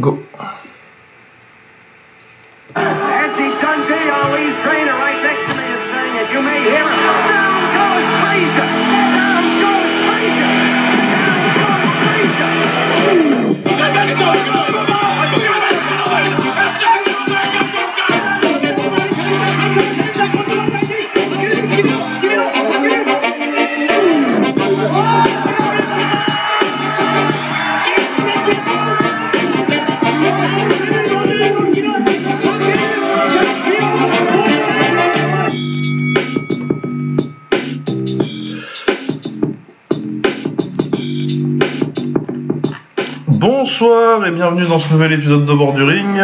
Go. Nancy Dundee, lead trainer, right next to me, is saying it. You may hear it. Bonsoir et bienvenue dans ce nouvel épisode de Bord du Ring.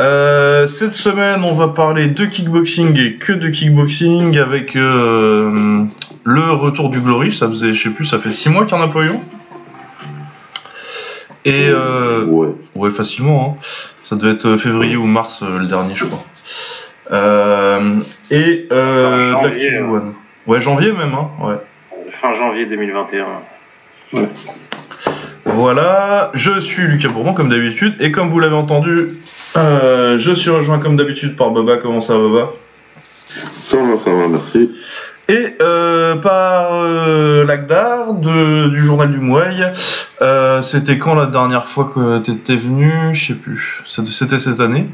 Euh, cette semaine, on va parler de kickboxing et que de kickboxing avec euh, le retour du Glory. Ça faisait, je sais plus, ça fait 6 mois qu'il n'y en a pas eu. Et euh, Ouais. ouais, facilement. hein. Ça devait être février ou mars euh, le dernier, je crois. Euh, et euh, janvier, hein. One. Ouais, janvier même. Hein, ouais. Fin janvier 2021. Voilà, je suis Lucas Bourbon comme d'habitude, et comme vous l'avez entendu, euh, je suis rejoint comme d'habitude par Baba. Comment ça va, Baba Ça va, ça va, merci. Et euh, par euh, Lagdar de, du journal du Mouaille. C'était quand la dernière fois que t'étais venu? Je sais plus. C'était cette année?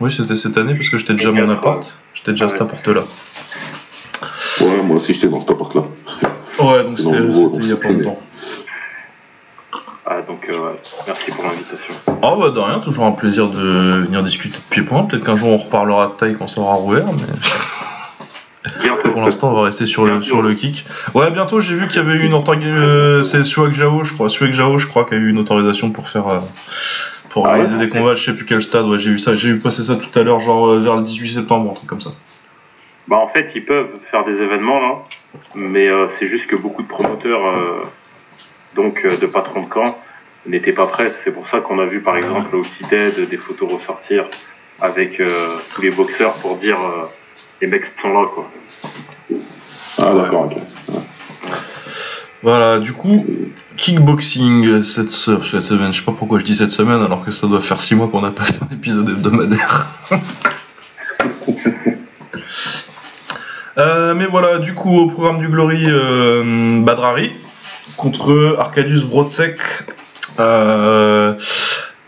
Oui, c'était cette année parce que j'étais déjà à mon appart. J'étais déjà à cet Ouais. appart-là. Ouais, moi aussi j'étais dans cet appart-là. Ouais, donc c'était il y a pas longtemps. Ah, donc, euh, merci pour l'invitation. Oh bah de rien, toujours un plaisir de venir discuter de pied-point. Peut-être qu'un jour on reparlera de taille quand ça aura rouvert, mais... Bientôt. Pour l'instant, on va rester sur le, Bientôt. sur le kick. Ouais, bientôt, j'ai vu qu'il y avait eu une autorisation. Euh, c'est Suak Jao, je crois. Suak Jao, je crois, qui a eu une autorisation pour faire. euh, pour Ah ouais des combats, je sais plus quel stade. Ouais, j'ai vu ça. J'ai vu passer ça tout à l'heure, genre vers le 18 septembre, un truc comme ça. Bah, en fait, ils peuvent faire des événements, là. Mais euh, c'est juste que beaucoup de promoteurs, donc euh, de patrons de camp, n'étaient pas prêts. C'est pour ça qu'on a vu, par exemple, au Dead des photos ressortir avec euh, tous les boxeurs pour dire euh, les mecs sont là, quoi. Ah, d'accord, ok. Voilà, du coup, kickboxing cette, se- cette semaine. Je sais pas pourquoi je dis cette semaine, alors que ça doit faire 6 mois qu'on n'a pas fait un épisode hebdomadaire. Euh, mais voilà, du coup, au programme du Glory, euh, Badrari contre Arcadius Brodsek. Euh,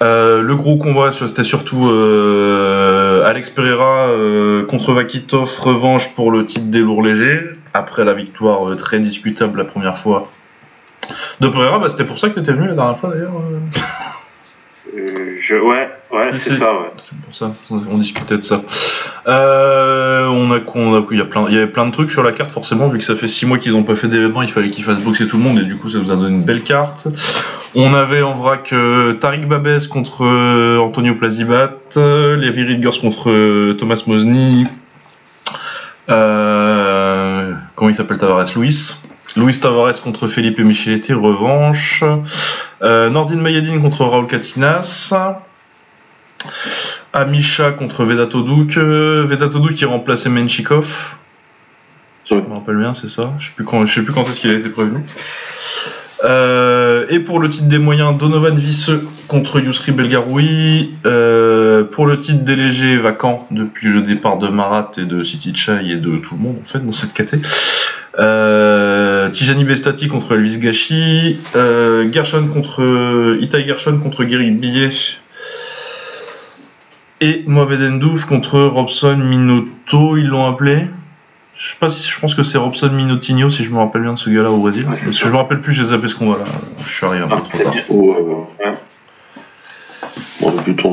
euh, le gros combat, c'était surtout euh, Alex Pereira euh, contre Vakitov, revanche pour le titre des lourds légers, après la victoire euh, très discutable la première fois de Pereira. Bah, c'était pour ça que tu étais venu la dernière fois d'ailleurs. euh. Je... Ouais, ouais, Mais c'est ça, ouais. C'est pour ça, on discutait de ça. Euh, on a, on a, il y a plein, il y avait plein de trucs sur la carte forcément, vu que ça fait 6 mois qu'ils n'ont pas fait d'événement, il fallait qu'ils fassent boxer tout le monde et du coup ça nous a donné une belle carte. On avait en vrac euh, Tariq Babes contre euh, Antonio Plazibat, euh, Levi Ridgers contre Thomas Mosny, euh, comment il s'appelle Tavares? Luis. Luis Tavares contre Felipe Micheletti, revanche. Euh, Nordin Mayedine contre Raul Katinas. Amisha contre Vedato Duk. Euh, Vedato Duk qui remplaçait Menchikov. Si je me rappelle bien, c'est ça. Je sais plus quand, je sais plus quand est-ce qu'il a été prévenu. Euh, et pour le titre des moyens, Donovan Visseux contre Yusri Belgaroui. Euh, pour le titre des légers, vacant depuis le départ de Marat et de City Chai et de tout le monde en fait dans cette caté. Euh, Tijani Bestati contre Elvis Gachi. Gershon contre Itai Gershon contre Gary Billet. Et Mohamed Endouf contre Robson Minotto, ils l'ont appelé. Je sais pas si je pense que c'est Robson Minotinho si je me rappelle bien de ce gars-là au Brésil. Ouais, Parce que je me rappelle plus, j'ai zappé ce combat là. Je suis arrivé un peu Ah, trop c'est tard. bien. Ouais, ouais. Bon, plus ton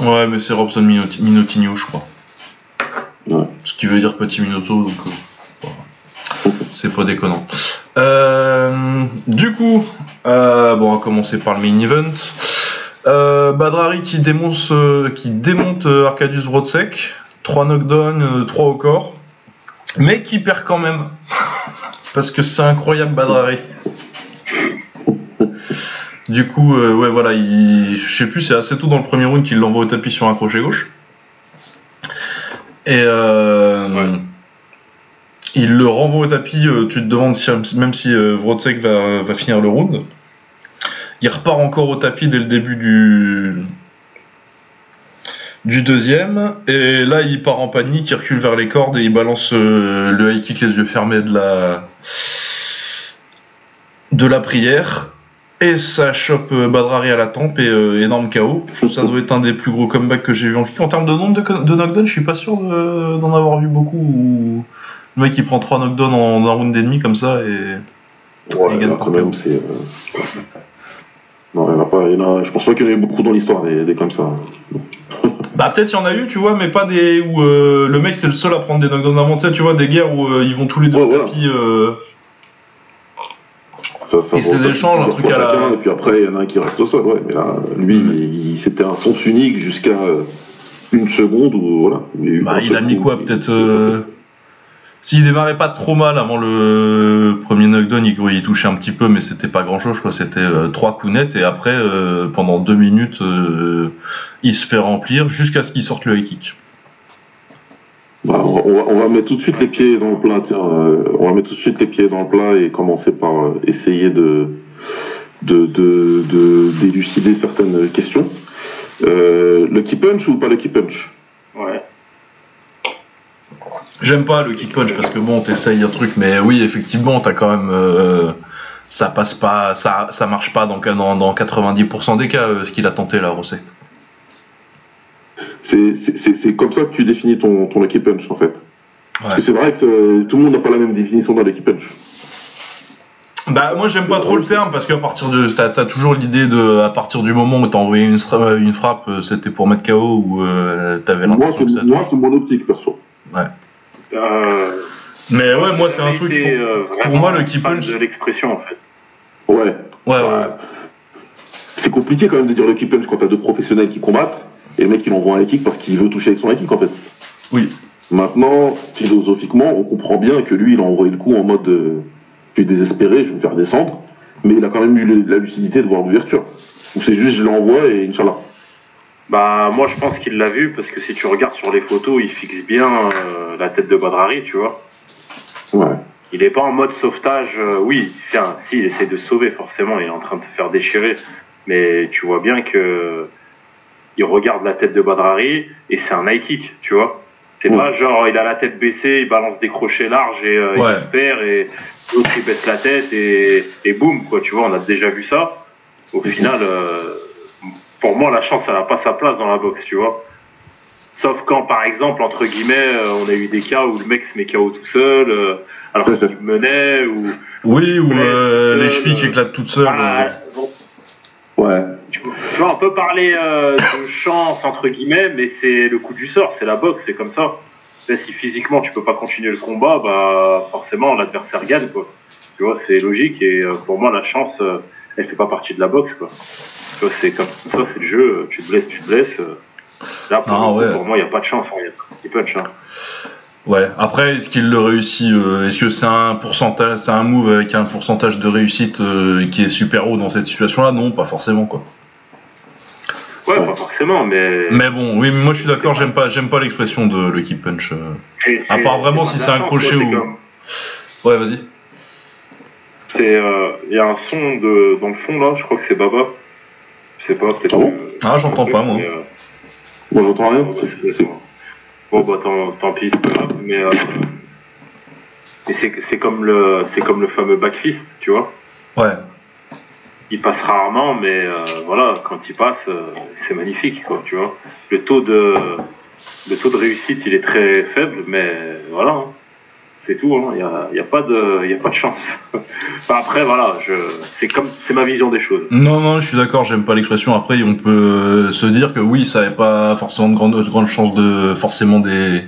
nom. Ouais, mais c'est Robson Minoti- Minotinho, je crois. Ouais. Ce qui veut dire petit Minoto, donc euh, voilà. c'est pas déconnant. Euh, du coup, euh, bon, on va commencer par le main event. Euh, Badrari qui, démonce, euh, qui démonte euh, Arcadius Brodsek, 3 knockdowns, 3 au corps, mais qui perd quand même. Parce que c'est incroyable Badrari. Du coup, euh, ouais, voilà, il, je sais plus, c'est assez tôt dans le premier round qu'il l'envoie au tapis sur un crochet gauche. Et euh, Ouais. il le renvoie au tapis. euh, tu te demandes si, même si va, va finir le round. Il repart encore au tapis dès le début du du deuxième, et là il part en panique, il recule vers les cordes et il balance euh, le high kick les yeux fermés de la de la prière. Et ça chope euh, Badrari à la tempe et euh, énorme KO. Ça doit être un des plus gros comebacks que j'ai vu en kick. En termes de nombre de, de knockdowns, je suis pas sûr de- d'en avoir vu beaucoup. Le mec il prend 3 knockdowns en un round et demi comme ça et. Ouais, Il gagne par quand même, KO. c'est. euh, Non, il y en a pas. il y en a- Je pense pas qu'il y en ait beaucoup dans l'histoire des, des comme ça. Bah peut-être il y en a eu, tu vois, mais pas des où euh, le mec c'est le seul à prendre des knockdowns. Tu sais, tu vois, des guerres où euh, ils vont tous les deux Ouais, au voilà. tapis. euh, Ça, ça Et c'est des échanges, un truc à la- chacun, Et puis après, il y en a un qui reste au sol, ouais. Mais là, lui, il- c'était un sens unique jusqu'à euh, une seconde où, voilà. où il y a eu Bah, il a mis quoi Peut-être. S'il démarrait pas trop mal avant le premier knockdown, il, il touchait un petit peu, mais c'était pas grand chose, crois. C'était euh, trois coups nets, et après, euh, pendant deux minutes, euh, il se fait remplir jusqu'à ce qu'il sorte le high kick. Bah, on, va, on va- on va mettre tout de suite les pieds dans le plat, tiens. euh, on va mettre tout de suite les pieds dans le plat et commencer par euh, essayer de, de, de, de d'élucider certaines questions. Euh, le key punch ou pas le key punch? Ouais. J'aime pas le kick punch parce que bon, t'essayes un truc, mais oui, effectivement, t'as quand même. euh, ça passe pas, ça, ça marche pas dans, dans, dans 90% des cas, euh, ce qu'il a tenté la recette. c'est, comme ça que tu définis ton, ton punch en fait. Parce Ouais. que c'est vrai que euh, tout le monde n'a pas la même définition d'un lucky punch. Bah moi j'aime pas trop le terme parce qu'à partir de t'as as toujours l'idée de à partir du moment où t'as envoyé une, une frappe c'était pour mettre KO ou euh, t'avais l'impression que ça moi, c'est mon optique perso. Euh, Mais ouais moi c'est un truc pour, euh, pour moi le key fan punch de l'expression en fait. Ouais. ouais, ouais, ouais. C'est compliqué quand même de dire lucky punch quand t'as deux professionnels qui combattent et le mec il envoie un kick parce qu'il veut toucher avec son kick en fait. Oui. Maintenant, philosophiquement, on comprend bien que lui il a envoyé le coup en mode euh, je suis désespéré, je vais me faire descendre, mais il a quand même eu le- la lucidité de voir l'ouverture. Donc c'est juste je l'envoie et Inch'Allah. Bah moi je pense qu'il l'a vu parce que si tu regardes sur les photos, il fixe bien euh, la tête de Badrari, tu vois. Ouais. Il est pas en mode sauvetage. euh, oui, tiens, si il essaie de sauver forcément, il est en train de se faire déchirer, mais tu vois bien que il regarde la tête de Badrari et c'est un high kick, tu vois. C'est pas genre il a la tête baissée, il balance des crochets larges et euh, Ouais. il espère et l'autre il baisse la tête et, et boum quoi, tu vois, on a déjà vu ça. Au final, euh, pour moi la chance elle a pas sa place dans la boxe, tu vois. Sauf quand par exemple entre guillemets euh, on a eu des cas où le mec se met KO tout seul, euh, alors qu'il menait ou oui ou euh, euh, les chevilles qui éclatent toutes seules euh. bon, Ouais. tu vois, on peut parler euh, de chance entre guillemets, mais c'est le coup du sort, c'est la boxe, c'est comme ça. Si physiquement tu peux pas continuer le combat, bah forcément l'adversaire gagne quoi. Tu vois, c'est logique et euh, pour moi la chance, euh, elle fait pas partie de la boxe quoi. Tu vois, c'est comme ça, c'est le jeu. Tu te blesses, tu te blesses. euh. Là pour, Ah, ouais. pour moi il y a pas de chance, il y a. Hein. Ouais. Après, est-ce qu'il le réussit euh, Est-ce que c'est un pourcentage, c'est un move avec un pourcentage de réussite euh, qui est super haut dans cette situation-là? Non, pas forcément quoi. Ouais, pas forcément, mais. Mais bon, oui, mais moi je suis d'accord, j'aime pas, j'aime pas l'expression de le keep punch. euh. c'est- à part vraiment si c'est un crochet ou- comme- Ouais, vas-y. C'est, il y a un son de, dans le fond là, je crois que c'est Baba. Je sais pas, peut-être. Ah bon Ah, j'entends pas, moi. mais, euh, Moi j'entends rien. bon, bah, tant, tant pis, c'est pas grave. Mais, euh, mais c'est, c'est comme le, c'est comme le fameux backfist, tu vois. Ouais. Il passe rarement, mais euh, voilà, quand il passe, euh, c'est magnifique, quoi, tu vois. Le taux de, le taux de réussite, il est très faible, mais voilà, hein. C'est tout. hein. Il y a, a pas de, a pas de chance. Après, voilà, c'est comme, c'est ma vision des choses. Non, non, je suis d'accord, j'aime pas l'expression. Après, on peut se dire que oui, ça n'avait pas forcément de grandes de grandes chances de forcément des,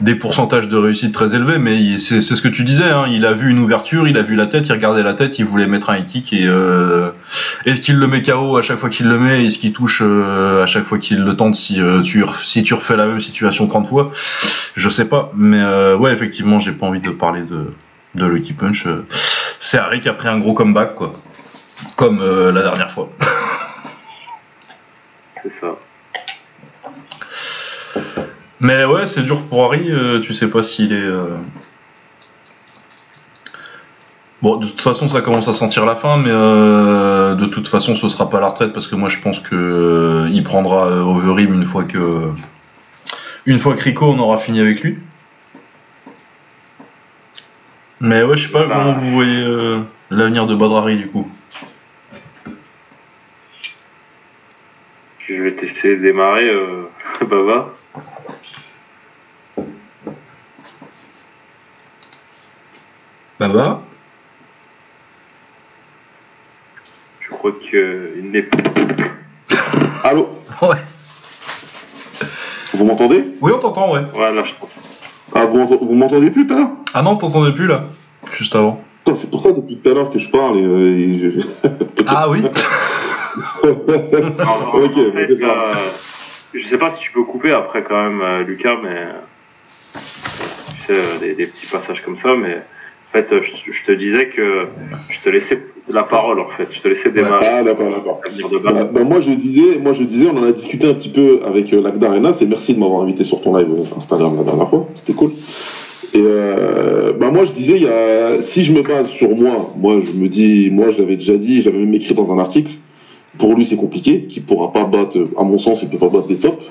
des pourcentages de réussite très élevés, mais c'est ce que tu disais. Hein, il a vu une ouverture, il a vu la tête, il regardait la tête, il voulait mettre un kick euh, est-ce qu'il le met KO à chaque fois qu'il le met, est-ce qu'il touche euh, à chaque fois qu'il le tente si euh, tu si tu refais la même situation 30 fois, je sais pas. Mais ouais, effectivement, j'ai pas de parler de de Lucky Punch. euh. C'est Harry qui a pris un gros comeback quoi comme euh, la dernière fois. C'est ça. Mais ouais, c'est dur pour Harry, euh, tu sais pas s'il est. euh, Bon, de toute façon, ça commence à sentir la fin, mais euh, de toute façon, ce sera pas la retraite parce que moi, je pense que euh, il prendra euh, Overeem une fois que une fois que Rico, on aura fini avec lui. Mais ouais, je sais pas Bah. comment vous voyez euh, l'avenir de Badrari du coup. Je vais t'essayer de démarrer, euh, Baba. Baba Je crois qu'il n'est Allô? Ouais. Vous m'entendez? Oui, on t'entend, ouais. Voilà, je pense. Ah, vous, m'entendez- vous m'entendez plus, tout à l'heure Ah non, t'entendais plus là Juste avant. C'est pour ça depuis tout à l'heure que je parle et, euh, et je- Ah oui. Non, en fait, euh, je sais pas si tu peux couper après quand même, euh, Lucas, mais tu sais, euh, des, des petits passages comme ça, mais en fait, je, je te disais que je te laissais la parole, en fait, je te laissais démarrer. Ah, d'accord, d'accord. Bah, bah, moi je disais, moi je disais, on en a discuté un petit peu avec euh, Lagda Arena, c'est merci de m'avoir invité sur ton live euh, Instagram la dernière fois, c'était cool. Et euh, bah moi je disais, il y a, si je me base sur moi, moi je me dis, moi je l'avais déjà dit, j'avais même écrit dans un article, pour lui c'est compliqué, qu'il pourra pas battre, à mon sens il peut pas battre des tops.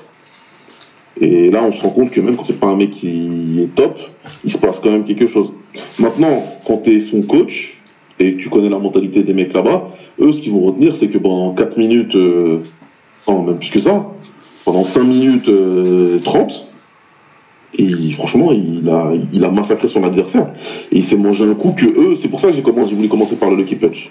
Et là on se rend compte que même quand c'est pas un mec qui est top, il se passe quand même quelque chose. Maintenant, quand tu es son coach, et tu connais la mentalité des mecs là-bas, eux, ce qu'ils vont retenir, c'est que pendant 4 minutes, euh, même plus que ça, pendant 5 minutes euh, 30, et franchement, il a, il a massacré son adversaire. Et il s'est mangé un coup que eux, c'est pour ça que j'ai commencé, voulu commencer par le Lucky Punch.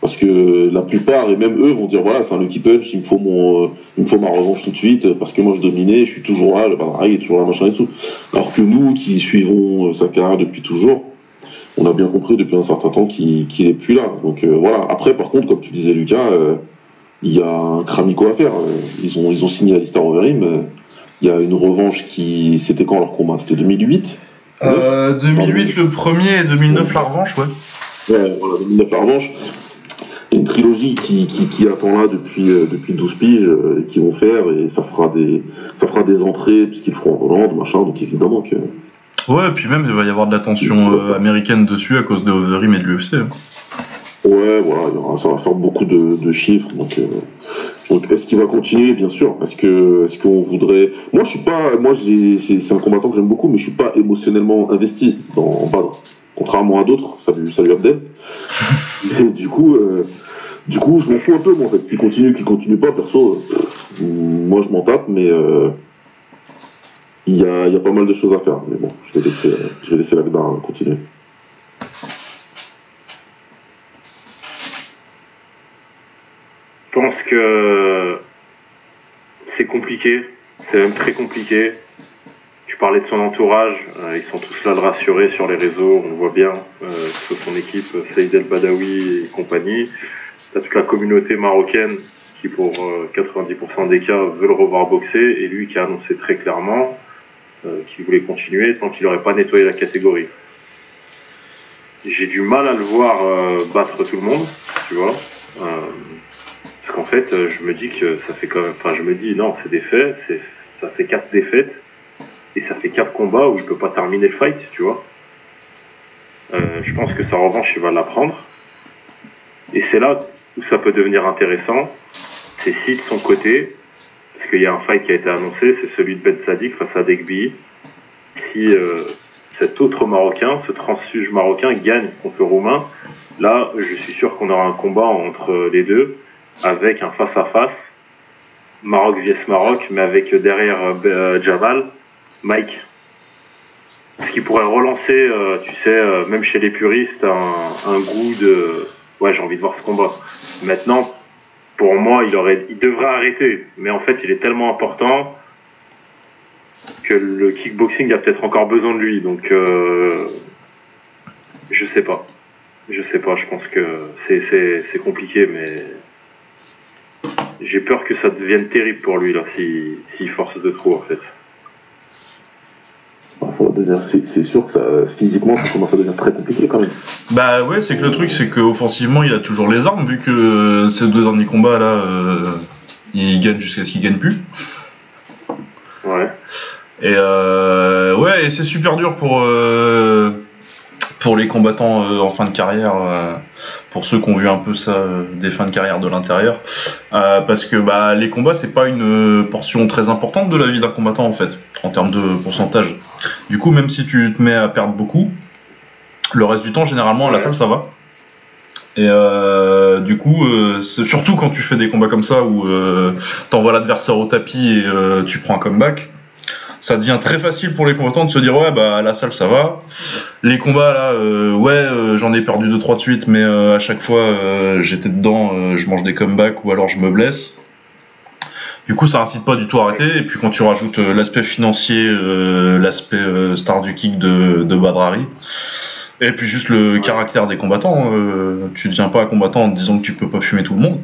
Parce que la plupart, et même eux, vont dire voilà, c'est un Lucky Punch, il me faut mon, euh, il me faut ma revanche tout de suite, euh, parce que moi je dominais, je suis toujours là, le il est toujours là, machin et tout. Alors que nous, qui suivons euh, sa carrière depuis toujours, on a bien compris depuis un certain temps qu'il qu'il est plus là. Donc euh, voilà. Après, par contre, comme tu disais, Lucas, euh, il y a un cramico à faire. Euh, Ils ont, ils ont signé Alistair Overeem. Il y a une revanche qui. C'était quand leur combat? C'était 2008 euh, 2008 le premier et 2009 la revanche, ouais. Ouais, voilà, 2009 la revanche. Il y a une trilogie qui, qui, qui attend là depuis, euh, depuis 12 piges, euh, et qui vont faire, et ça fera des, ça fera des entrées, puisqu'ils feront en Hollande, machin, donc évidemment que. Ouais, et puis même, il va y avoir de l'attention euh, américaine dessus à cause de Overeem et de l'UFC. hein. Ouais, voilà, il y aura, ça va faire beaucoup de, de chiffres. Donc, euh, donc est-ce qu'il va continuer? Bien sûr. Est-ce que, est-ce qu'on voudrait? Moi, je suis pas. Moi, j'ai- c'est, c'est un combattant que j'aime beaucoup, mais je suis pas émotionnellement investi dans en Badr. Contrairement à d'autres. Salut, salut Abdel. Et du coup, euh, du coup, je m'en fous un peu, moi, en fait. Qu'il continue, qu'il continue pas, perso. euh, moi, je m'en tape, mais euh, il y a, pas mal de choses à faire. Mais bon, je vais laisser, euh, je vais continuer. Je pense que c'est compliqué, c'est même très compliqué. Tu parlais de son entourage, euh, ils sont tous là de rassurer sur les réseaux, on le voit bien, euh, sur son équipe, Saïd El Badawi et compagnie. T'as toute la communauté marocaine qui, pour euh, 90% des cas, veut le revoir boxer, et lui qui a annoncé très clairement euh, qu'il voulait continuer tant qu'il n'aurait pas nettoyé la catégorie. J'ai du mal à le voir euh, battre tout le monde, tu vois. Euh, parce qu'en fait, je me dis que ça fait quand même. Enfin, je me dis, non, c'est des faits, ça fait quatre défaites, et ça fait quatre combats où il peut pas terminer le fight, tu vois. Euh, je pense que sa revanche, il va la prendre. Et c'est là où ça peut devenir intéressant. C'est si de son côté, parce qu'il y a un fight qui a été annoncé, c'est celui de Ben Sadik face à Degby. Si euh, cet autre Marocain, ce transfuge marocain, gagne contre le Roumain, là, je suis sûr qu'on aura un combat entre les deux avec un face-à-face, Maroc vs Maroc, mais avec derrière euh, Jamal, Mike. Ce qui pourrait relancer, euh, tu sais, euh, même chez les puristes, un goût de ouais, j'ai envie de voir ce combat. Maintenant, pour moi, il devrait arrêter, mais en fait, il est tellement important que le kickboxing a peut-être encore besoin de lui. Donc, euh, je sais pas. Je sais pas. Je pense que c'est compliqué, mais j'ai peur que ça devienne terrible pour lui là, si s'il force de trop en fait. Bah, ça va devenir- c'est, c'est sûr que ça, physiquement, ça commence à devenir très compliqué quand même. Bah ouais, c'est que le truc, c'est qu'offensivement, il a toujours les armes, vu que euh, ces deux derniers combats là, euh, il gagne jusqu'à ce qu'il gagne plus. Ouais. Et euh, ouais, et c'est super dur pour euh, pour les combattants euh, en fin de carrière, euh, pour ceux qui ont vu un peu ça euh, des fins de carrière de l'intérieur, Euh, parce que bah, les combats c'est pas une portion très importante de la vie d'un combattant en fait, en termes de pourcentage. Du coup, même si tu te mets à perdre beaucoup, le reste du temps généralement à la salle ça va. Et euh, du coup, euh, surtout quand tu fais des combats comme ça où euh, t'envoies l'adversaire au tapis et euh, tu prends un comeback, ça devient très facile pour les combattants de se dire ouais bah à la salle ça va. Les combats là, euh, ouais euh, j'en ai perdu 2-3 de suite, mais euh, à chaque fois j'étais dedans, je mange des comebacks ou alors je me blesse. Du coup, ça incite pas du tout à arrêter. Et puis quand tu rajoutes l'aspect financier, l'aspect star du kick de, de Badrari, et puis juste le Ouais. caractère des combattants, euh, tu deviens pas un combattant en te disant que tu peux pas fumer tout le monde.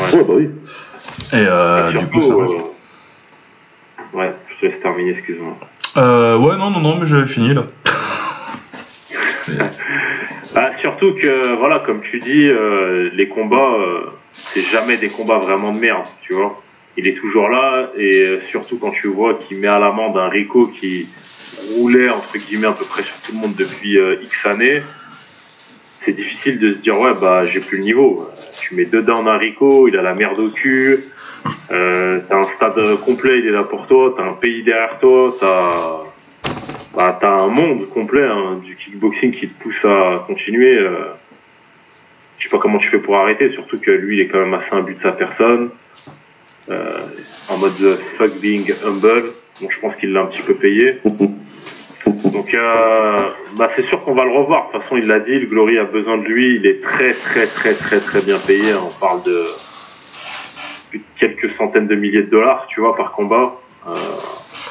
Ouais. Ouais, bah oui. Et euh, Et du coup, ça reste. Ouais, je te laisse terminer, excuse-moi. Euh, ouais, non, non, non, mais j'avais fini là. Bah, surtout que, voilà, comme tu dis, euh, les combats, euh, c'est jamais des combats vraiment de merde, tu vois. Il est toujours là, et surtout quand tu vois qu'il met à l'amende un Rico qui roulait, entre guillemets, à peu près sur tout le monde depuis X années, c'est difficile de se dire, ouais, bah, j'ai plus le niveau. Tu mets dedans un Rico, il a la merde au cul, euh, t'as un stade complet, il est là pour toi, t'as un pays derrière toi, t'as bah, un monde complet hein, du kickboxing qui te pousse à continuer. Euh, je sais pas comment tu fais pour arrêter, surtout que lui, il est quand même assez imbu de sa personne. Euh, en mode euh, fuck being humble. Donc je pense qu'il l'a un petit peu payé. Donc bah, c'est sûr qu'on va le revoir. De toute façon, il l'a dit, le Glory a besoin de lui. Il est très très très très très bien payé. On parle de quelques centaines de milliers de dollars, tu vois, par combat. Euh,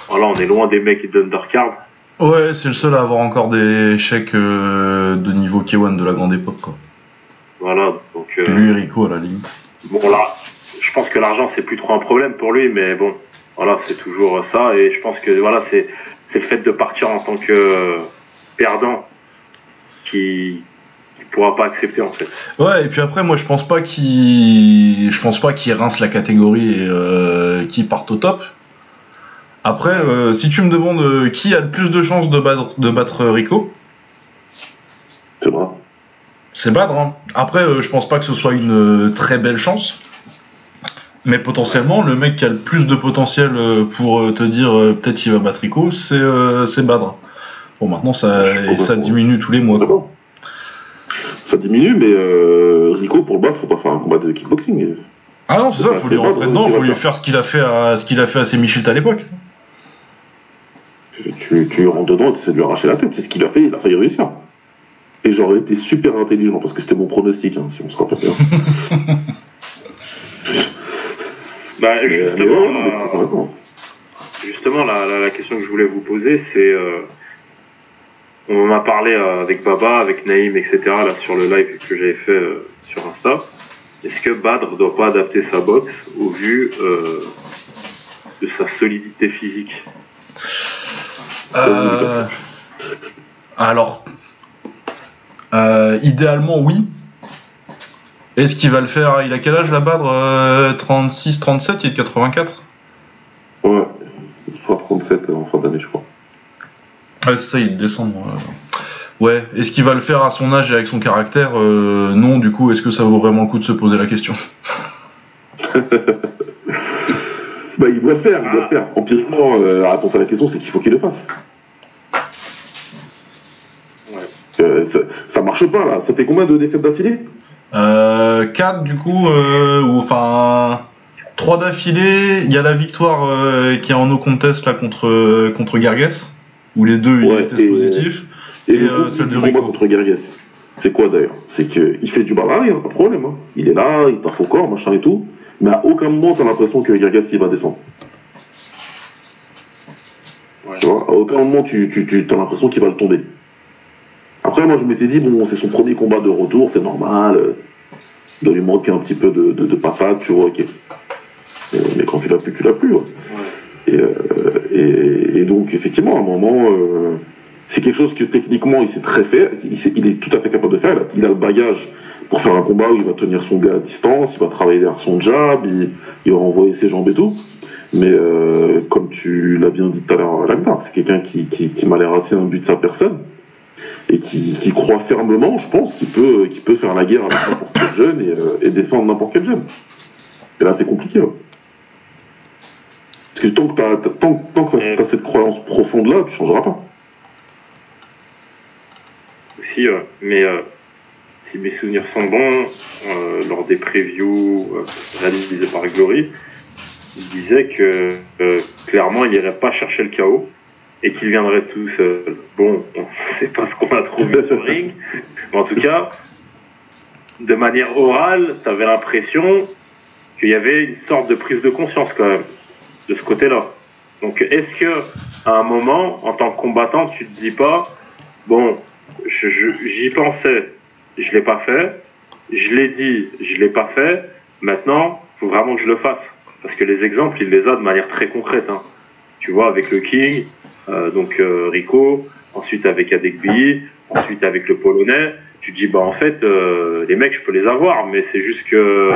voilà, on est loin des mecs d'undercard. Ouais, c'est le seul à avoir encore des chèques euh, de niveau K1 de la grande époque, quoi. Voilà, donc euh, Lui et Rico, à la limite. bon là, je pense que l'argent c'est plus trop un problème pour lui, mais bon, voilà, c'est toujours ça, et je pense que voilà, c'est le fait de partir en tant que perdant qui pourra pas accepter en fait. Ouais, et puis après, moi, je pense pas qu'il, je pense pas qu'il rince la catégorie et euh, qu'il parte au top. Après, euh, si tu me demandes euh, qui a le plus de chances de battre, de battre Rico, C'est vrai. c'est Badr. hein. Après, euh, je pense pas que ce soit une euh, très belle chance. Mais potentiellement, le mec qui a le plus de potentiel pour te dire peut-être qu'il va battre Rico, c'est euh, c'est Badr. Bon, maintenant, ça, et ça diminue tous les mois. quoi. Ça diminue, mais euh, Rico, pour le battre, faut pas faire un combat de kickboxing. Ah non, c'est ça, Bah, faut lui rentrer dedans, faut lui faire. ce qu'il a fait à ce qu'il a fait à ses Michelt à l'époque. Tu, tu rentres dedans et tu essaies de lui arracher la tête. C'est ce qu'il a fait, il a failli réussir. Et j'aurais été super intelligent parce que c'était mon pronostic, hein, si on se rappelle bien. Bah mais justement, la- justement la, la, la question que je voulais vous poser, c'est euh, on en a parlé euh, avec Baba, avec Naïm, etc. là sur le live que j'avais fait euh, sur Insta. Est-ce que Badr doit pas adapter sa boxe au vu euh, de sa solidité physique? Euh, alors, euh, idéalement, oui. Est-ce qu'il va le faire Il a quel âge la Badr Euh, 36, 37 Il est de 84 Ouais, il fera 37 en fin d'année, je crois. Ouais, c'est ça, il est de décembre. euh. Ouais, est-ce qu'il va le faire à son âge et avec son caractère Euh, Non, du coup, est-ce que ça vaut vraiment le coup de se poser la question? Bah, il doit le faire, il doit Ah. le faire. Empiriquement, euh, la réponse à la question, c'est qu'il faut qu'il le fasse. Ouais. Euh, ça, ça marche pas, là. Ça fait combien de défaites d'affilée? Euh, 4 du coup, euh, ou enfin 3 d'affilée. Il y a la victoire euh, qui est en no contest là contre contre Gargas, où les deux Ouais, ils et- positifs. Et, euh, celle du Rico. contre Gargas, c'est quoi d'ailleurs? C'est qu'il fait du barrage, hein, pas de problème. Hein. Il est là, il taffe au corps, machin et tout. Mais à aucun moment, t'as l'impression que Gargas, il va descendre. Ouais. Tu vois À aucun moment, tu, tu, tu as l'impression qu'il va le tomber. Après, moi, je m'étais dit, bon, c'est son premier combat de retour, c'est normal. euh, Il doit lui manquer un petit peu de, de, de patate, tu vois, ok. Euh, mais quand tu l'as plus, tu l'as plus, ouais. Et, euh, et, donc, effectivement, à un moment, euh, c'est quelque chose que techniquement, il sait très faire. Il, est tout à fait capable de faire. Il a, le bagage pour faire un combat où il va tenir son gars à distance, il va travailler derrière son jab, il, va envoyer ses jambes et tout. Mais euh, comme tu l'as bien dit tout à l'heure, Lagnar, c'est quelqu'un qui, m'a l'air assez imbu de sa personne. et qui, croit fermement, je pense, qu'il peut, peut faire la guerre avec n'importe quel jeune et, euh, défendre n'importe quel jeune. Et là, c'est compliqué. ouais. Que tant que tant, tant que t'as, t'as cette croyance profonde-là, tu changeras pas. aussi, euh, mais euh, si mes souvenirs sont bons, euh, lors des previews réalisés par Glory, il disait que clairement il n'irait pas chercher le chaos et qu'il viendrait tout seul. Bon, on sait pas ce qu'on a trouvé sur le ring, mais en tout cas, de manière orale, tu avais l'impression qu'il y avait une sorte de prise de conscience quand même de ce côté-là. Donc est-ce que à un moment, en tant que combattant, tu te dis pas, bon, j'y pensais, je l'ai pas fait, je l'ai dit, je l'ai pas fait, maintenant, faut vraiment que je le fasse. Parce que les exemples, il les a de manière très concrète. hein. Tu vois, avec le King, euh, donc euh, Rico, ensuite avec Adekbi, ensuite avec le Polonais, tu dis, bah en fait, euh, les mecs, je peux les avoir, mais c'est juste que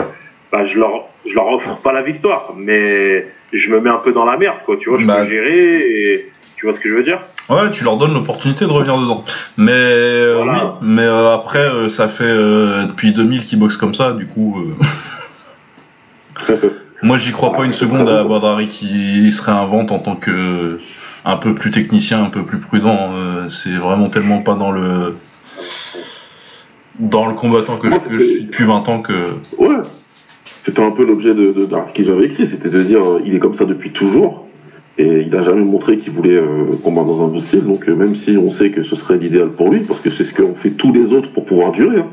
bah, je leur je leur offre pas la victoire, mais je me mets un peu dans la merde, quoi, tu vois, je Bah. peux gérer, et tu vois ce que je veux dire? Ouais, tu leur donnes l'opportunité de revenir dedans. Mais euh, Voilà. oui, mais euh, après, euh, ça fait euh, depuis 2000 qu'ils boxent comme ça, du coup. Moi, j'y crois pas une seconde à Badrari qui se réinvente en tant que un peu plus technicien, un peu plus prudent. c'est vraiment tellement pas dans le dans le combattant que je, que je suis depuis 20 ans que Ouais. C'était un peu l'objet de, de, de ce que j'avais écrit, c'était de dire euh, il est comme ça depuis toujours et il n'a jamais montré qu'il voulait euh, combattre dans un bon style. Donc euh, même si on sait que ce serait l'idéal pour lui, parce que c'est ce qu'ont fait tous les autres pour pouvoir durer. hein.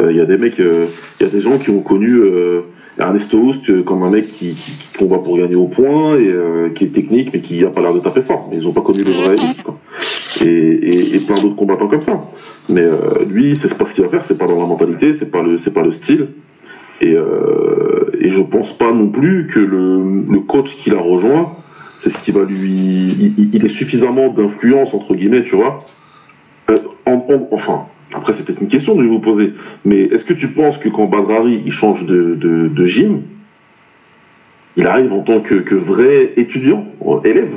Euh, Il y a des mecs, euh, il y a des gens qui ont connu euh, Ernesto Houst euh, comme un mec qui, qui, qui combat pour gagner au point et euh, qui est technique mais qui a pas l'air de taper fort. Mais ils ont pas connu le vrai quoi. Et, et, et plein d'autres combattants comme ça. Mais euh, lui, c'est pas ce qu'il va faire, c'est pas dans la mentalité, c'est pas le, c'est pas le style. Et, euh, et je pense pas non plus que le, coach qu'il a rejoint, c'est ce qui va lui. Il, il- est suffisamment d'influence, entre guillemets, tu vois. Euh, en- en- enfin, après, c'est peut-être une question que je vais vous poser. Mais est-ce que tu penses que quand Badrari il change de, de, de gym, il arrive en tant que, que vrai étudiant, euh, élève?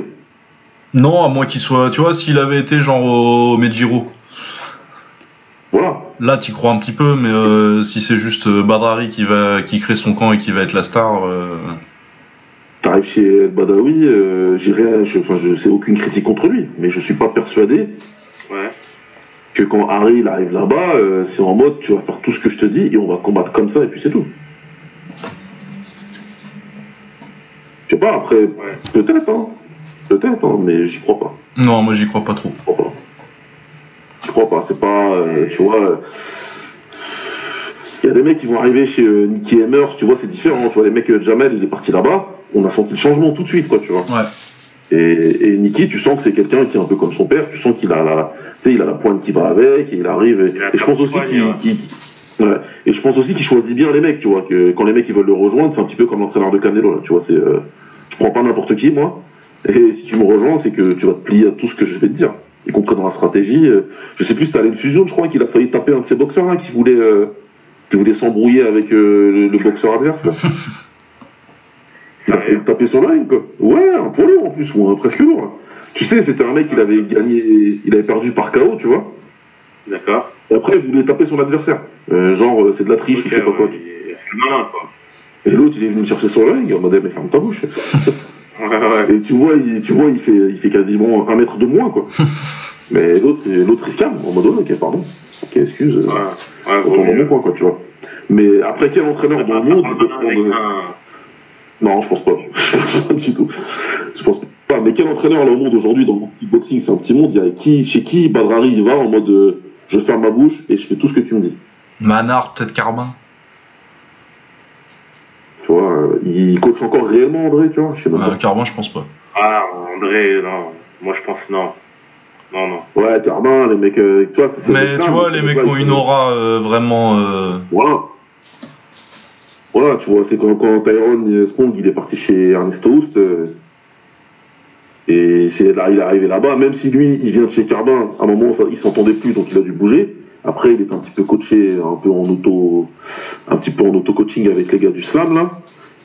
Non, à moins qu'il soit, tu vois, s'il avait été genre au Medjiro, Voilà. là t'y crois un petit peu, mais euh, si c'est juste euh, Badrari qui va qui crée son camp et qui va être la star, euh, T'arrives chez Badawi, euh, j'ai rien, je, enfin, je sais aucune critique contre lui, mais je suis pas persuadé Ouais. que quand Harry il arrive là-bas, euh, c'est en mode tu vas faire tout ce que je te dis et on va combattre comme ça et puis c'est tout. Je sais pas, après, peut-être, hein. Peut-être, hein, mais j'y crois pas. non, moi j'y crois pas trop. Je crois pas. Je crois pas, c'est pas, euh, tu vois. euh, Il y a des mecs qui vont arriver chez euh, Nicky Hammers, tu vois, c'est différent. Tu vois, les mecs, euh, Jamel, il est parti là-bas, on a senti le changement tout de suite, quoi, tu vois. Ouais. Et, et Nicky, tu sens que c'est quelqu'un qui est un peu comme son père, tu sens qu'il a la, tu sais, il a la pointe qui va avec, et il arrive, et, Il a et je pense aussi poigne, qu'il- ouais. et je pense aussi qu'il choisit bien les mecs, tu vois, que quand les mecs ils veulent le rejoindre, c'est un petit peu comme l'entraîneur de Canelo, là, tu vois, c'est, euh, je prends pas n'importe qui, moi, et si tu me rejoins, c'est que tu vas te plier à tout ce que je vais te dire, y compris dans la stratégie, euh, je sais plus si t'as une fusion, je crois qu'il a failli taper un de ses boxeurs, là, qui voulait, euh, qui voulait s'embrouiller avec euh, le, le boxeur adverse, là. Il a failli le taper sur la ligne, quoi. Ouais, un poids lourd en plus, ou un presque lourd. Tu sais, c'était un mec, il avait gagné, il avait perdu par KO, tu vois. D'accord. Et après, il voulait taper son adversaire. Euh, genre, c'est de la triche, Ok, ou je sais pas quoi. il malin. Et l'autre, il est venu me chercher sur la ligne, en mode, mais ferme ta bouche. Ouais, ouais. Et tu vois, il, tu vois, il fait, il fait quasiment un mètre de moins, quoi. mais l'autre, l'autre, il se calme, en mode, oh, ok, pardon. Ok, excuse, euh, Ouais, ouais, dans mieux. mon coin, quoi, tu vois. Mais après, quel entraîneur dans le monde il peut Avec prendre- un- Non, je pense pas. Je pense pas du tout. Je pense pas. Mais quel entraîneur là au monde aujourd'hui dans le kickboxing C'est un petit monde. Il y a qui, chez qui Badrari il va en mode euh, je ferme ma bouche et je fais tout ce que tu me dis. Manard, peut-être Carbin. Tu vois, euh, il coach encore réellement André, tu vois Je sais même Euh, Carbin, je pense pas. Ah, André, non. Moi, je pense non. Non, non. pas. Ouais, Carbin, les mecs, euh, tu vois, c'est ces Mais tu vois, les mecs ont une aura euh, vraiment. euh, Voilà. Voilà, tu vois, c'est quand, quand Tyrone Spong il est parti chez Ernesto Houst. euh, et c'est là, il est arrivé là-bas, même si lui, il vient de chez Carbin, à un moment, ça- il s'entendait plus, donc il a dû bouger. Après, il est un petit peu coaché, un peu en auto, un petit peu en auto-coaching avec les gars du slam, là.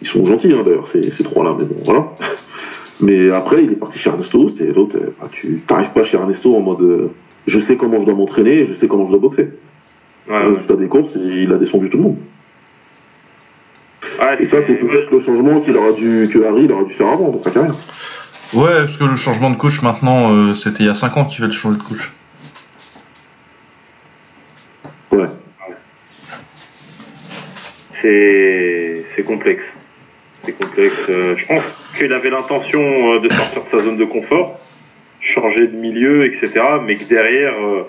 Ils sont gentils, hein, d'ailleurs, ces, ces trois-là, mais bon, voilà. Mais après, il est parti chez Ernesto et l'autre, euh, bah, tu t'arrives pas chez Ernesto en mode, euh, je sais comment je dois m'entraîner et je sais comment je dois boxer. Ouais, Le ouais. résultat des courses, il a descendu tout le monde. Ouais, Et ça, c'est peut-être le changement qu'il aura dû, que Harry il aura dû faire avant dans sa carrière. Ouais, parce que le changement de coach maintenant, euh, c'était il y a 5 ans qu'il fallait changer de coach. Ouais. c'est complexe. C'est complexe. Euh, je pense qu'il avait l'intention euh, de sortir de sa zone de confort, changer de milieu, etc. Mais que derrière, euh,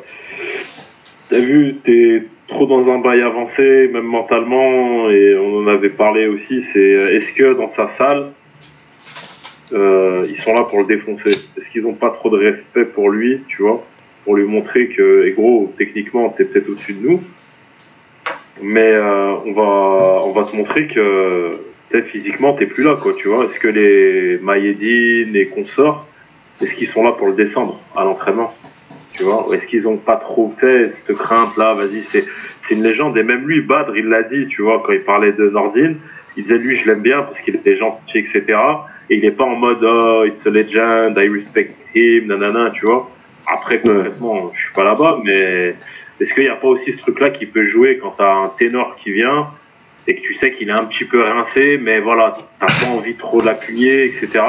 t'as vu, t'es trop dans un bail avancé, même mentalement, et on en avait parlé aussi. C'est est-ce que dans sa salle, ils sont là pour le défoncer? Est-ce qu'ils ont pas trop de respect pour lui, tu vois, pour lui montrer que, et gros, techniquement, t'es peut-être au-dessus de nous. Mais euh, on va on va te montrer que peut-être physiquement t'es plus là quoi tu vois. Est-ce que les Maïedine les consorts est-ce qu'ils sont là pour le descendre à l'entraînement tu vois. Est-ce qu'ils ont pas trop fait cette crainte là vas-y c'est c'est une légende. Et même lui Badr il l'a dit tu vois quand il parlait de Nordine. Il disait lui je l'aime bien parce qu'il était gentil etc et il est pas en mode oh it's a legend I respect him nanana tu vois après complètement je suis pas là-bas mais est-ce qu'il n'y a pas aussi ce truc-là qui peut jouer quand tu as un ténor qui vient et que tu sais qu'il est un petit peu rincé, mais voilà, t'as pas envie trop de l'appuyer, etc.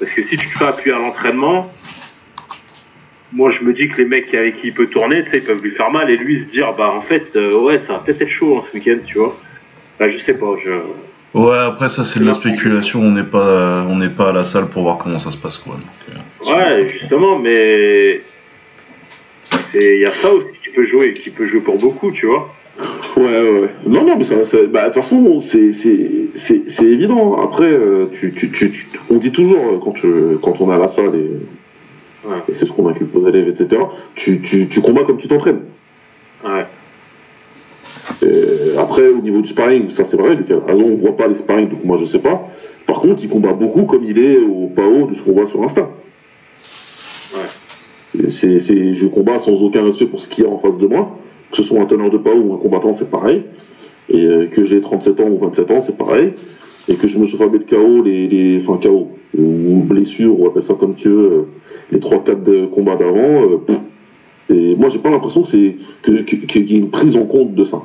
Parce que si tu te fais appuyer à l'entraînement, moi je me dis que les mecs avec qui il peut tourner, tu sais, ils peuvent lui faire mal et lui se dire, bah en fait, euh, ouais, ça va peut-être être chaud hein, ce week-end, tu vois. Bah, je sais pas, je. Ouais, après ça c'est de la spéculation, on n'est pas, on n'est pas à la salle pour voir comment ça se passe quoi. Donc, euh, Ouais, justement, mais. Il y a ça aussi qui peut jouer, qui peut jouer pour beaucoup, tu vois. Ouais, ouais. Non, non, mais ça, ça- bah, de toute façon, c'est, évident. Après, euh, tu, tu, tu, tu- on dit toujours, euh, quand, tu, quand on est à la salle, et, Ouais. et c'est ce qu'on inculque aux élèves, etc., tu, tu, tu combats comme tu t'entraînes. Ouais. Euh, après, au niveau du sparring, ça c'est vrai, Lucas. Ah non, on voit pas les sparring, donc moi je sais pas. Par contre, il combat beaucoup comme il est au PAO de ce qu'on voit sur Insta. Et C'est, c'est, je combats sans aucun respect pour ce qu'il y a en face de moi. Que ce soit un teneur de PAO ou un combattant, c'est pareil. Et euh, que j'ai 37 ans ou 27 ans, c'est pareil. Et que je me suis fait mettre KO, les, les, enfin KO, ou blessure, ou appelle ça comme tu veux, euh, les 3-4 de combats d'avant. euh, et moi, j'ai pas l'impression que c'est que, que- qu'il y ait une prise en compte de ça.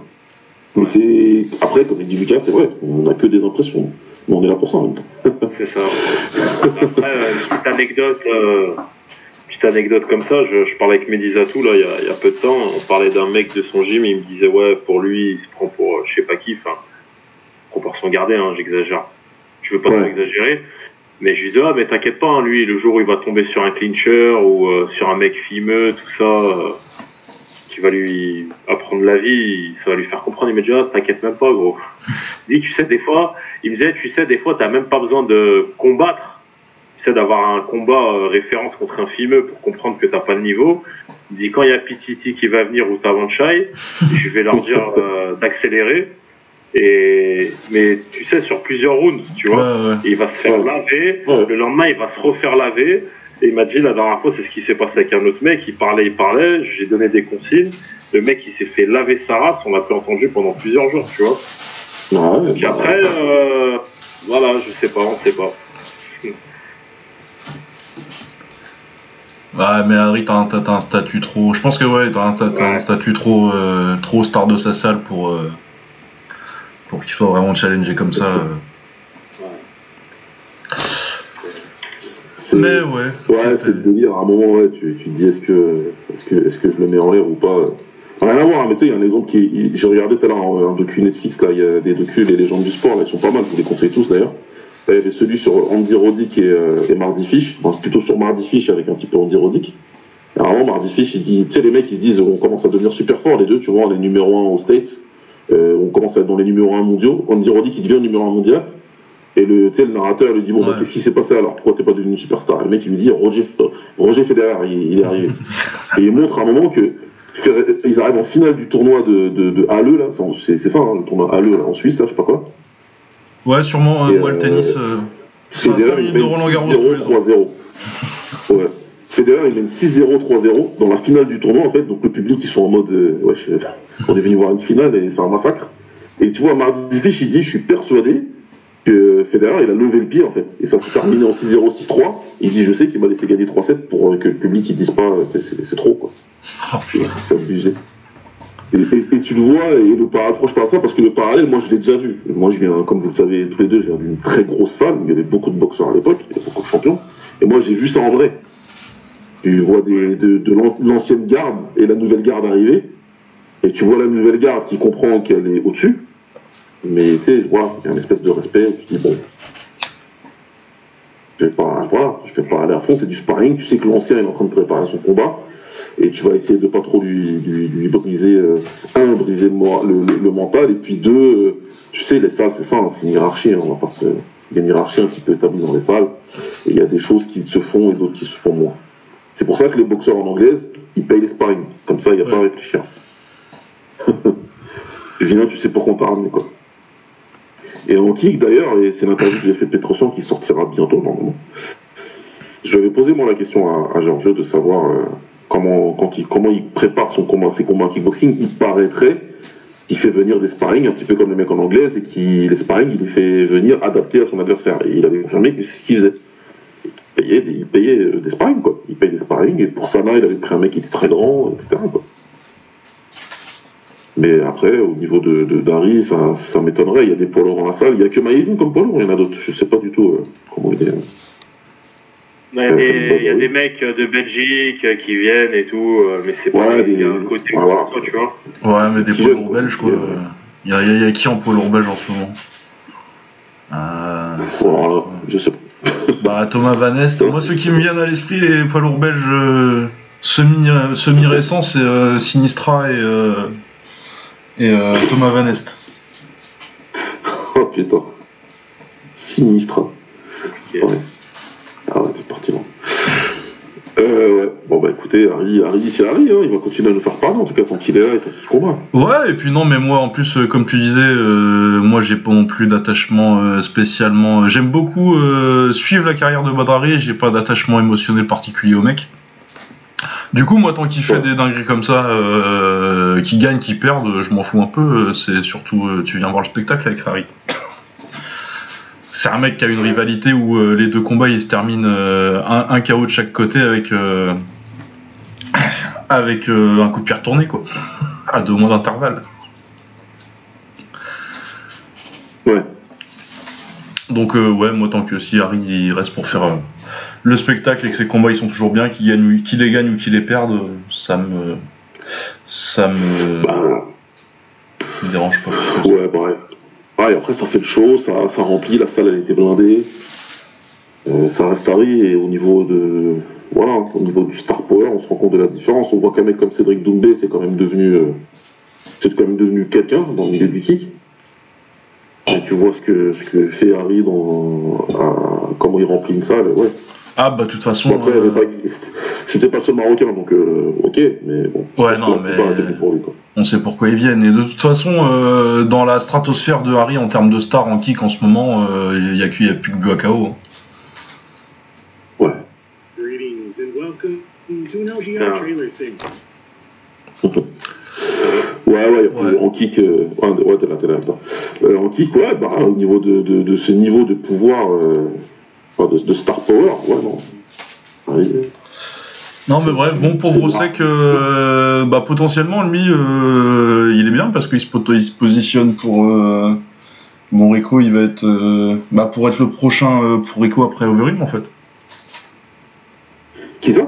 Mais c'est après, comme il dit Lucas, c'est vrai, on n'a que des impressions. Mais on est là pour ça en même temps. C'est ça. Après, euh, petite anecdote, euh, petite anecdote comme ça, je, je parlais avec Medizatou là il y, a, il y a peu de temps, on parlait d'un mec de son gym, il me disait ouais pour lui il se prend pour euh, je sais pas qui, enfin proportion gardée, hein, j'exagère. Je veux pas trop exagérer, mais je lui disais ah mais t'inquiète pas, hein, lui le jour où il va tomber sur un clincher ou euh, sur un mec fimeux, tout ça, euh, qui va lui apprendre la vie, ça va lui faire comprendre immédiatement, t'inquiète même pas gros. Il dit tu sais des fois, il me disait tu sais des fois t'as même pas besoin de combattre tu sais, d'avoir un combat euh, référence contre un fimeux pour comprendre que t'as pas le niveau. Il dit quand il y a Pititi qui va venir ou Tavanchai, je vais leur dire euh, d'accélérer. Et mais tu sais sur plusieurs rounds, tu vois, ouais, ouais. Et il va se faire Ouais. laver. Ouais. Le lendemain, il va se refaire laver. Et il m'a dit la dernière fois, c'est ce qui s'est passé avec un autre mec. Il parlait, il parlait. J'ai donné des consignes. Le mec, il s'est fait laver sa race. On l'a plus entendu pendant plusieurs jours, tu vois. Ouais, Puis bah, après, euh, voilà, je sais pas, on sait pas. Ouais, mais Harry, t'as un, t'as- t'as un statut trop. Je pense que ouais, t'as un, t'as- t'as un Ouais. statut trop, euh, trop star de sa salle pour, euh, pour qu'il soit vraiment challengé comme ça. euh. c'est- Mais ouais. Ouais, c'est le délire. À un moment, ouais, tu, tu te dis est-ce que, est-ce que, est-ce que je le mets en l'air ou pas Rien à voir, mais tu sais, il y a un exemple qui. J'ai regardé tout à l'heure un, un docu Netflix, là, il y a des docus, les légendes du sport, là, ils sont pas mal, je vous les conseille tous d'ailleurs. Il y avait celui sur Andy Roddick et, euh, et Mardy Fish, enfin, plutôt sur Mardy Fish avec un petit peu Andy Roddick. Moment, Mardy Fish, il dit, tu sais, les mecs, ils disent, on commence à devenir super forts, les deux, tu vois, les numéros 1 aux States, euh, on commence à être dans les numéros 1 mondiaux. Andy Roddick, il devient numéro 1 mondial. Et le, tu sais, le narrateur lui dit Bon, bah, Ouais. qu'est-ce qui s'est passé alors? Pourquoi t'es pas devenu superstar? Et le mec, il lui dit Roger, euh, Roger Federer, il, il est arrivé. et il montre à un moment que ils arrivent en finale du tournoi de, de, de Halle, là, c'est ça, hein, le tournoi Halle, là, en Suisse, là, je sais pas quoi. Ouais, sûrement, Et, euh, moi le euh, tennis. Euh, 5 Federer, il minutes de Roland Garros tous les 6-0, ans. 3-0. Ouais. Federer, il mène 6-0, 3-0 dans la finale du tournoi, en fait. Donc le public, ils sont en mode, euh, ouais, on est venu voir une finale et c'est un massacre. Et tu vois, Mardi Fish, il dit, je suis persuadé que Federer, il a levé le pied en fait. Et ça s'est terminé en 6-0, 6-3. Il dit Je sais qu'il m'a laissé gagner 3-7 pour euh, que le public il dise pas euh, c'est- c'est c'est trop quoi. Oh, putain. C'est abusé. Et, tu le vois, et le parle de ça parce que le parallèle, moi je l'ai déjà vu. Moi je viens, comme vous le savez tous les deux, je viens d'une très grosse salle, il y avait beaucoup de boxeurs à l'époque, il y avait beaucoup de champions. Et moi j'ai vu ça en vrai. Tu vois de, de l'an- l'ancienne garde et la nouvelle garde arriver. Et tu vois la nouvelle garde qui comprend qu'elle est au-dessus. Mais tu sais, voilà, il y a une espèce de respect tu dis bon. Je vais pas, je vais pas aller à fond, c'est du sparring, tu sais que l'ancien est en train de préparer son combat et tu vas essayer de pas trop lui, lui, lui briser, euh, un, briser le, mental, et puis deux, euh, tu sais, les salles, c'est ça, hein, c'est une hiérarchie, hein, on va pas se... Il y a une hiérarchie un petit peu établie dans les salles, et il y a des choses qui se font et d'autres qui se font moins. C'est pour ça que les boxeurs en anglaise, ils payent les sparring, comme ça, il n'y a pas à réfléchir. viens, tu sais pourquoi on t'a ramené, quoi. Et en kick, d'ailleurs, et c'est l'interview que j'ai fait de qui sortira bientôt, normalement, je lui avais posé moi la question à, à Giorgio de savoir euh, comment, quand il, comment il prépare son combat, ses combats en kickboxing. Il paraîtrait qu'il fait venir des sparring, un petit peu comme les mecs en anglaise, et qui les sparring, il les fait venir adaptés à son adversaire. Et il avait confirmé que ce qu'il faisait. Il payait, des, il payait euh, des sparring, quoi. Il payait des sparring, et pour Sana, il avait pris un mec qui était très grand, etc. Mais après, au niveau de, de d'Harry, ça, ça m'étonnerait. Il y a des poids lourds dans la salle. Il y a que Maïdou comme poids lourd, il y en a d'autres. Je sais pas du tout euh, comment il est. Il y a des, il y a des mecs de Belgique euh, qui viennent et tout, euh, mais c'est pas Ouais, il y a des- un côté ouais, voilà. tu vois. Ouais, mais des lourds belges, quoi. euh, Il y, a- y a- y a qui en poids lourd belge en ce moment? Euh, Voilà, je sais pas. Bah, Thomas Van Est. Moi, ceux qui me viennent à l'esprit, les poids lourds belges euh, semi, euh, semi-récents, c'est euh, Sinistra et, euh, et euh, Thomas Van Est. Oh putain. Ouais. Ah ouais, t'es parti loin. Euh, ouais. Bon bah écoutez, Harry, Harry c'est Harry, hein. il va continuer à nous faire parler, en tout cas tant qu'il est là et tant qu'il combat. Ouais, et puis non, mais moi, en plus, euh, comme tu disais, euh, moi, j'ai pas non plus d'attachement euh, spécialement. J'aime beaucoup suivre la carrière de Badrari, j'ai pas d'attachement émotionnel particulier au mec. Du coup, moi, tant qu'il fait Ouais. des dingueries comme ça, qui gagne, qui perd, je m'en fous un peu. C'est surtout, tu viens voir le spectacle avec Harry. C'est un mec qui a une rivalité où euh, les deux combats ils se terminent euh, un, un KO de chaque côté avec euh, avec un coup de pied retourné quoi, à deux mois d'intervalle. Ouais. Donc ouais, moi tant que si Harry il reste pour faire le spectacle et que ses combats ils sont toujours bien, qu'il gagne, ou- qu'il les gagne ou qu'il les perde, ça me ça me, Bah, me dérange pas. plus que ça. ouais, bref. Et après ça fait le show, ça, remplit, la salle elle était blindée. Euh, ça reste Harry et au niveau de. Voilà, au niveau du star power, on se rend compte de la différence. On voit qu'un mec comme Cédric Doumbé, c'est quand même devenu. euh, c'est quand même devenu quelqu'un dans le milieu du kick. Et tu vois ce que, fait Harry dans. comment il remplit une salle, ouais. Ah bah de toute façon. Après, euh, c'était pas seul marocain, donc euh, ok, mais bon. Ouais, non, mais- pour lui, quoi. On sait pourquoi ils viennent. Et de toute façon, euh, dans la stratosphère de Harry en termes de star en kick en ce moment, euh, il n'y a, a plus que Buakao. hein. Ouais. Greetings and welcome to an LGR Yeah. trailer thing. Ouais, ouais, Ouais. en kick, euh, ouais, t'es là, t'es là. Euh, en kick, ouais, bah, au niveau de, de, de ce niveau de pouvoir, euh, enfin, de, de star power, ouais, non. Ouais, Non mais bref, bon pour C'est Brossek, euh, bah potentiellement lui, euh, il est bien parce qu'il se, poto- il se positionne pour euh, bon Rico, il va être euh, bah pour être le prochain euh, pour Rico après Overeem en fait. Qui ça?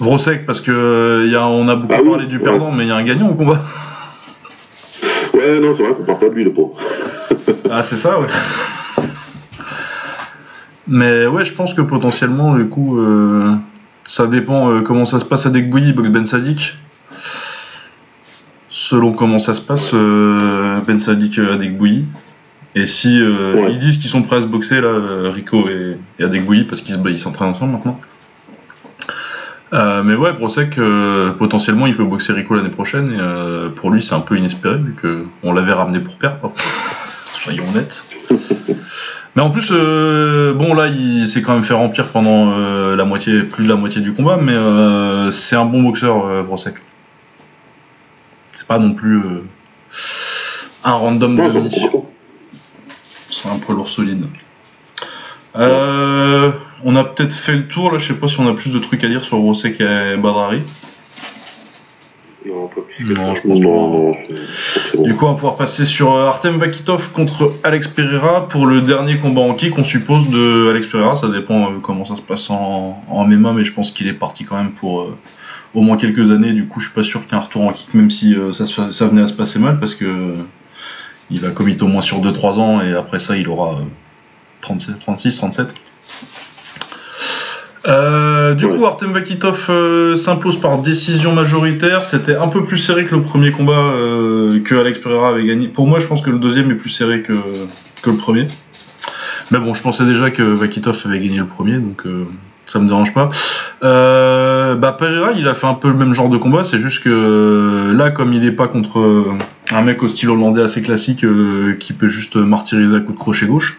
Vrosek parce que y a, on a beaucoup Ah oui, parlé du ouais. perdant, mais il y a un gagnant au combat. Ouais, non, c'est vrai qu'on parle pas de lui, le pauvre. Ah c'est ça ouais. Mais ouais, je pense que potentiellement du coup, euh, ça dépend euh, comment ça se passe à Dekbouyi, Box Ben Sadik. Selon comment ça se passe, euh, Ben Sadik euh, à Dekbouyi. Et si Ouais. ils disent qu'ils sont prêts à se boxer là, Rico et, et parce qu'ils se- ils s'entraînent ensemble maintenant. Mais ouais, Brosek, potentiellement, il peut boxer Rico l'année prochaine. Et pour lui, c'est un peu inespéré vu qu'on l'avait ramené pour perdre. Soyons honnêtes. Mais en plus, euh, bon là, il s'est quand même fait remplir pendant euh, la moitié, plus de la moitié du combat, mais euh, c'est un bon boxeur, Brosek. C'est pas non plus un random Ouais, demi. c'est un poids lourd solide. Euh, on a peut-être fait le tour là, je sais pas si on a plus de trucs à dire sur Rosek et Badrari. Non, pas plus Non, je pense. Non, non. Du coup, on va pouvoir passer sur euh, Artem Vakitov contre Alex Pereira pour le dernier combat en kick, on suppose, de Alex Pereira. Ça dépend euh, comment ça se passe en, en MMA, mais je pense qu'il est parti quand même pour euh, au moins quelques années. Du coup, je suis pas sûr qu'il y ait un retour en kick, même si euh, ça, ça venait à se passer mal, parce que euh, il va commit au moins sur 2-3 ans, et après ça, il aura euh, 37, 36, 37. Euh, du Ouais. coup, Artem Vakitov euh, s'impose par décision majoritaire. C'était un peu plus serré que le premier combat euh, que Alex Pereira avait gagné. Pour moi, je pense que le deuxième est plus serré que, que le premier. Mais bon, je pensais déjà que Vakitov avait gagné le premier, donc euh, ça me dérange pas. Euh, bah, Pereira, il a fait un peu le même genre de combat. C'est juste que euh, là, comme il est pas contre un mec au style hollandais assez classique euh, qui peut juste martyriser à coup de crochet gauche.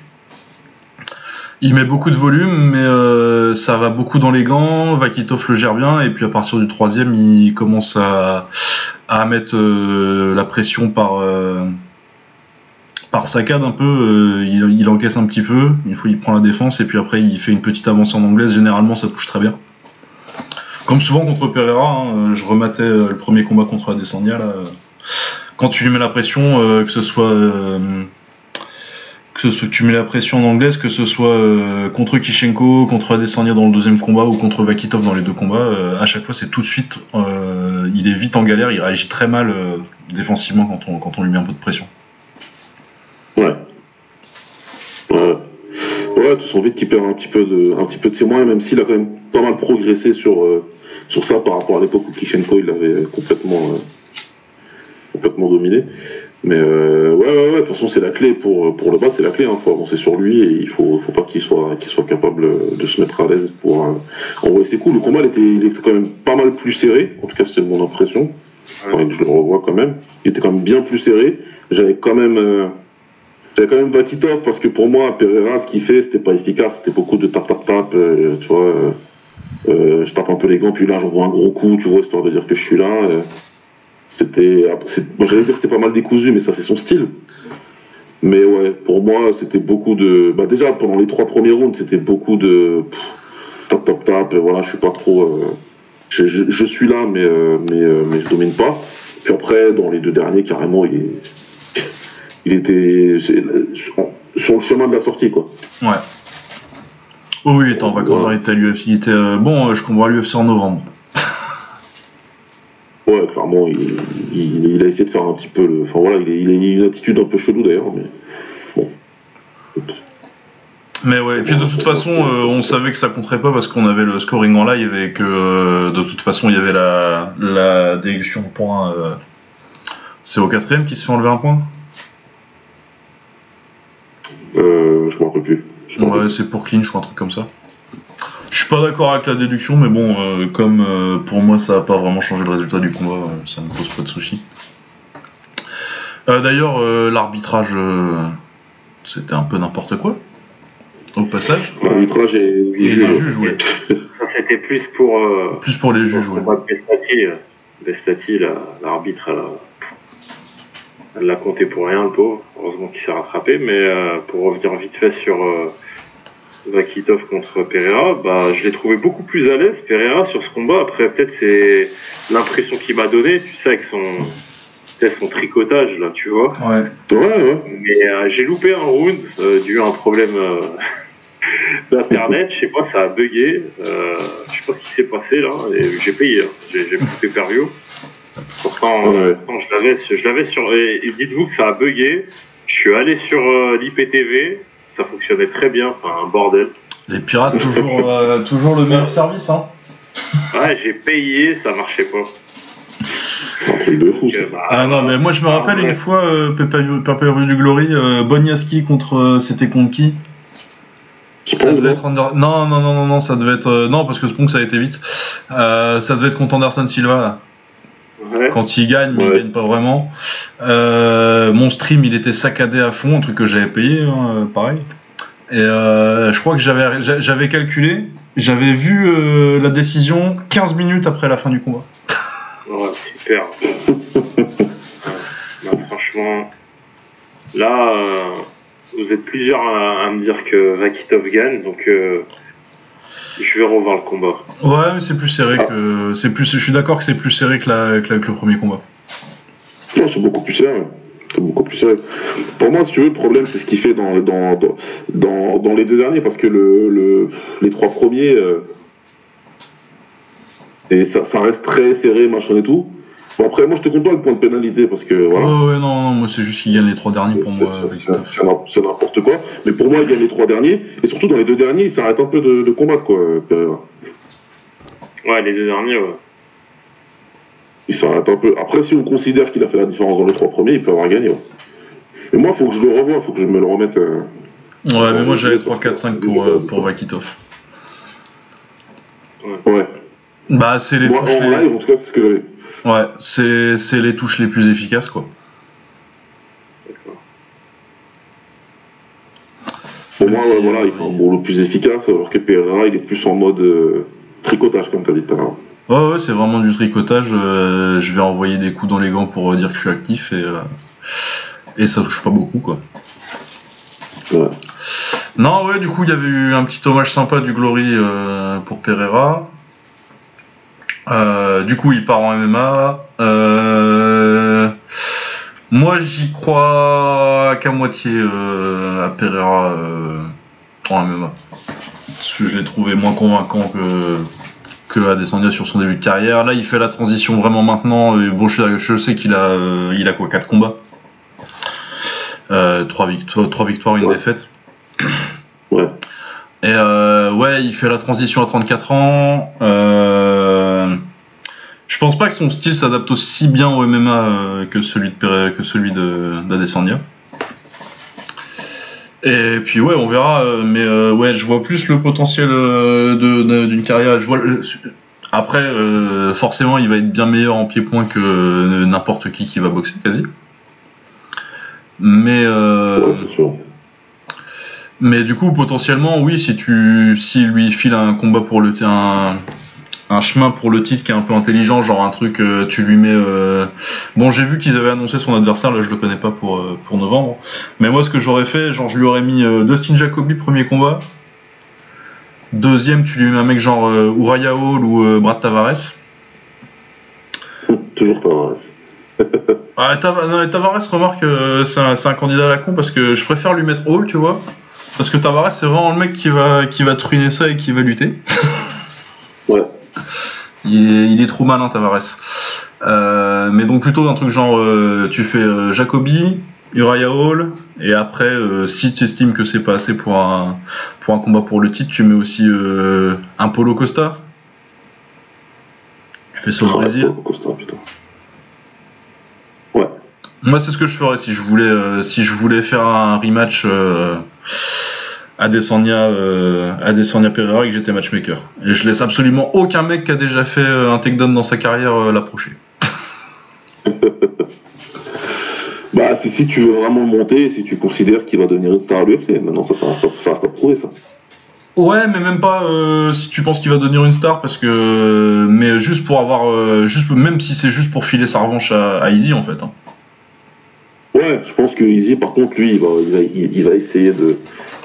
Il met beaucoup de volume, mais euh, ça va beaucoup dans les gants. Vakitov le gère bien, et puis à partir du troisième, il commence à, mettre euh, la pression par, euh, saccade un peu. il, encaisse un petit peu, une fois il prend la défense, et puis après il fait une petite avancée en anglaise. Généralement, ça touche très bien. Comme souvent contre Pereira, hein, je rematais le premier combat contre Adesanya. Là, quand tu lui mets la pression, que ce soit. Que tu mets la pression en anglaise, que ce soit euh, contre Kishenko, contre Adesanya dans le deuxième combat ou contre Vakitov dans les deux combats, euh, à chaque fois c'est tout de suite, euh, il est vite en galère, il réagit très mal défensivement quand on, lui met un peu de pression. Ouais. Ouais. Ouais, tu sens vite qu'il perd un petit peu de, un petit peu de ses moyens, même s'il a quand même pas mal progressé sur, sur ça par rapport à l'époque où Kishenko il l'avait complètement, complètement dominé. Mais euh, ouais, ouais, ouais, de toute façon c'est la clé pour, pour le battre, c'est la clé. Il faut avancer sur lui et il faut, faut pas qu'il soit, qu'il soit capable de se mettre à l'aise pour euh, envoyer ses coups. Le combat il était, il était quand même pas mal plus serré, en tout cas c'est mon impression. Que je le revois quand même. Il était quand même bien plus serré. J'avais quand même. euh, j'avais quand même Vakitov parce que pour moi, Pereira, ce qu'il fait, c'était pas efficace. C'était beaucoup de tap tap tap, euh, tu vois. euh, euh, je tape un peu les gants, puis là, j'envoie un gros coup, tu vois, histoire de dire que je suis là. C'était. j'allais dire c'était pas mal décousu, mais ça, c'est son style. Mais ouais, pour moi, c'était beaucoup de. Bah, déjà, pendant les trois premiers rounds, c'était beaucoup de. tap tap tap, et voilà, je suis pas trop. euh, je, je- je suis là, mais, euh, mais, euh, mais je domine pas. Puis après, dans les deux derniers, carrément, il, est- il était sur le chemin de la sortie, quoi. Ouais. Oh oui, il était en vacances, il était à l'UFC, il était bon, je comprends l'UFC en novembre. Ouais, clairement, il, il, il a essayé de faire un petit peu le. Enfin voilà, il, il a une attitude un peu chelou d'ailleurs, mais. Bon. Mais ouais, et puis de toute façon, euh, on savait que ça compterait pas parce qu'on avait le scoring en live et que euh, de toute façon, il y avait la, la déduction de points. euh, C'est au quatrième qui se fait enlever un point? Euh, je m'en rappelle plus. Ouais, c'est pour clinch ou un truc comme ça. Je suis pas d'accord avec la déduction, mais bon, euh, comme euh, pour moi ça a pas vraiment changé le résultat du combat, euh, ça me pose pas de soucis. Euh, D'ailleurs, euh, l'arbitrage, euh, c'était un peu n'importe quoi, au passage. L'arbitrage et Et les juges. ouais. Ça, c'était plus pour. euh, Plus pour les juges, ouais. Bestati. Bestati, la- l'arbitre, elle a- elle l'a compté pour rien, le pauvre. Heureusement qu'il s'est rattrapé. Mais euh, pour revenir vite fait sur euh, Vakitov contre Pereira, bah, je l'ai trouvé beaucoup plus à l'aise, Pereira, sur ce combat. Après, peut-être c'est l'impression qu'il m'a donné, tu sais, avec son, peut-être son tricotage, là, tu vois. Ouais. Ouais, ouais. Mais euh, j'ai loupé un round euh, dû à un problème euh, d'internet, je sais pas, ça a bugué. Euh, je sais pas ce qui s'est passé là. Et j'ai payé, hein. j'ai pris per view. Pourtant, Ouais. pourtant, je l'avais, je l'avais sur. Et, et dites-vous que ça a bugué. Je suis allé sur euh, l'IPTV, ça fonctionnait très bien, enfin un bordel. Les pirates, toujours, euh, toujours le meilleur service, hein. Ouais, j'ai payé, ça marchait pas. Un truc de fou, Donc, ça. euh, bah, Ah non, mais moi je me rappelle ouais. une fois, euh, Pay-Per-View du Glory, euh, Bonyaski contre. euh, C'était contre qui? Qui Ça devait être Ander- Non, non, non, non, non, ça devait être. euh, Non, parce que Spunk ça a été vite. Euh, ça devait être contre Anderson Silva, là. Ouais. Quand il gagne, mais il Ouais. gagne pas vraiment. Euh, mon stream, il était saccadé à fond, un truc que j'avais payé, hein, pareil. Et euh, je crois que j'avais j'a- j'avais calculé, j'avais vu euh, la décision 15 minutes après la fin du combat. Ouais, super. Non, franchement, là, vous êtes plusieurs à, à me dire que Vakitov gagne, donc je vais revoir le combat. Ouais, mais c'est plus serré Ah. que. C'est plus. Je suis d'accord que c'est plus serré que, la, que, la- que le premier combat. Non, c'est beaucoup plus sérieux. C'est beaucoup plus sérieux. Pour moi, si tu veux, le problème, c'est ce qu'il fait dans, dans, dans, dans, dans les deux derniers, parce que le, le, les trois premiers, euh, et ça, ça reste très serré, machin et tout. Bon, après, moi, je te compte pas le point de pénalité, parce que voilà. Ouais, ouais, non, non, moi c'est juste qu'il gagne les trois derniers pour moi. C'est- n'importe quoi. Mais pour moi, il gagne les trois derniers. Et surtout, dans les deux derniers, il s'arrête un peu de, de combattre, quoi, Pereira. Ouais, les deux derniers, ouais. Il s'arrête un peu. Après, si on considère qu'il a fait la différence dans les trois premiers, il peut avoir gagné. ouais. Mais moi, il faut que je le revoie, il faut que je me le remette. euh, Ouais, mais moi j'avais 3, 4, 5 pour, euh, pour Vakitov. Ouais. Bah, c'est les Moi, touches. en les- live, en tout cas, c'est ce que j'avais. Ouais, c'est c'est les touches les plus efficaces, quoi. D'accord. Pour moi, ouais, voilà, il fait un boulot plus efficace, alors que Pereira, il est plus en mode euh, tricotage, comme tu as dit tout à l'heure. Ouais, ouais, c'est vraiment du tricotage. euh, je vais envoyer des coups dans les gants pour euh, dire que je suis actif et, euh, et ça touche pas beaucoup, quoi. Ouais. Non, ouais, du coup, il y avait eu un petit hommage sympa du Glory euh, pour Pereira. Euh, du coup, il part en MMA. Euh, moi, j'y crois qu'à moitié euh, à Pereira en MMA. Parce que je l'ai trouvé moins convaincant que, que Adesanya sur son début de carrière. Là, il fait la transition vraiment maintenant. Et bon, je, je sais qu'il a, il a quoi, 4 combats? Euh, 3, victoires, trois victoires, une Ouais. défaite. Ouais. Et ouais, il fait la transition à 34 ans. Euh, pense pas que son style s'adapte aussi bien au MMA euh, que celui de que celui de d'Adesanya. Et puis ouais, on verra. euh, mais euh, ouais, je vois plus le potentiel d'une carrière. Je vois le- après, forcément, il va être bien meilleur en pied-point que n'importe qui qui va boxer quasi. Mais Ouais, c'est sûr. mais du coup, potentiellement, oui, si tu, si lui file un combat pour le, un, un chemin pour le titre qui est un peu intelligent, genre un truc, euh, tu lui mets. euh, Bon, j'ai vu qu'ils avaient annoncé son adversaire, là, je le connais pas pour euh, pour novembre. Mais moi, ce que j'aurais fait, genre, je lui aurais mis Dustin Jacoby premier combat. Deuxième, tu lui mets un mec genre Uriah Hall ou Brad Tavares. Toujours vrai. Ah, Tavares, remarque, c'est un, c'est un candidat à la con parce que je préfère lui mettre Hall, tu vois. Parce que Tavares, c'est vraiment le mec qui va, qui va truiner ça et qui va lutter. Ouais. Il est, il est trop malin, Tavares. Euh, mais donc plutôt un truc genre, euh, tu fais euh, Jacobi, Uriah Hall, et après, si tu estimes que c'est pas assez pour un, pour un combat pour le titre, tu mets aussi un Polo Costa. Tu fais ça au Ah, Brésil. Ouais. Moi, c'est ce que je ferais si je voulais, si je voulais faire un rematch Adesanya, euh, Adesanya Pereira et que j'étais matchmaker. Et je laisse absolument aucun mec qui a déjà fait euh, un takedown dans sa carrière euh, l'approcher. Bah, c'est si tu veux vraiment monter, si tu considères qu'il va devenir une star à l'UFC. Maintenant, ça, ça, ça, ça reste à prouver, ça. Ouais, mais même pas euh, si tu penses qu'il va devenir une star, parce que, mais juste pour avoir, juste même si c'est juste pour filer sa revanche à, à Izzy en fait. hein. Ouais, je pense que Izzy, par contre, lui, il va, il va, il, va essayer de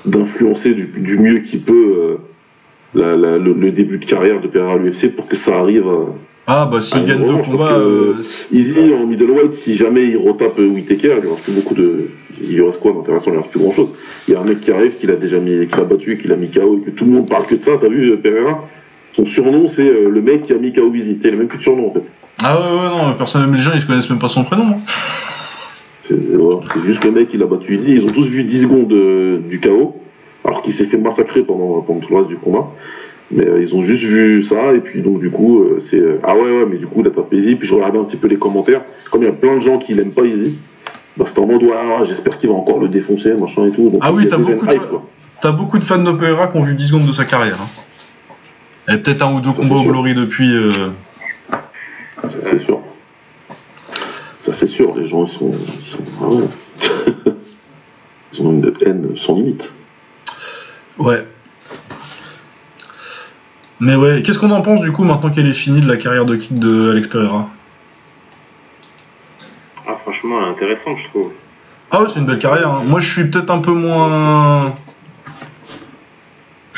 d'influencer du, du mieux qu'il peut euh, la- la- le, le début de carrière de Pereira à l'UFC pour que ça arrive à, Ah bah s'il gagne deux combats, euh, Izzy en middleweight, si jamais il retape euh, Whittaker, il lui reste plus beaucoup de. Il reste quoi d'intéressant Il lui reste plus grand chose. Il y a un mec qui arrive, qui l'a déjà mis, qui l'a battu, qui l'a mis KO et que tout le monde parle que de ça. T'as vu euh, Pereira? Son surnom, c'est euh, le mec qui a mis KO Izzy. Il a même plus de surnom en fait. ah ouais ouais non, personne, les gens ils se connaissent même pas son prénom. hein. C'est juste le mec qui l'a battu. Ils ont tous vu 10 secondes euh, du KO, alors qu'il s'est fait massacrer pendant, pendant tout le reste du combat. Mais euh, ils ont juste vu ça, et puis donc du coup, euh, c'est. ah ouais, ouais, mais du coup, il a tapé Izzy. Puis je regardais un petit peu les commentaires. Comme il y a plein de gens qui l'aiment pas Izzy, bah c'était en mode, ouais, ah, j'espère qu'il va encore le défoncer, machin et tout. Donc, Ah oui, il a t'as beaucoup de- hype, beaucoup de fans de Pereira qui ont vu 10 secondes de sa carrière. Hein. Et peut-être un ou deux combats au. Glory depuis. c'est sûr. Ça, c'est sûr, les gens, ils sont. Ils, sont... Ah ouais. ils ont une haine sans limite. Ouais. Mais ouais, qu'est-ce qu'on en pense du coup maintenant qu'elle est finie de la carrière de kick de Alex Pereira? Ah, franchement, intéressant, je trouve. Ah ouais, c'est une belle carrière. hein. Moi, je suis peut-être un peu moins.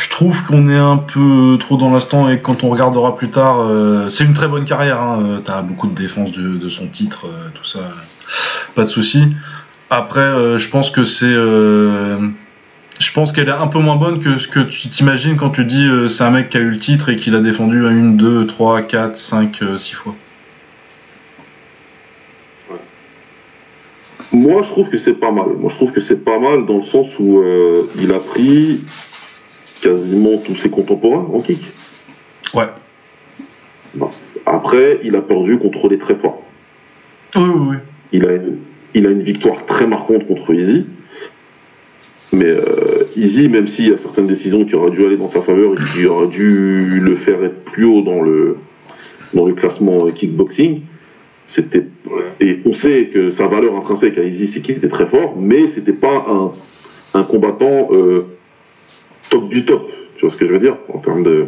Je trouve qu'on est un peu trop dans l'instant et quand on regardera plus tard, euh, c'est une très bonne carrière. Hein. Euh, T'as beaucoup de défense de, son titre, euh, tout ça, pas de souci. Après, je pense que c'est, je pense qu'elle est un peu moins bonne que ce que tu t'imagines quand tu dis c'est un mec qui a eu le titre et qui l'a défendu à une, deux, trois, quatre, cinq, six fois. Moi, je trouve que c'est pas mal. Moi, je trouve que c'est pas mal dans le sens où il a pris quasiment tous ses contemporains en kick. Ouais. Bon. Après, il a perdu contre les très forts. Oui, oui, oui. Il a une, il a une victoire très marquante contre Easy. Mais euh, Easy, même s'il y a certaines décisions qui auraient dû aller dans sa faveur et qui auraient dû le faire être plus haut dans le, dans le classement euh, kickboxing, c'était et on sait que sa valeur intrinsèque à Easy, c'est qu'il était très fort, mais c'était pas un, un combattant euh, top du top. Tu vois ce que je veux dire? En termes de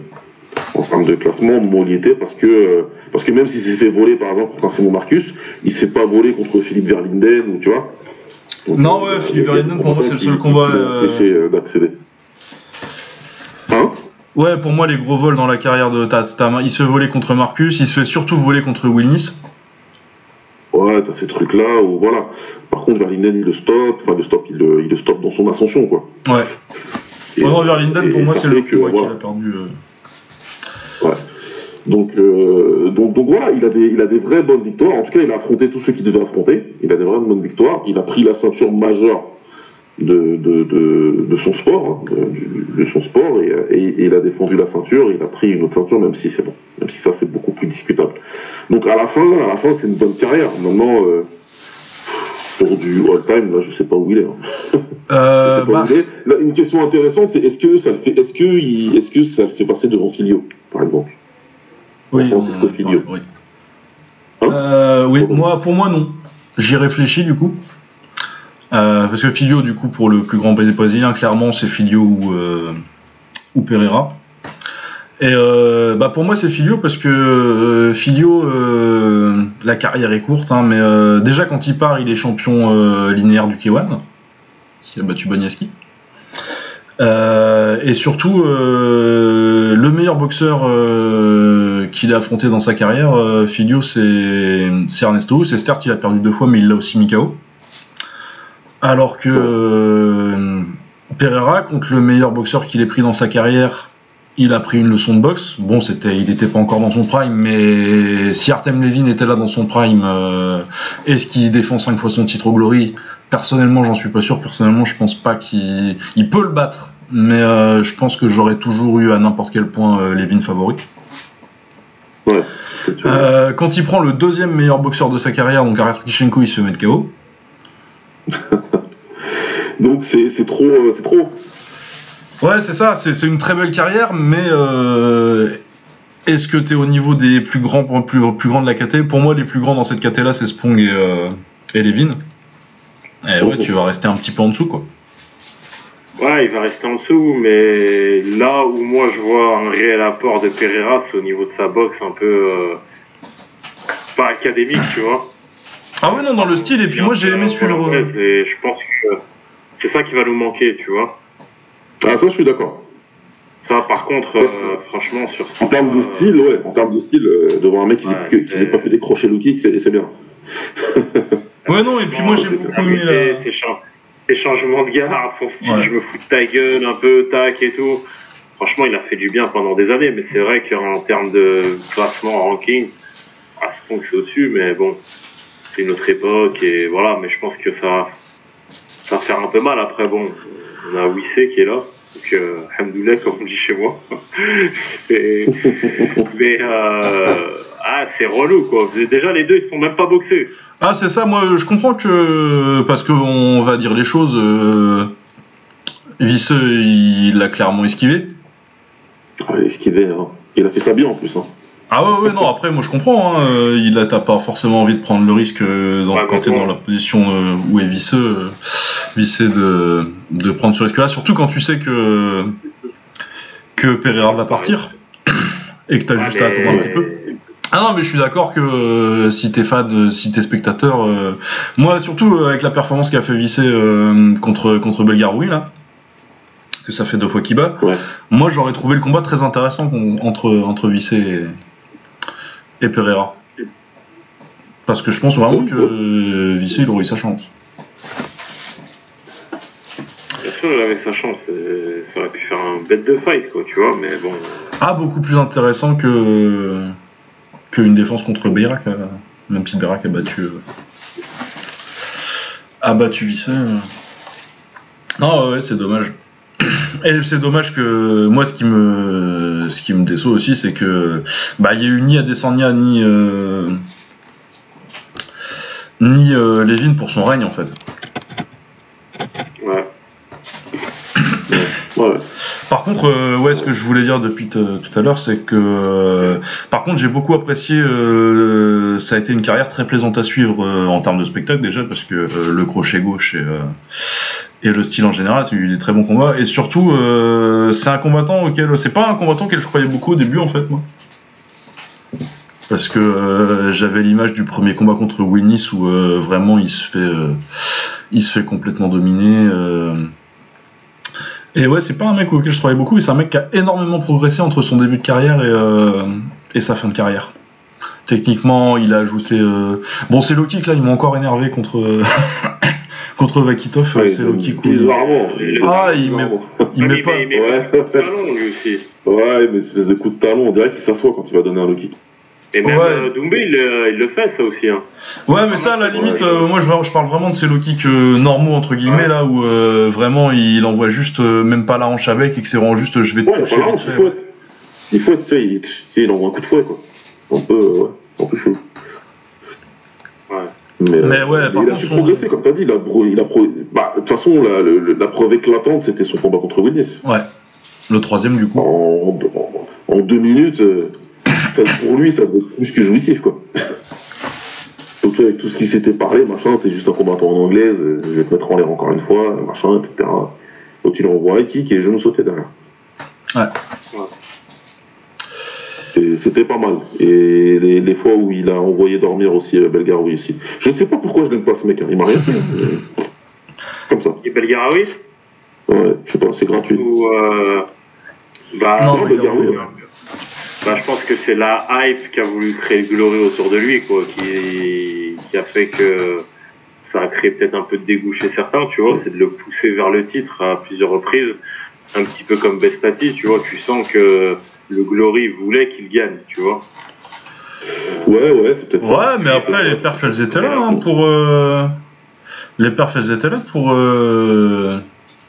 en termes de classement, il était, parce que euh, parce que même s'il s'est fait voler par exemple contre un Simon Marcus, il s'est pas volé contre Philippe Verlinden ou tu vois? Donc, Non, euh, ouais, Philippe Verlinden, pour moi, c'est le seul combat, euh, euh, d'accéder. Hein? Ouais, pour moi, les gros vols dans la carrière de Taz. Il se fait voler contre Marcus, il se fait surtout voler contre Wilnis. Ouais, t'as ces trucs-là où voilà. Par contre, Verlinden, il le stoppe, enfin, le stoppe, il le, il le stoppe dans son ascension, quoi. Ouais. Ouais, non, Verlinden, pour moi, c'est le que, plus qu'il a perdu. euh. Donc, euh, donc, donc voilà, il a, des, il a des vraies bonnes victoires. En tout cas, il a affronté tous ceux qu'il devait affronter. Il a des vraies bonnes victoires. Il a pris la ceinture majeure de, de, de, de son sport, hein, de, de son sport, et, et, et il a défendu la ceinture. Il a pris une autre ceinture, même si c'est bon, même si ça c'est beaucoup plus discutable. Donc à la fin, à la fin, c'est une bonne carrière. Maintenant, euh, du all-time, là, je sais pas où il est. hein. Euh, bah, où il. Là, une question intéressante, c'est est-ce que ça le fait, est-ce que, il- est-ce que ça le fait passer devant Filio, par exemple? Oui, Francisco Filio? oui. Hein? Euh, oui, Pardon. moi, pour moi, non. J'y réfléchis, du coup. Euh, parce que Filio, du coup, pour le plus grand pays brésilien, clairement, c'est Filio ou, euh, ou Pereira. Et euh, bah pour moi, c'est Filio parce que euh, Filio, euh, la carrière est courte, hein, mais déjà quand il part, il est champion linéaire du K1, parce qu'il a battu Boniaski. Et surtout, le meilleur boxeur qu'il a affronté dans sa carrière, Filio, c'est Ernesto. C'est certes, il a perdu deux fois, mais il l'a aussi mis KO. Alors que Pereira, contre le meilleur boxeur qu'il ait pris dans sa carrière, il a pris une leçon de boxe. Bon, c'était, il n'était pas encore dans son prime, mais si Artem Levin était là dans son prime, euh, est-ce qu'il défend cinq fois son titre au Glory? Personnellement, j'en suis pas sûr. Personnellement, je pense pas qu'il il peut le battre, mais euh, je pense que j'aurais toujours eu à n'importe quel point euh, Levin favori. Ouais. Euh, quand il prend le deuxième meilleur boxeur de sa carrière, donc Artur Kishenko, il se fait mettre KO. Donc c'est c'est trop, c'est trop. Ouais, c'est ça, c'est une très belle carrière, mais euh, est-ce que tu es au niveau des plus grands, plus, plus grands de la KT Pour moi, les plus grands dans cette KT là, c'est Spong et, euh, et Levin. Et ouais, tu vas rester un petit peu en dessous, quoi. Ouais, il va rester en dessous, mais là où moi je vois un réel apport de Pereira, c'est au niveau de sa boxe un peu euh, pas académique, tu vois. Ah ouais, non, dans le style, et puis moi j'ai aimé suivre. C'est- je pense que c'est ça qui va nous manquer, tu vois. Ah ça, je suis d'accord. Ça, par contre, euh, franchement, sur ce En termes de euh, style, ouais. En termes de style, euh, de voir un mec qui Ouais, qui- s'est pas fait décrocher le kick, c'est c'est bien. Ouais, non, et puis moi j'ai beaucoup aimé Ses, la. cha- ses changements de garde, son style, Ouais. je me fous de ta gueule un peu, tac et tout. Franchement, il a fait du bien pendant des années, mais c'est vrai qu'en termes de classement, ranking, à ce point que c'est au-dessus, mais bon, c'est une autre époque et voilà, mais je pense que ça, ça va faire un peu mal après. Bon, on a Wissé qui est là, donc euh, Hamdoulah, comme on dit chez moi. Et- mais euh, ah, c'est relou quoi. Déjà, les deux, ils sont même pas boxés. Ah, c'est ça, moi je comprends que. Parce qu'on va dire les choses. Euh, Visseux, il l'a clairement esquivé. Ah, il esquivé, hein. Il a fait ça bien en plus. Hein. Ah ouais, ouais, non, après, moi je comprends. Hein, euh, il a t'as pas forcément envie de prendre le risque dans, Ouais, quand t'es dans la position euh, où est visseux, euh, vissé de, de prendre ce risque-là. Surtout quand tu sais que, que Pereira va partir et que t'as juste à attendre un petit peu. Ah non, mais je suis d'accord que euh, si t'es fan, si t'es spectateur, euh, moi surtout euh, avec la performance qu'a fait Vissé contre contre Belgaroui là, que ça fait deux fois qu'il bat. Ouais. Moi j'aurais trouvé le combat très intéressant entre entre Vissé et, et Pereira. Parce que je pense vraiment que euh, Vissé il aurait eu sa chance. Bien sûr, il avait sa chance? Ça aurait pu faire un bête de fight, quoi, tu vois, mais bon. Ah beaucoup plus intéressant que qu'une défense contre Beyrak, euh, même si Beyrak a battu euh, a battu Vissé. Non ouais c'est dommage. Et c'est dommage que moi ce qui me ce qui me déçoit aussi c'est que bah il y a eu ni Adesanya ni euh, ni euh, Levin pour son règne en fait. Ouais. Par contre, euh, ouais, ce que je voulais dire depuis t- tout à l'heure, c'est que, euh, par contre, j'ai beaucoup apprécié. euh, ça a été une carrière très plaisante à suivre euh, en termes de spectacle déjà, parce que euh, le crochet gauche et, euh, le style en général, c'est eu des très bons combats. Et surtout, euh, c'est un combattant auquel, c'est pas un combattant auquel je croyais beaucoup au début en fait, moi. Parce que euh, j'avais l'image du premier combat contre Wilnis où euh, vraiment il se fait, euh, il se fait complètement dominer. Et ouais, c'est pas un mec auquel je travaille beaucoup, et c'est un mec qui a énormément progressé entre son début de carrière et, euh, et sa fin de carrière. Techniquement, il a ajouté. euh, Bon, c'est low kick là, ils m'ont encore énervé contre contre Vakitov. Ouais, c'est low kick où Bizarrement. Ah, il met- il met pas. Ouais. Talon, lui aussi. Ouais, mais espèce de coup de talon, on dirait qu'il s'assoit quand il va donner un low kick. Et même Ouais. euh, Doumbé, il, euh, il le fait, ça aussi. Hein. Ouais, mais ça, à la limite, Ouais. euh, moi je, je parle vraiment de ces low kicks normaux entre guillemets Ouais. là où euh, vraiment il envoie juste même pas la hanche avec et que c'est vraiment juste je vais te toucher voilà, vite il fait. Il faut tu sais, il, envoie un coup de fouet, quoi. Un peu, ouais, un peu chaud. Ouais. Mais, Mais ouais, par il a contre, su son- progresser, comme t'as dit. A, a bah, de toute façon, la, preuve éclatante, c'était son combat contre Willis. Ouais. Le troisième du coup. En, en, en deux minutes, ça, pour lui, ça doit être plus que jouissif, quoi. Surtout avec tout ce qui s'était parlé, machin, t'es juste un combattant en anglaise, euh, je vais te mettre en l'air encore une fois, machin, etc. Donc il envoie un kick et les genoux sautés derrière. Ouais. C'était pas mal. Et les, les fois où il a envoyé dormir aussi euh, Belgaroui aussi. Je ne sais pas pourquoi je n'aime pas ce mec, hein. il m'a rien fait. mais- Comme ça. Et Belgaraoui Ouais, je sais pas, c'est gratuit. Ou. Euh, bah, Non, Belgaroui, ouais. Bah, je pense que c'est la hype qui a voulu créer le glory autour de lui, quoi, qui, qui a fait que ça a créé peut-être un peu de dégoût chez certains, tu vois, c'est de le pousser vers le titre à plusieurs reprises, un petit peu comme Bestati, tu vois, tu sens que le glory voulait qu'il gagne, tu vois. Ouais, ouais, c'est peut-être ça. Ouais, mais après, les perfs, elles étaient là hein, pour. euh, Les perfs, elles étaient là pour. Euh...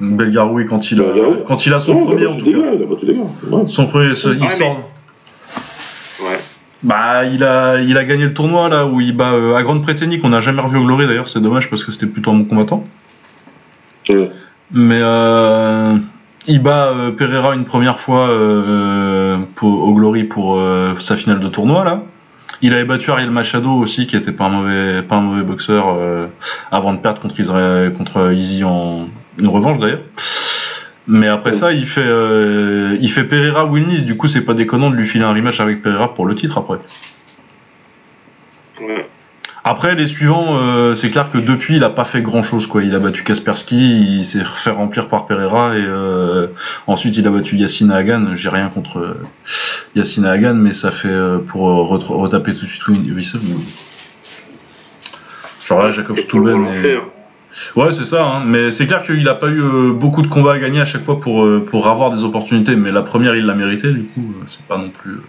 Belgaroui quand il, a... Quand il a son Non, premier a en tout cas. Ouais. Son premier, il Ouais, sort. Bah, il a, il a gagné le tournoi là où il bat euh, à Grande Préténie qu'on n'a jamais revu au Glory d'ailleurs, c'est dommage parce que c'était plutôt un bon combattant. Mais euh, il bat euh, Pereira une première fois euh, pour, au Glory pour euh, sa finale de tournoi là. Il avait battu Ariel Machado aussi, qui était pas un mauvais, pas un mauvais boxeur, euh, avant de perdre contre, contre Easy en une revanche d'ailleurs. Mais après ça, il fait, euh, il fait Pereira Wilnis. Du coup, c'est pas déconnant de lui filer un rematch avec Pereira pour le titre après. Ouais. Après, les suivants, euh, c'est clair que depuis, il a pas fait grand chose. Quoi. Il a battu Kaspersky, il s'est fait remplir par Pereira, et euh, ensuite il a battu Yassine Hagan. J'ai rien contre Yassine Hagan, mais ça fait euh, pour ret- retaper tout de suite Wissem. Genre là, Jacob Et Ouais, c'est ça. Hein. Mais c'est clair qu'il a pas eu euh, beaucoup de combats à gagner à chaque fois pour, euh, pour avoir des opportunités. Mais la première, il l'a mérité. Du coup, euh, c'est pas non plus.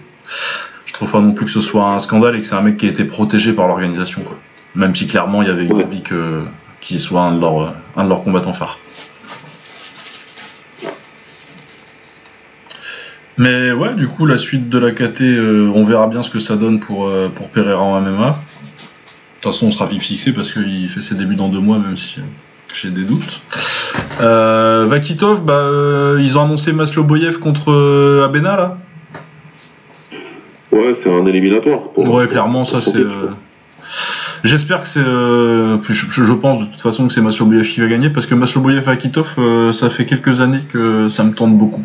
je trouve pas non plus que ce soit un scandale et que c'est un mec qui a été protégé par l'organisation. quoi. Même si clairement, il y avait une envie que qu'il soit un de leurs un de leurs combattants phares. Mais ouais, du coup, la suite de la KT, on verra bien ce que ça donne pour, pour Pereira en MMA. De toute façon, on sera vite fixé parce qu'il fait ses débuts dans deux mois, même si j'ai des doutes. Euh, Vakitov, bah, euh, ils ont annoncé Masloboyev contre euh, Abena là? Ouais, c'est un éliminatoire. pour- Ouais, clairement, ça c'est. J'espère que c'est. Je, pense de toute façon que c'est Masloboyev qui va gagner parce que Masloboyev Vakitov, euh, ça fait quelques années que ça me tente beaucoup.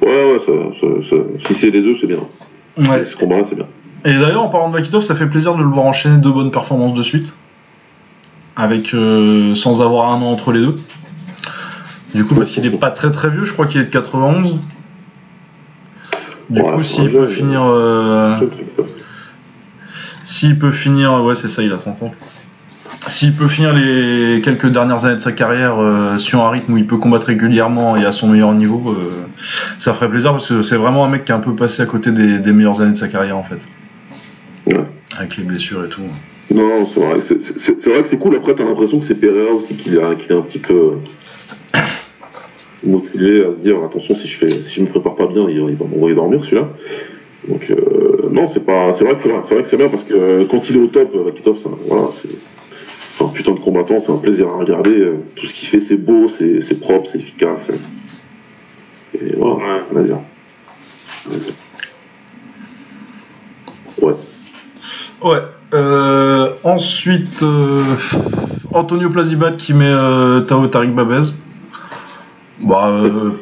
Ouais, ouais, ça, ça- ça- si c'est les deux, c'est bien. Ouais. Ce combat-là, c'est bien. Et d'ailleurs, en parlant de Vakitov, ça fait plaisir de le voir enchaîner deux bonnes performances de suite. Avec, euh, sans avoir un an entre les deux. Du coup, parce qu'il est pas très très vieux, je crois qu'il est de 91. Du Ouais, coup, s'il peut finir. euh. S'il peut finir, ouais, c'est ça, il a 30 ans. S'il peut finir les quelques dernières années de sa carrière euh, sur un rythme où il peut combattre régulièrement et à son meilleur niveau, euh, ça ferait plaisir parce que c'est vraiment un mec qui est un peu passé à côté des, des meilleures années de sa carrière en fait. Avec les blessures et tout. Non, c'est vrai. C'est- C'est c'est vrai que c'est cool. Après, t'as l'impression que c'est Pereira aussi qui est, qui est un petit peu motivé à se dire attention, si je fais, si je me prépare pas bien, il, il va m'envoyer dormir celui-là. Donc euh, non, c'est pas, c'est vrai que c'est vrai, c'est vrai que c'est bien parce que euh, quand il est au top, euh, c'est un- voilà, c'est c'est un putain de combattant, c'est un plaisir à regarder. euh, Tout ce qu'il fait, c'est beau, c'est c'est propre, c'est efficace. Et voilà, Ouais. on va dire. Ouais. Ouais. Euh, ensuite, euh, Antonio Plazibat qui met euh, Tao Tariq Babez. Bah,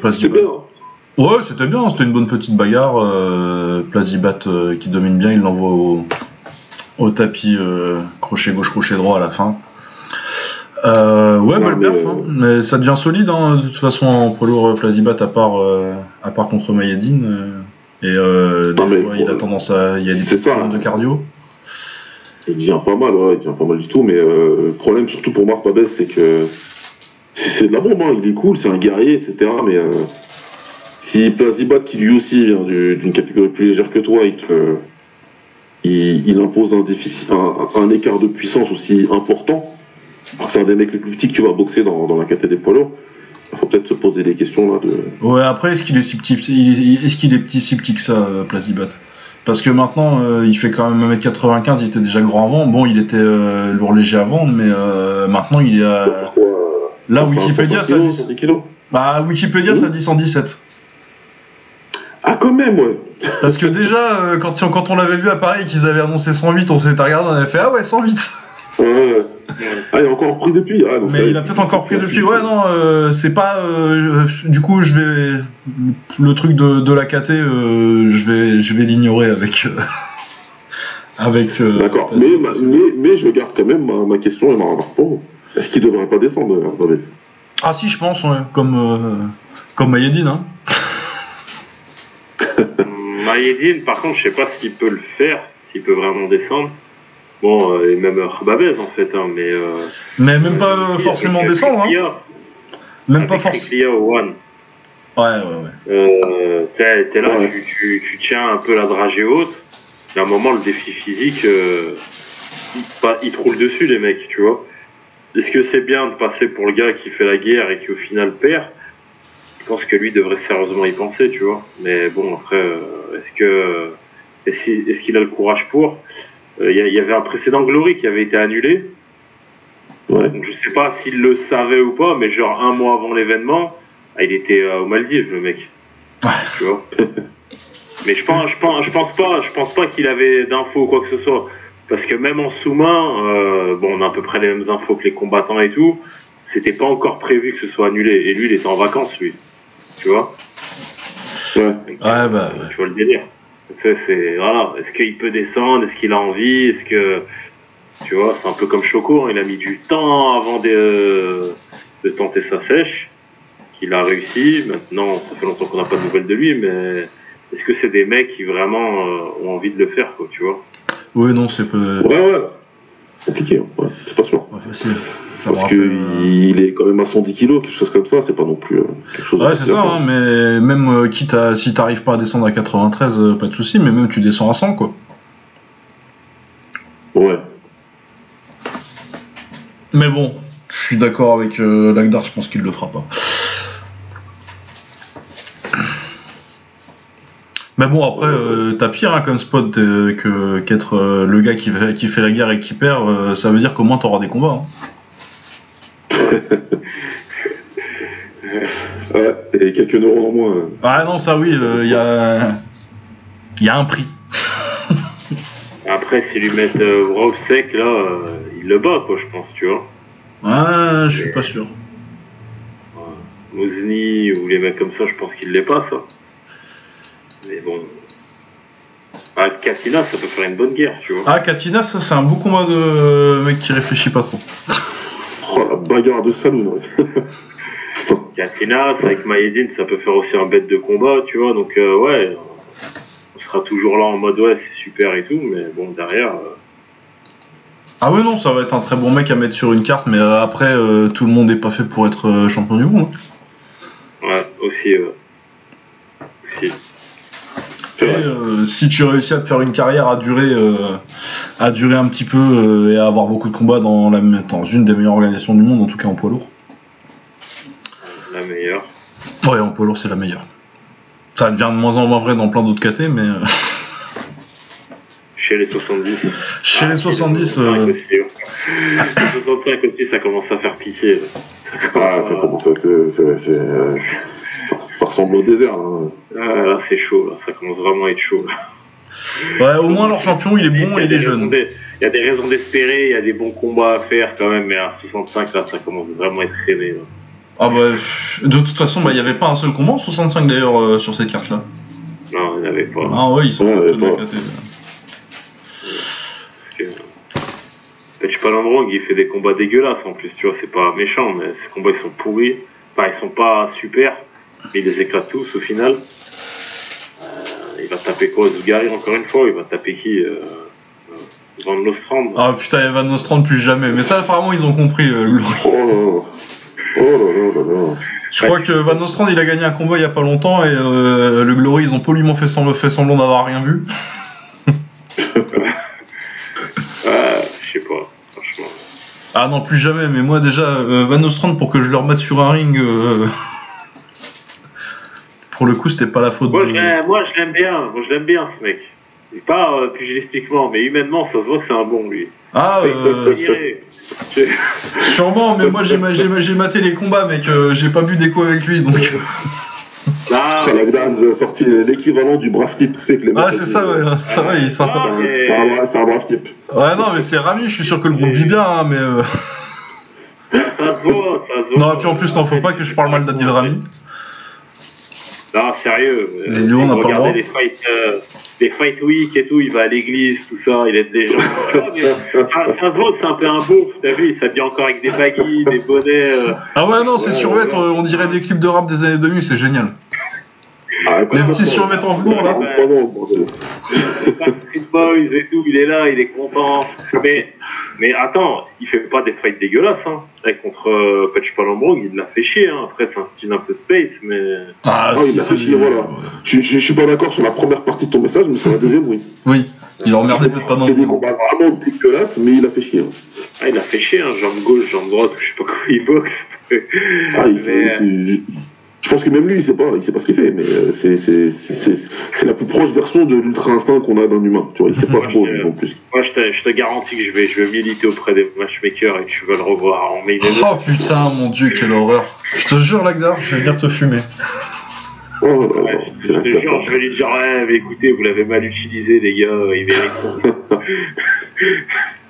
Plazibat. bien. hein. Ouais, c'était bien, c'était une bonne petite bagarre. Plazibat qui domine bien, il l'envoie au, au tapis crochet gauche, crochet droit à la fin. Ouais, belle perf, hein. mais ça devient solide hein, de toute façon en poids lourd Plazibat à part, à part contre Mayedine. et des Non, fois, il a tendance à. Il y a des problèmes de cardio. Il devient pas mal, ouais, il devient pas mal du tout, mais euh, le problème surtout pour Marc Babès, c'est que c'est de la bombe, hein, il est cool, c'est un guerrier, etc. Mais euh, si Plazibat, qui lui aussi vient du- d'une catégorie plus légère que toi, il, impose un, déficit, un, écart de puissance aussi important, c'est un des mecs les plus petits que tu vas boxer dans, la catégorie des poids lourds, il faut peut-être se poser des questions là de. Ouais, après, est-ce qu'il est si est-ce qu'il est petit, si petit que ça, euh, Plazibat Parce que maintenant, euh, il fait quand même 1m95, il était déjà grand avant. Bon, il était euh, lourd léger avant, mais euh, maintenant, il est à... Là, enfin, Wikipédia, 60 ça kilos, dit... 70 kilos Bah, Wikipédia, ça dit 117. Ah, quand même, ouais! Parce que déjà, euh, quand, quand on l'avait vu à Paris et qu'ils avaient annoncé 108, on s'était regardé, on avait fait « Ah ouais, 108 Ouais, ouais. Ah, il a encore pris depuis. Ah, !» donc Mais il a peut-être encore pris depuis. Ouais, non, euh, c'est pas... euh, du coup, je vais... Le truc de, de la KT, euh, je vais, je vais l'ignorer avec... euh, avec... euh, D'accord, mais, ma- mais, mais je garde quand même ma, ma question et ma remarque pour. Est-ce qu'il devrait pas descendre, Ah si, je pense, ouais. Comme, euh, comme Mayedine, hein. Mayedine, par contre, je sais pas s'il peut le faire, s'il peut vraiment descendre. Bon, euh, et même Rababez en fait, hein, mais. Euh, Mais même pas euh, forcément euh, descendre, hein. Même pas avec forcément. Kriklia au One. Ouais, ouais, ouais. Euh, t'es là, Ouais. tu, tu, tu tiens un peu la dragée haute. Et à un moment, le défi physique, euh, il, pas- il te roule dessus, les mecs, tu vois. Est-ce que c'est bien de passer pour le gars qui fait la guerre et qui au final perd? Je pense que lui devrait sérieusement y penser, tu vois. Mais bon, après, euh, est-ce que est-ce qu'il a le courage pour? Euh, Il y, avait un précédent Glory qui avait été annulé. Ouais. Donc je sais pas s'il le savait ou pas, mais genre un mois avant l'événement, ah, il était euh, aux Maldives, le mec. Tu vois. mais je pense, je pense, je pense pas, je pense pas qu'il avait d'infos ou quoi que ce soit, parce que même en sous-main, euh, bon, on a à peu près les mêmes infos que les combattants et tout. C'était pas encore prévu que ce soit annulé, et lui, il était en vacances, lui. Tu vois. Ouais. Donc, Ouais, bah, ouais. Tu vois le délire. C'est voilà. Est-ce qu'il peut descendre Est-ce qu'il a envie Est-ce que tu vois C'est un peu comme Choco. hein, il a mis du temps avant de, de tenter sa sèche. Qu'il a réussi. Maintenant, ça fait longtemps qu'on n'a pas de nouvelles de lui, mais est-ce que c'est des mecs qui vraiment euh, ont envie de le faire, quoi Tu vois? Ouais, non, c'est peu... Ouais, ouais. Compliqué, hein. ouais, c'est pas sûr. pas facile. Ça Parce que rappelle... euh, il est quand même à 110 kilos, quelque chose comme ça, c'est pas non plus euh, quelque chose Ouais, c'est ça, hein, mais même euh, quitte à... Si t'arrives pas à descendre à 93, euh, pas de souci, mais même tu descends à 100, quoi. Ouais. Mais bon, je suis d'accord avec Lagdar, je pense qu'il le fera pas. Mais bon, après, euh, t'as pire hein, comme spot euh, que qu'être euh, le gars qui fait, qui fait la guerre et qui perd, ça veut dire qu'au moins t'auras des combats. hein. Ouais, et quelques neurones en moins. Ah non, ça oui, il y a... y a un prix. Après, s'ils lui mettent Brock sec, là, il le bat, quoi, je pense, tu vois. Ah, je suis pas sûr. Mozni ou les mecs comme ça, je pense qu'il l'est pas, ça. Mais bon. Ah, Katina, ça peut faire une bonne guerre, tu vois. Ah, Katina, ça c'est un beau combat de mec qui réfléchit pas trop. Oh, la bagarre de saloon. ouais. Katina, avec Maïdine, ça peut faire aussi un bête de combat, tu vois. Donc, euh, ouais, on sera toujours là en mode, ouais, c'est super et tout, mais bon, derrière. euh, Ah ouais, non, ça va être un très bon mec à mettre sur une carte, mais euh, après, euh, tout le monde est pas fait pour être euh, champion du monde. hein. Ouais, aussi. euh, aussi. Et, euh, si tu réussis à te faire une carrière à durer, euh, à durer un petit peu euh, et à avoir beaucoup de combats dans, la, dans une des meilleures organisations du monde, en tout cas en poids lourd. La meilleure. Ouais, en poids lourd, c'est la meilleure. Ça devient de moins en moins vrai dans plein d'autres KT, mais Chez les 70. chez Ah, les 70, 65 euh, aussi, ouais. Les 65 aussi, ça commence à faire pitié. Ah, ça commence à être. Ressemble au désert. hein. Ah, là, c'est chaud, là. ça commence vraiment à être chaud. là. ouais, au moins leur champion, il est bon et il est jeune. Il y a des raisons d'espérer, il y a des bons combats à faire quand même, mais à 65, là, ça commence vraiment à être là. Ah bah, de toute façon, bah, il n'y avait pas un seul combat en 65 d'ailleurs euh, sur cette carte-là. Non, il n'y en avait pas. Ah ouais, ils sont Ouais, foutus de la pas. KT. Parce que... Patch Palindrome, il fait des combats dégueulasses en plus, tu vois, c'est pas méchant, mais ces combats ils sont pourris. Enfin, ils sont pas super, il les éclate tous au final. Euh, il va taper quoi Zugari encore une fois Il va taper qui euh... euh, Van Nostrand Ah putain, Evan Nostrand plus jamais. Mais ça, apparemment, ils ont compris. euh, Oh là là. Oh là là là là. Je crois que Van Nostrand, il a gagné un combat il y a pas longtemps et euh, le Glory, ils ont poliment fait semblant, fait semblant d'avoir rien vu. Ah, je sais pas, franchement. Ah non, plus jamais. Mais moi, déjà, euh, Van Nostrand, pour que je le remette sur un ring, pour le coup, c'était pas la faute Moi, de. je l'aime- moi, je l'aime bien, moi, je l'aime bien ce mec. Et pas euh, pugilistiquement, mais humainement, ça se voit que c'est un bon lui. Ah, euh, sûrement, mais moi, j'ai ma- j'ai ma- j'ai maté les combats, mec. euh, j'ai pas bu d'écho avec lui, donc. Ah, C'est a sorti l'équivalent du brave type. Tu sais que les Ah, c'est ça, ouais. Ça va, il est sympa. Ah, mais- C'est un, brave- c'est un brave type. Ouais, non, mais c'est Rami, je suis sûr que le groupe vit bien, hein, mais. euh, Ça se voit, ça se voit. Non, et puis en plus, t'en faut pas que je parle mal d'Adil Rami. Non, sérieux. Mais nous, on pas le regardez droit. les fights, euh, les fight week et tout, il va à l'église, tout ça, il aide des gens. Ah, ça, ça se voit c'est un peu un beauf, t'as vu, il s'habille encore avec des baguilles, des bonnets. euh. Ah ouais, non, c'est Ouais, survêt, ouais. on dirait des clips de rap des années 2000, c'est génial. Ah, Les petits survêtements en velours, là. Boys et tout, il est là, il est content. Mais, mais attends, il fait pas des fights dégueulasses, hein. Là, contre euh, Patch Palombo, il l'a fait chier, hein. Après, c'est un style un peu space, mais. Ah, Ah, il a fait chier, voilà. Je, je, je suis pas d'accord sur la première partie de ton message, mais sur la deuxième, oui. Oui, il emmerdait peut-être pas non Il fait des plus. combats vraiment dégueulasses, mais il a fait chier. hein. Ah, il a fait chier, hein. Jambe gauche, jambe droite, je sais pas comment il boxe. Ah, il Mais, fait- il- je pense que même lui, il sait pas, il sait pas ce qu'il fait, mais euh, c'est, la plus proche version de l'ultra instinct qu'on a d'un humain. Tu vois, il sait pas Moi, trop, non plus. Moi, je te, je te garantis que je vais, je vais militer auprès des matchmakers et que tu vas le revoir en main. Oh putain, mon dieu, quelle horreur. Je te jure, Lagdar, je vais venir te fumer. Oh Ouais, c'est je te jure, je vais lui dire, ouais, mais écoutez, vous l'avez mal utilisé, les gars, il mérite.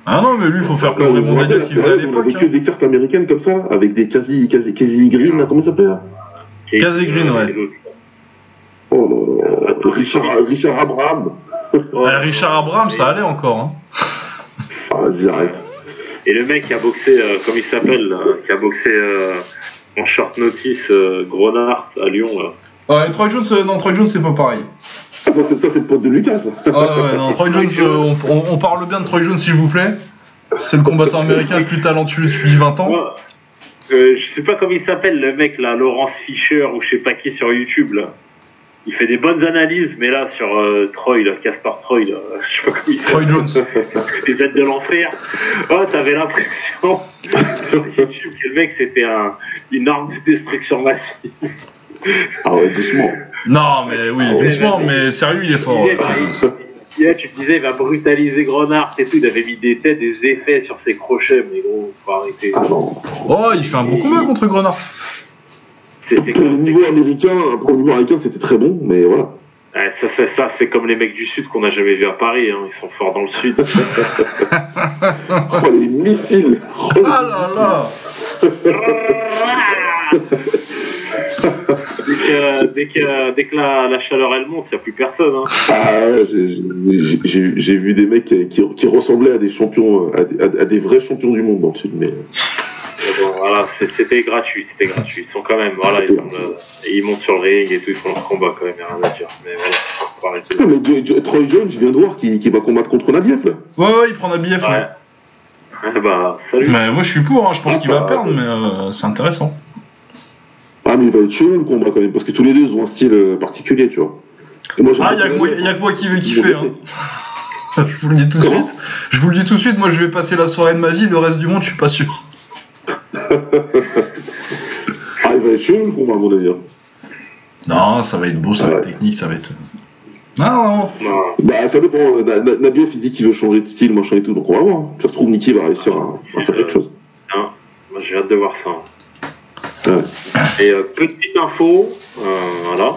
Ah non, mais lui, il faut faire comme Raymond vous rappelez, Daniels, il faisait à on avait l'époque. que hein. des cartes américaines comme ça, avec des quasi, quasi, quasi green, là, comment ça s'appelle là Casey Green, ouais. Oh là là, Richard, Richard Abraham. Richard Abraham, ça allait encore. Hein. Ah, vas-y, arrête. Et le mec qui a boxé, euh, comme il s'appelle, là, qui a boxé euh, en short notice euh, Grenard à Lyon, là. Ouais, Troy Jones, euh, non, Troy Jones, c'est pas pareil. Ah, ça, c'est, ça, c'est le pote de Lucas. ça. Ah ouais, non, Troy Jones, euh, on, on- on parle bien de Troy Jones, s'il vous plaît. C'est le combattant américain le plus talentueux depuis 20 ans. Euh, je sais pas comment il s'appelle, le mec, là, Laurence Fischer, ou je sais pas qui sur YouTube, là. Il fait des bonnes analyses, mais là, sur euh, Troy, là, Caspar Troy, là, je sais pas comment il Troy. Jones. les aides de l'enfer. Oh, t'avais l'impression sur YouTube que le mec c'était un, une arme de destruction massive. Ah ouais, doucement. Non, mais oui, doucement, mais sérieux, il est fort. Il ouais, Là, tu te disais, il va brutaliser Grenard et tout. Il avait mis des têtes, des effets sur ses crochets, mais gros, faut arrêter. Ah non. Oh, il fait un bon combat contre Grenard. Pour le niveau américain, pour le niveau américain, c'était très bon, mais voilà. Ouais, ça, ça, ça c'est comme les mecs du Sud qu'on n'a jamais vu à Paris. Hein. Ils sont forts dans le Sud. Oh, les missiles. Oh, Ah là là Dès que, dès que, dès que la, la chaleur elle monte, il n'y a plus personne. Hein. Ah ouais, j'ai- vu des mecs qui, qui ressemblaient à des champions, à des, à- à des vrais champions du monde dans le mais Mais bon, voilà, c'était gratuit, c'était gratuit. Ils sont quand même, voilà, ils, sont, euh, ils montent sur le ring et tout, ils font leur combat quand même, il n'y a rien à dire. Mais voilà, arrêter. Ah, mais Jo- Troy Jones, je viens de voir qui, qui va combattre contre Nabiev là. Ouais, ouais, il prend la BF. Ouais. Eh bah, salut. Mais moi, je suis pour, hein, je pense Ah, qu'il va bah, perdre, ouais. mais euh, c'est intéressant. Ah mais il va être chaud le combat quand même, parce que tous les deux ils ont un style euh, particulier, tu vois. Moi, Ah, il y a beaucoup que que moi qui vais hein. kiffer. Hein. je vous le dis tout de suite. Je vous le dis tout de suite, moi je vais passer la soirée de ma vie, le reste du monde, je suis pas sûr. Ah, il va être chaud le combat à mon avis. hein. Non, ça va être beau, ça va être Ouais. technique, ça va être. Non, non, Non. Bah ça dépend, Na- Nabiev il dit qu'il veut changer de style, machin et tout, donc on va voir. hein. Ça se trouve Nicky va réussir à, à faire quelque chose. Hein, moi j'ai hâte de voir ça. Ouais. Et euh, petite info, euh, voilà,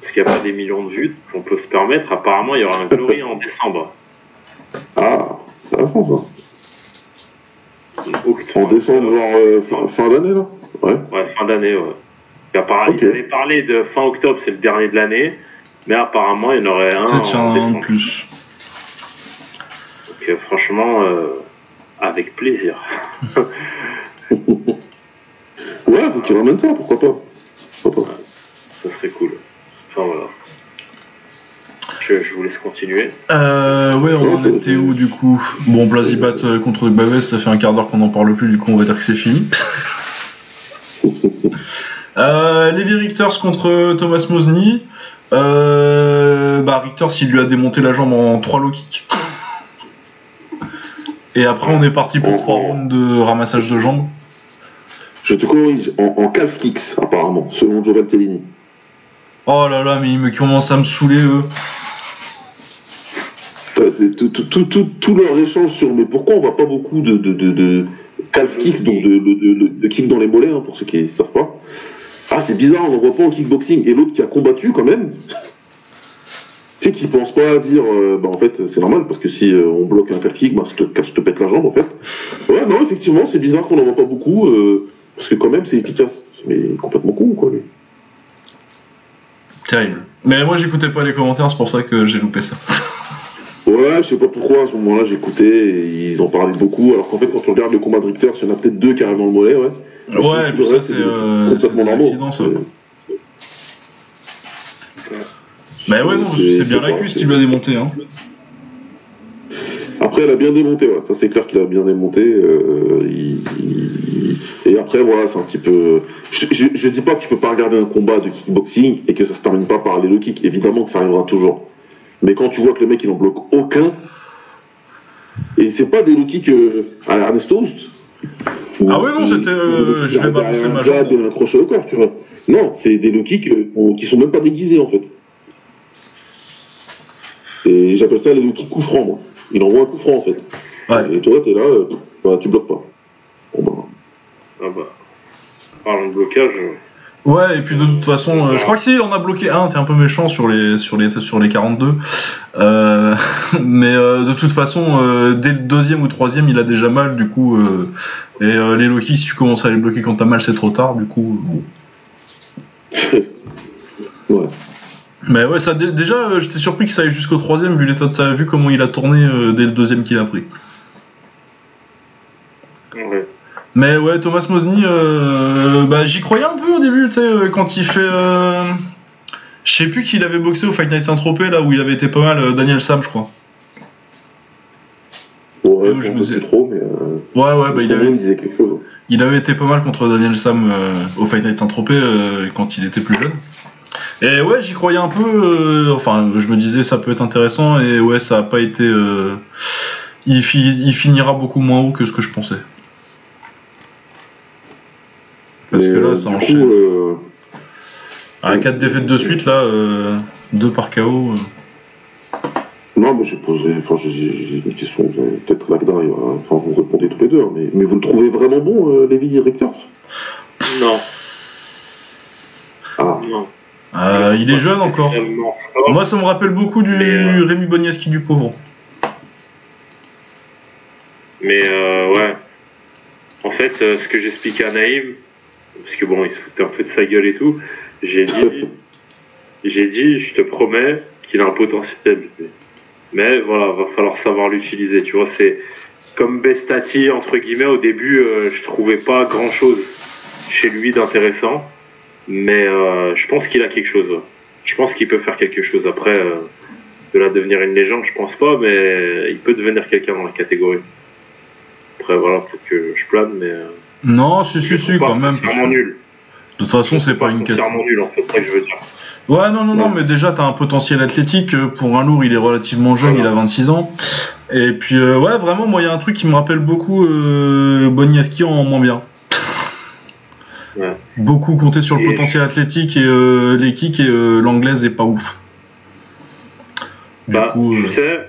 parce qu'il n'y a pas des millions de vues qu'on peut se permettre, apparemment il y aura un Glory en décembre. Ah, c'est intéressant ça. Octobre. En décembre, genre euh, fin, fin d'année là Ouais. Ouais, fin d'année, ouais. Ils avaient parlé de fin octobre, c'est le dernier de l'année, mais apparemment il y en aurait un peut-être en décembre. plus. Donc euh, franchement, euh, avec plaisir. Ouais, faut qu'il ramène ça, pourquoi pas. Pourquoi pas. Ça serait cool. Enfin voilà. Je, je vous laisse continuer. Euh, ouais, on en Ouais, était où du coup Bon, Blazibat euh, contre Baves, ça fait un quart d'heure qu'on en parle plus, du coup on va dire que c'est fini. euh, Levi Richters contre Thomas Mosny. Euh, bah, Richters, il lui a démonté la jambe en 3 low kicks. Et après, on est parti pour 3 rounds de ramassage de jambes. Je te corrige, en, en calf kicks apparemment, selon Joe Tellini. Oh là là, mais ils me commencent à me saouler, eux. Tout, tout, tout, tout, tout leur échange sur mais pourquoi on voit pas beaucoup de, de, de, de calf kicks, donc de, kicks dans les mollets, hein, pour ceux qui ne savent pas. Ah, c'est bizarre, on n'en voit pas au kickboxing. Et l'autre qui a combattu quand même, tu sais, qui pense pas à dire, euh, bah en fait, c'est normal, parce que si euh, on bloque un calf kick, bah, je, te, je te pète la jambe en fait. Ouais, non, effectivement, c'est bizarre qu'on n'en voit pas beaucoup, euh, parce que quand même, c'est efficace. Mais complètement con, quoi, lui. Terrible. Mais moi, j'écoutais pas les commentaires, c'est pour ça que j'ai loupé ça. Ouais, je sais pas pourquoi à ce moment-là j'écoutais et ils en parlaient beaucoup. Alors qu'en fait, quand on regarde le combat de Richter, il y en a peut-être deux qui arrivent dans le mollet, ouais. Ouais, et puis Le ça, c'est euh, complètement accidents, ça. Euh, Bah ouais, non, c'est- bien la cuisse qui lui a démonté, hein. Après, elle a bien démonté, ouais. Ça, c'est clair qu'il a bien démonté. euh, il- il- Et après, voilà, c'est un petit peu. Je, je, je dis pas que tu peux pas regarder un combat de kickboxing et que ça se termine pas par les low kicks. Évidemment que ça arrivera toujours. Mais quand tu vois que le mec, il en bloque aucun. Et c'est pas des low kicks euh, à Ernest Host. Ou- Ah ouais, non, c'était, euh, je vais balancer ma jambe. un crochet au corps, tu vois. Non, c'est des low kicks qui sont même pas déguisés, en fait. Et j'appelle ça les low kicks coup moi. Il envoie un coup franc, en fait. Ouais. Et toi, t'es là, euh, bah, tu bloques pas. Bon, bah, Ah bah. Parlons de blocage. euh, Ouais, et puis de toute façon, euh, je crois que si, on a bloqué un, t'es un peu méchant sur les, sur les, sur les 42. Euh, mais euh, de toute façon, euh, dès le deuxième ou troisième, il a déjà mal, du coup. euh, et euh, les Loki, si tu commences à les bloquer quand t'as mal, c'est trop tard, du coup. bon. ouais. Mais ouais, ça, dé- déjà, euh, j'étais surpris que ça aille jusqu'au troisième, vu l'état de sa vu comment il a tourné euh, dès le deuxième qu'il a pris. Mais ouais, Thomas Mosny, euh, bah, j'y croyais un peu au début, tu sais, quand il fait. euh, Je sais plus qu'il avait boxé au Fight Night Saint-Tropez, là où il avait été pas mal, Daniel Sam, je crois. Ouais, je me me disais- sais trop, mais. Ouais, ouais, bah, il avait, disait quelque chose. il avait été pas mal contre Daniel Sam au Fight Night Saint-Tropez quand il était plus jeune. Et ouais, j'y croyais un peu, euh, enfin, je me disais ça peut être intéressant, et ouais, ça a pas été. euh, il, fi- il finira beaucoup moins haut que ce que je pensais. Parce Mais, que là, euh, ça enchaîne. Coup, euh, À 4 défaites de suite, là, 2 par KO. euh. Non, mais j'ai posé. Enfin, j'ai- une question. Peut-être Lagda, il va- enfin, vous répondez tous les deux, hein, mais, mais vous le trouvez vraiment bon, euh, Lévi Richters Non, Ah, non. Euh, il est jeune encore. Moi, ça me rappelle beaucoup du Mais, Rémi Bogniewski du pauvre. Mais euh, ouais. En fait, euh, ce que j'expliquais à Naïm, parce que bon, il se foutait un peu de sa gueule et tout. J'ai dit, j'ai dit, je te promets qu'il a un potentiel. Mais voilà, va falloir savoir l'utiliser. Tu vois, c'est comme Bestati entre guillemets. Au début, euh, je trouvais pas grand chose chez lui d'intéressant, mais euh, je pense qu'il a quelque chose. Je pense qu'il peut faire quelque chose. Après, euh, de là devenir une légende, je pense pas, mais il peut devenir quelqu'un dans la catégorie. Après, voilà, faut que je plane, mais. euh, Non, si, si, si, pas quand même. que- nul. De toute façon, c'est pas une quête. foncièrement nul, en fait, c'est ça que je veux dire. Ouais, non, non, non, mais déjà, t'as un potentiel athlétique. Pour un lourd, il est relativement jeune, il a 26 ans. Et puis, euh, ouais, vraiment, moi, il y a un truc qui me rappelle beaucoup euh, Boniaski en moins bien. Beaucoup compter sur le potentiel athlétique et euh, les kicks et euh, l'anglaise est pas ouf. Du Bah, coup, tu euh, sais,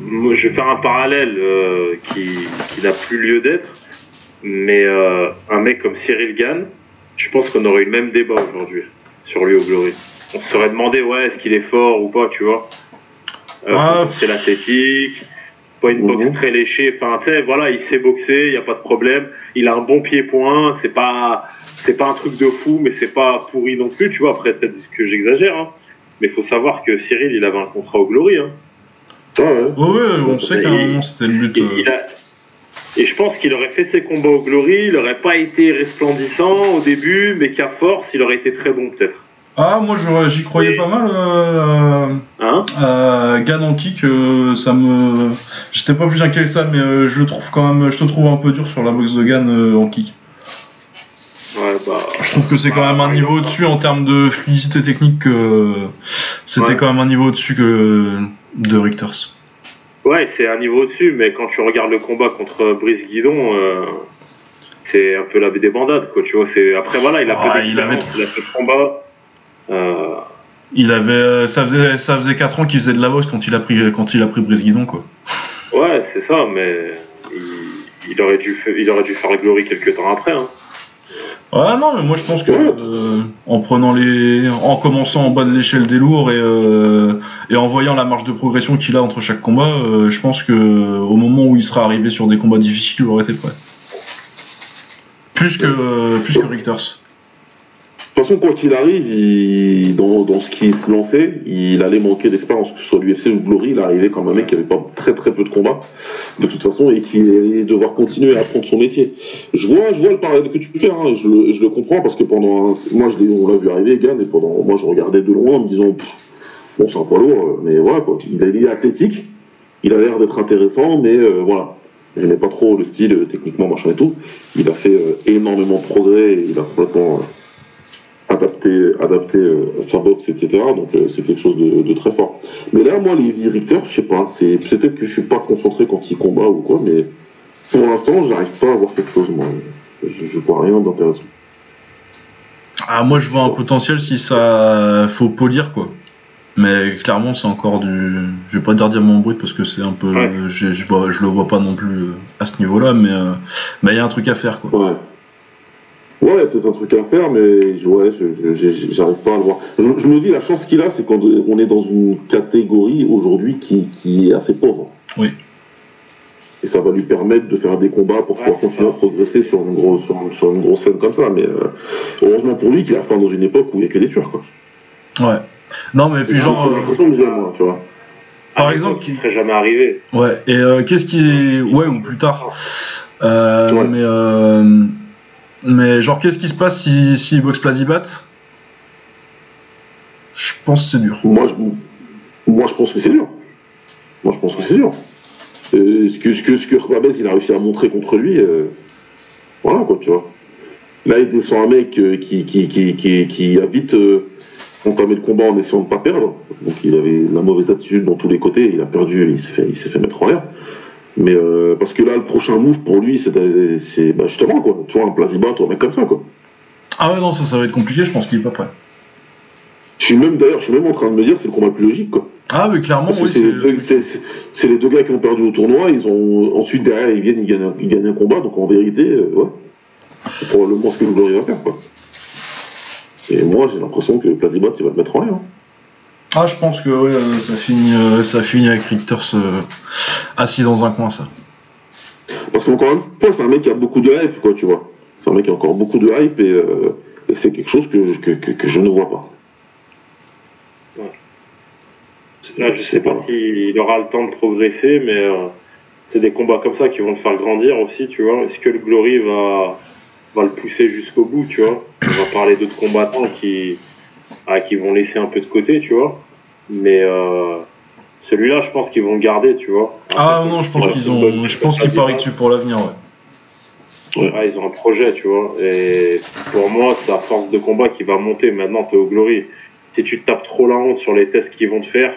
moi, je vais faire un parallèle euh, qui, qui n'a plus lieu d'être, mais un mec comme Cyril Gann, je pense qu'on aurait eu le même débat aujourd'hui sur lui au Glory. On se serait demandé, ouais, est-ce qu'il est fort ou pas, tu vois? Euh, Ah, C'est l'athlétique, pas une boxe Mhm. très léchée, enfin, tu sais, voilà, il sait boxer, il n'y a pas de problème, il a un bon pied-point, c'est pas, c'est pas un truc de fou, mais c'est pas pourri non plus, tu vois, après, peut-être que j'exagère, hein. Mais il faut savoir que Cyril, il avait un contrat au Glory. Hein. Ah ouais. ouais, ouais, on sait qu'à un Et- moment, c'était le but. Et, euh, a- et je pense qu'il aurait fait ses combats au Glory, il n'aurait pas été resplendissant au début, mais qu'à force, il aurait été très bon peut-être. Ah, moi, j'y croyais pas mal. Euh, Hein Euh, Gann en kick, euh, ça me. J'étais pas plus inquiet que ça, mais euh, je le trouve quand même. Je te trouve un peu dur sur la boxe de Gann euh, en kick. Ouais, bah. Je trouve que c'est quand Bah, même un niveau au-dessus en termes de fluidité technique. que C'était Ouais. quand même un niveau au-dessus que de Richters. Ouais, c'est un niveau au-dessus, mais quand tu regardes le combat contre Brice Guidon, euh, c'est un peu la des bandades, quoi. Tu vois, c'est après voilà, il a fait il avait- il a fait combat. Euh, Il avait, euh, ça faisait, ça faisait 4 ans qu'il faisait de la boxe quand il a pris, quand il a pris Brice Guidon, quoi. ouais, c'est ça, mais il, il aurait dû, il aurait dû faire Glory quelques temps après. Hein. Ouais, non, mais moi je pense que euh, en prenant les, en commençant en bas de l'échelle des lourds et euh, et en voyant la marge de progression qu'il a entre chaque combat, euh, je pense que au moment où il sera arrivé sur des combats difficiles, il aurait été prêt. Plus que euh, plus que Richters. De toute façon, quoi qu'il arrive, il- dans, ce qui se lançait, il allait manquer d'expérience, que ce soit l'UFC ou Glory, il arrivait comme un mec qui avait pas très très peu de combats, de toute façon, et qui allait devoir continuer à apprendre son métier. Je vois, je vois le parallèle que tu peux faire, hein, je, le, comprends, parce que pendant, un- moi je on l'a vu arriver, Gann, et pendant, moi je regardais de loin en me disant, pff, bon c'est un poids lourd, euh, mais voilà quoi, il est il athlétique, il a l'air d'être intéressant, mais euh, voilà. Je n'ai pas trop le style, euh, techniquement, machin et tout. Il a fait énormément de progrès, il a complètement... adapter, adapter euh, sa boxe, etc. Donc euh, c'est quelque chose de, de très fort. Mais là, moi, les Richter, je sais pas, c'est peut-être que je suis pas concentré quand il combat ou quoi, mais pour l'instant, j'arrive pas à voir quelque chose, moi. Je, je vois rien d'intéressant. Ah, moi je vois un potentiel si ça faut polir quoi. Mais clairement c'est encore du, je vais pas dire diamant brut parce que c'est un peu, Ouais. je, je vois, je le vois pas non plus euh, à ce niveau-là, mais euh, mais il y a un truc à faire quoi. Ouais. Ouais, il y a peut-être un truc à faire, mais je- ouais, j'arrive pas à le voir. Je, je me dis, la chance qu'il a, c'est qu'on on est dans une catégorie aujourd'hui qui, qui est assez pauvre. Oui. Et ça va lui permettre de faire des combats pour pouvoir Ouais, continuer à progresser sur une, grosse, sur, une- sur une grosse scène comme ça. Mais euh, heureusement pour lui qu'il a faim dans une époque où il n'y a que des tueurs. Quoi. Ouais. Non mais puis genre, l'impression que j'ai, moi, tu vois. Par exemple, il serait jamais arrivé. ouais. Et euh, qu'est-ce qui, ouais ou plus tard. Euh, Ouais. Mais euh, mais genre qu'est-ce qui se passe si si boxe Plazibat Je pense que c'est dur. Moi je, moi, je pense que c'est dur. Moi, je pense que c'est dur. Euh, ce que, ce que, ce que Herbabès, il a réussi à montrer contre lui, euh, voilà, quoi, tu vois. Là, il descend un mec euh, qui, qui, qui, qui, qui a euh, entamé le combat en essayant de pas perdre. Donc, il avait la mauvaise attitude dans tous les côtés, il a perdu, il s'est fait, il s'est fait mettre en l'air. Mais euh, parce que là, le prochain move pour lui, c'est bah, justement, quoi, tu vois, un Plazibat ou un mec comme ça, quoi. Ah ouais non ça ça va être compliqué. Je pense qu'il est pas prêt. Je suis même, d'ailleurs, je suis même en train de me dire, c'est le combat le plus logique, quoi. Ah mais clairement Parce oui. c'est c'est- les, les deux gars qui ont perdu au tournoi, ils ont ensuite derrière ils viennent, ils gagnent, un- ils gagnent un combat, donc en vérité, euh, ouais, c'est probablement ce que Glory va faire quoi. Et moi j'ai l'impression que Plazibat il va te mettre en l'air. hein. Ah, je pense que ouais, euh, ça finit, euh, ça finit avec Richters euh, assis dans un coin, ça. Parce qu'encore une fois, c'est un mec qui a beaucoup de hype, quoi, tu vois. C'est un mec qui a encore beaucoup de hype et, euh, et c'est quelque chose que, que, que, que je ne vois pas. Là, je sais pas s'il aura le temps de progresser, mais euh, c'est des combats comme ça qui vont le faire grandir aussi, tu vois. Est-ce que le Glory va, va le pousser jusqu'au bout, tu vois On va parler d'autres combattants qui, ah, qui vont laisser un peu de côté, tu vois. Mais euh, celui-là, je pense qu'ils vont le garder, tu vois. Ah non, je pense qu'ils ont, bonne- je pense qu'ils parient dessus pour l'avenir, ouais. Ouais, ils ont un projet, tu vois. Et pour moi, c'est à force de combat qui va monter. Maintenant, t'es au Glory. Si tu te tapes trop la honte sur les tests qu'ils vont te faire,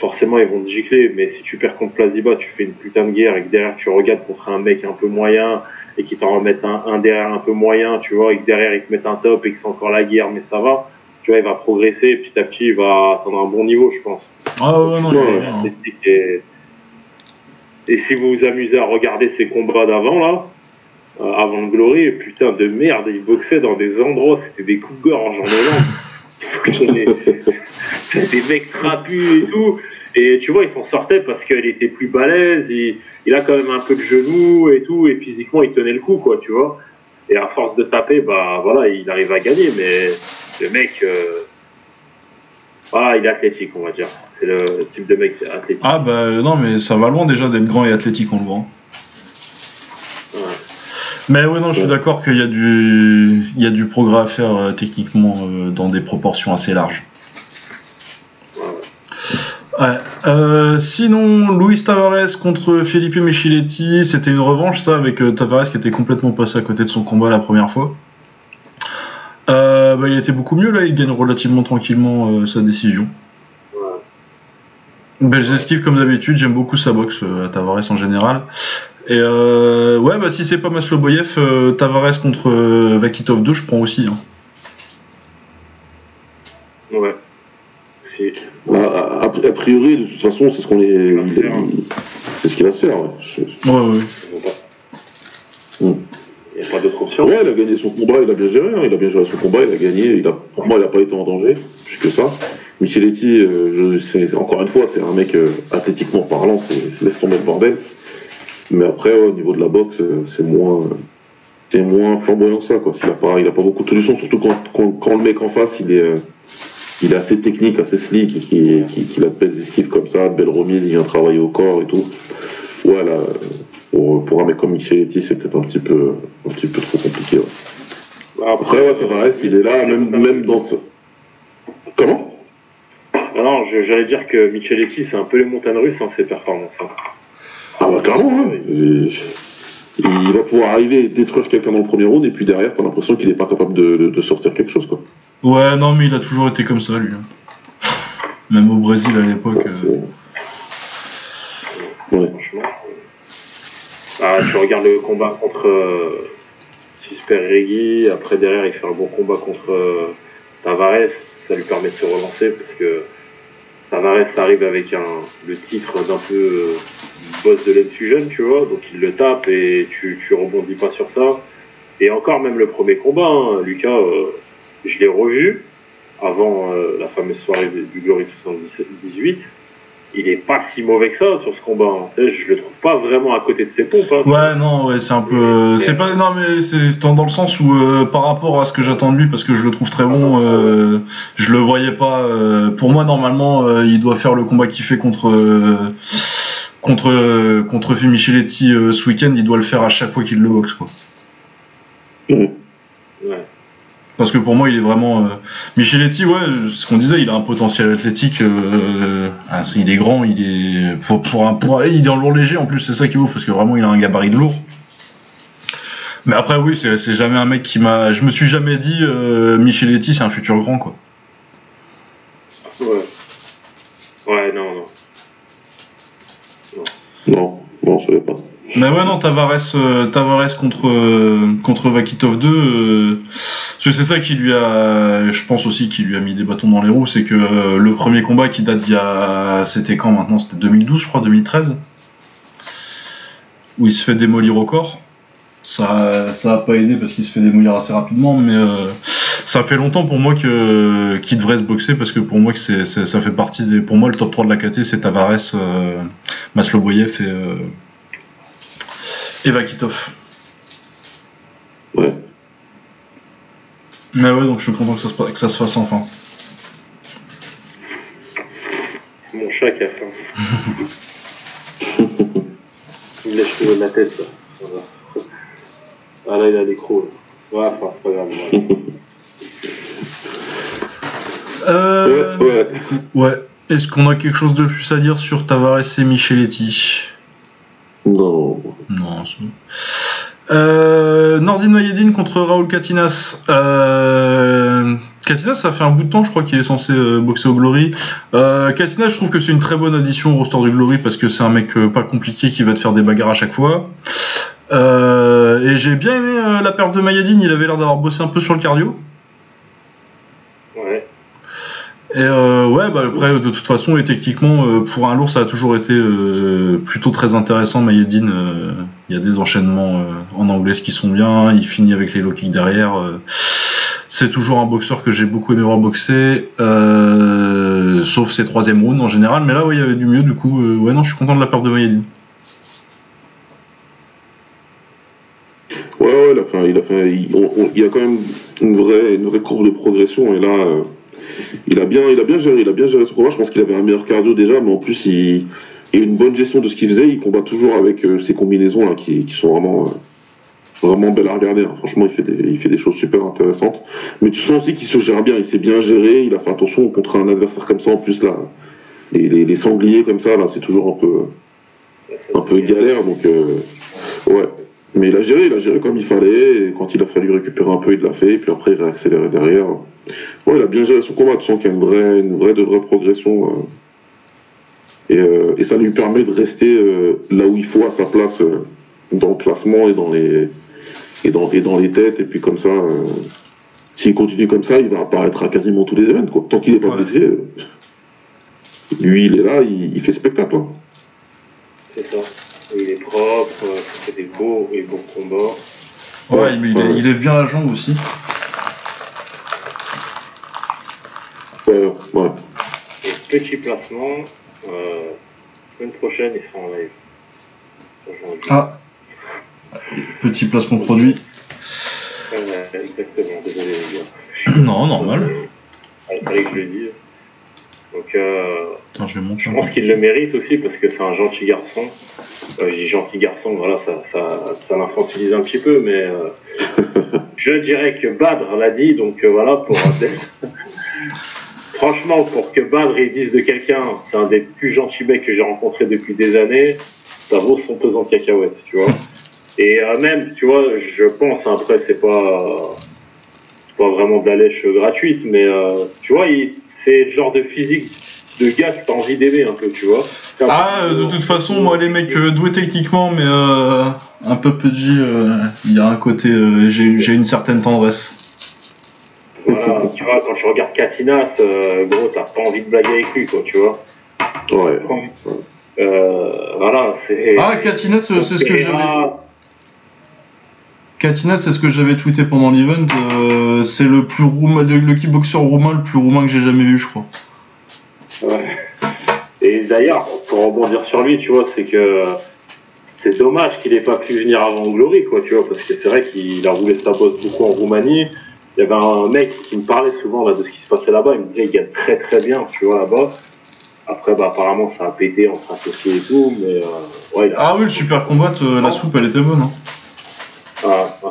forcément, ils vont te gicler. Mais si tu perds contre Plaziba, tu fais une putain de guerre et que derrière, tu regardes contre un mec un peu moyen et qui t'en remettent un, un derrière un peu moyen, tu vois, et que derrière, ils te mettent un top et que c'est encore la guerre, mais ça va. Tu vois, il va progresser et petit à petit, il va atteindre un bon niveau, je pense. Ah ouais, non, ouais. bien, hein. et, et si vous vous amusez à regarder ces combats d'avant là, euh, avant le Glory, putain de merde, il boxait dans des endroits, c'était des coups de gorge en Hollande. Des mecs trapus et tout. Et tu vois, il s'en sortait parce qu'il était plus balèze, il, il a quand même un peu de genoux et tout, et physiquement il tenait le coup, quoi, tu vois. Et à force de taper, bah voilà, il arrive à gagner, mais le mec, euh, voilà, il est athlétique, on va dire. C'est le type de mec athlétique. Ah bah non, mais ça va loin déjà d'être grand et athlétique, on le voit. Ouais. Mais ouais, non, je suis d'accord qu'il y a du, il y a du progrès à faire euh, techniquement euh, dans des proportions assez larges. Ouais. Euh, sinon, Luis Tavares contre Felipe Michiletti, c'était une revanche, ça, avec euh, Tavares qui était complètement passé à côté de son combat la première fois. Euh, bah, il était beaucoup mieux là, il gagne relativement tranquillement euh, sa décision. Belles esquives comme d'habitude, j'aime beaucoup sa boxe euh, à Tavares en général. Et euh, ouais, bah si c'est pas Masloboyev, euh, Tavares contre euh, Vakitov 2, je prends aussi. hein. Ouais. Si. A, priori, de toute façon, c'est ce qu'on est. Il- C'est ce qu'il va se faire. Ouais, Je- Ouais, ouais. Il n'y a pas d'autre option. Ouais, il a gagné son combat, il a bien géré, hein, il a bien géré son combat, il a gagné, il a, pour moi il n'a pas été en danger, plus que ça. Micheletti, euh, encore une fois, c'est un mec euh, athlétiquement parlant, c'est, laisse tomber le bordel. Mais après, au niveau de la boxe, euh, c'est moins, c'est moins flamboyant que ça, quoi. Il a pas, il a pas beaucoup de solutions, surtout quand, quand, le mec en face, il est, euh, il est assez technique, assez slick, et qu'il, qu'il, qu'il a de belles esquives comme ça, de belles remises, il vient travailler au corps et tout. Ouais, là, euh, pour, pour un mec comme Micheletti, c'est peut-être un petit peu, un petit peu trop compliqué, ouais. Après, ouais, Tavares, il est là, même, même dans ce... Comment? Non, j'allais dire que Micheletti, c'est un peu les montagnes russes, hein, ses performances. hein. Ah bah clairement, hein. Et- Il va pouvoir arriver et détruire quelqu'un dans le premier round, et puis derrière, t'as l'impression qu'il est pas capable de, de- de sortir quelque chose, quoi. Ouais, non, mais il a toujours été comme ça, lui. hein. Même au Brésil à l'époque. euh, C'est- Ouais. Ah, tu regardes le combat contre euh, Regui, après derrière il fait un bon combat contre euh, Tavares, ça lui permet de se relancer parce que Tavares arrive avec un, le titre d'un peu euh, boss de l'infusion, tu vois, donc il le tape et tu, tu rebondis pas sur ça. Et encore même le premier combat, hein, Lucas, euh, je l'ai revu avant euh, la fameuse soirée du Glory 78 il est pas si mauvais que ça sur ce combat. hein. Je le trouve pas vraiment à côté de ses pompes. hein. Ouais, non, ouais, c'est un peu. C'est pas. Non, mais c'est dans le sens où, euh, par rapport à ce que j'attends de lui, parce que je le trouve très bon, euh, je le voyais pas. euh, pour moi, normalement, il doit faire le combat qu'il fait contre. contre contre Micheletti ce week-end, il doit le faire à chaque fois qu'il le boxe, quoi. Ouais. Parce que pour moi, il est vraiment. Euh... Micheletti, ouais, ce qu'on disait, il a un potentiel athlétique. Euh... ah, c'est- il est grand, il est. Pour, pour un, pour... Il est en lourd léger en plus, c'est ça qui est ouf, parce que vraiment, il a un gabarit de lourd. Mais après, oui, c'est c'est jamais un mec qui m'a. Je me suis jamais dit, euh, Micheletti, c'est un futur grand, quoi. Ouais. Ouais, non, non. Non, non, je savais pas. Mais ouais, non, Tavares, euh, Tavares contre, euh, contre Vakitov 2, euh, parce que c'est ça qui lui a, je pense aussi, qui lui a mis des bâtons dans les roues, c'est que le premier combat qui date d'il y a, c'était quand maintenant? C'était 2012, je crois, 2013, où il se fait démolir au corps. Ça, ça pas aidé parce qu'il se fait démolir assez rapidement, mais ça fait longtemps pour moi que qu'il devrait se boxer parce que pour moi que ça fait partie des, pour moi le top 3 de la KT c'est Tavares, euh, Masloboyev et et Vakitov. Ouais. Mais ouais, donc je suis content que ça se, que ça se fasse enfin. Mon chat qui a faim. il haut de la tête, là. Voilà. Ah là, il a des crocs. là. Ouais, enfin, c'est pas grave. ouais. Euh... Ouais, ouais. Ouais. Est-ce qu'on a quelque chose de plus à dire sur Tavares et Micheletti? Non. Non, c'est. Euh, Nordin Mayedine contre Raoul Katinas. Euh, Katinas, ça fait un bout de temps, je crois qu'il est censé euh, boxer au Glory. Euh, Katinas, je trouve que c'est une très bonne addition au roster du Glory parce que c'est un mec euh, pas compliqué qui va te faire des bagarres à chaque fois. Et j'ai bien aimé la perte de Mayedine, il avait l'air d'avoir bossé un peu sur le cardio. Ouais. Et euh, ouais, bah après, de toute façon, et techniquement, euh, pour un lourd, ça a toujours été euh, plutôt très intéressant. Mayedine, il y a des enchaînements en anglais qui sont bien, il finit avec les low kicks derrière. c'est toujours un boxeur que j'ai beaucoup aimé voir boxer, sauf ses troisième rounds en général. Mais là, ouais, il y avait du mieux, du coup, ouais, non, je suis content de la perte de Mayedine. Ouais, ouais, il a fait, il a y a quand même une vraie, une vraie courbe de progression et là, il a bien, il a bien géré, il a bien géré son combat. Je pense qu'il avait un meilleur cardio déjà, mais en plus il, a une bonne gestion de ce qu'il faisait. Il combat toujours avec euh, ses combinaisons là qui, sont vraiment, euh, vraiment belles à regarder. hein. Franchement, il fait des, il fait des choses super intéressantes. Mais tu sens aussi qu'il se gère bien. Il s'est bien géré. Il a fait attention contre un adversaire comme ça. En plus là, les, les, les sangliers comme ça là, c'est toujours un peu, un peu galère. Donc euh, ouais. Mais il a géré, il a géré comme il fallait, et quand il a fallu récupérer un peu, il l'a fait, et puis après il a accéléré derrière. Ouais, il a bien géré son combat, tu sens qu'il y a une vraie, une vraie de vraie progression. euh. Et, euh, et ça lui permet de rester euh, là où il faut, à sa place, euh, dans le classement et dans les, et dans, et dans les têtes, et puis comme ça, euh, s'il continue comme ça, il va apparaître à quasiment tous les événements, quoi. Tant qu'il n'est pas Ouais. blessé, euh, lui il est là, il, il fait spectacle. hein. C'est ça. Il est propre, euh, il fait des beaux et bons combats. Ouais, mais il, Ouais. il lève bien la jambe aussi. Ouais, ouais. Et petit placement, euh, semaine prochaine, il sera en live. Aujourd'hui. Ah, petit placement produit. Exactement, désolé les gars. non, normal. Il fallait que je le dise. Donc, euh, Attends, je pense qu'il le mérite aussi parce que c'est un gentil garçon. Euh, je dis gentil garçon, voilà, ça, ça, ça l'infantilise un petit peu, mais euh, je dirais que Badr l'a dit, donc euh, voilà, pour franchement, pour que Badr il dise de quelqu'un, c'est un des plus gentils mecs que j'ai rencontré depuis des années, ça vaut son pesant de cacahuètes, tu vois. Et euh, même, tu vois, je pense, après, c'est pas, c'est pas vraiment de la lèche gratuite, mais euh, tu vois, il, c'est le genre de physique de gars que t'as envie d'aimer un peu, tu vois. Ah, peu- euh, de toute façon, moi, les mecs euh, doués techniquement, mais euh, un peu petit, euh, il y a un côté, euh, j'ai j'ai une certaine tendresse. Voilà, tu vois, quand je regarde Katinas, euh, gros, t'as pas envie de blaguer avec lui, quoi, tu vois. Ouais. Euh, voilà, c'est. Ah, Katina, c'est c'est ce que j'avais. Ah, Katina, c'est ce que j'avais tweeté pendant l'event. euh, c'est le plus roumain, le, le kickboxer roumain le plus roumain que j'ai jamais vu, je crois. Ouais. Et d'ailleurs, pour rebondir sur lui, tu vois, c'est que c'est dommage qu'il ait pas pu venir avant Glory, quoi, tu vois, parce que c'est vrai qu'il a roulé sa bosse beaucoup en Roumanie. Il y avait un mec qui me parlait souvent là, de ce qui se passait là-bas. Il me disait qu'il gagne très très bien, tu vois, là-bas. Après, bah, apparemment, ça a pété entre associés et tout, mais euh, ouais, il a- Ah oui, le super combat, euh, la soupe, elle était bonne. Hein.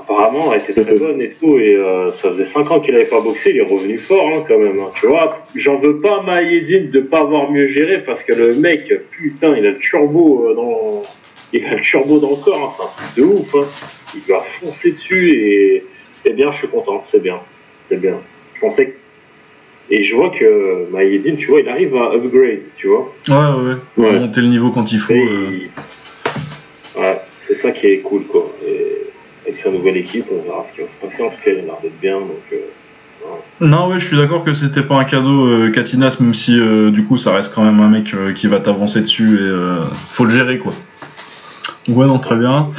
Apparemment, elle était très bonne et tout, et euh, ça faisait 5 ans qu'il avait pas boxé, il est revenu fort hein, quand même. hein. Tu vois, j'en veux pas à Maïdine de pas avoir mieux géré parce que le mec, putain, il a le turbo euh, dans, il a le turbo dans le corps, hein, c'est un truc de ouf. Hein. Il lui a foncé dessus et, et bien, je suis content, c'est bien, c'est bien. Je pensais que et je vois que Maïdine, tu vois, il arrive à upgrade, tu vois. Ouais, ouais, ouais. Ouais. Monter le niveau quand il faut. Euh. il- Ouais, c'est ça qui est cool, quoi. Et avec sa nouvelle équipe, on verra ce qui va se passer. En tout cas, il a l'air d'être bien, donc. euh, Non, ouais, je suis d'accord que c'était pas un cadeau euh, Katinas, même si euh, du coup ça reste quand même un mec qui va t'avancer dessus et euh, faut le gérer quoi. Ouais, non, très bien.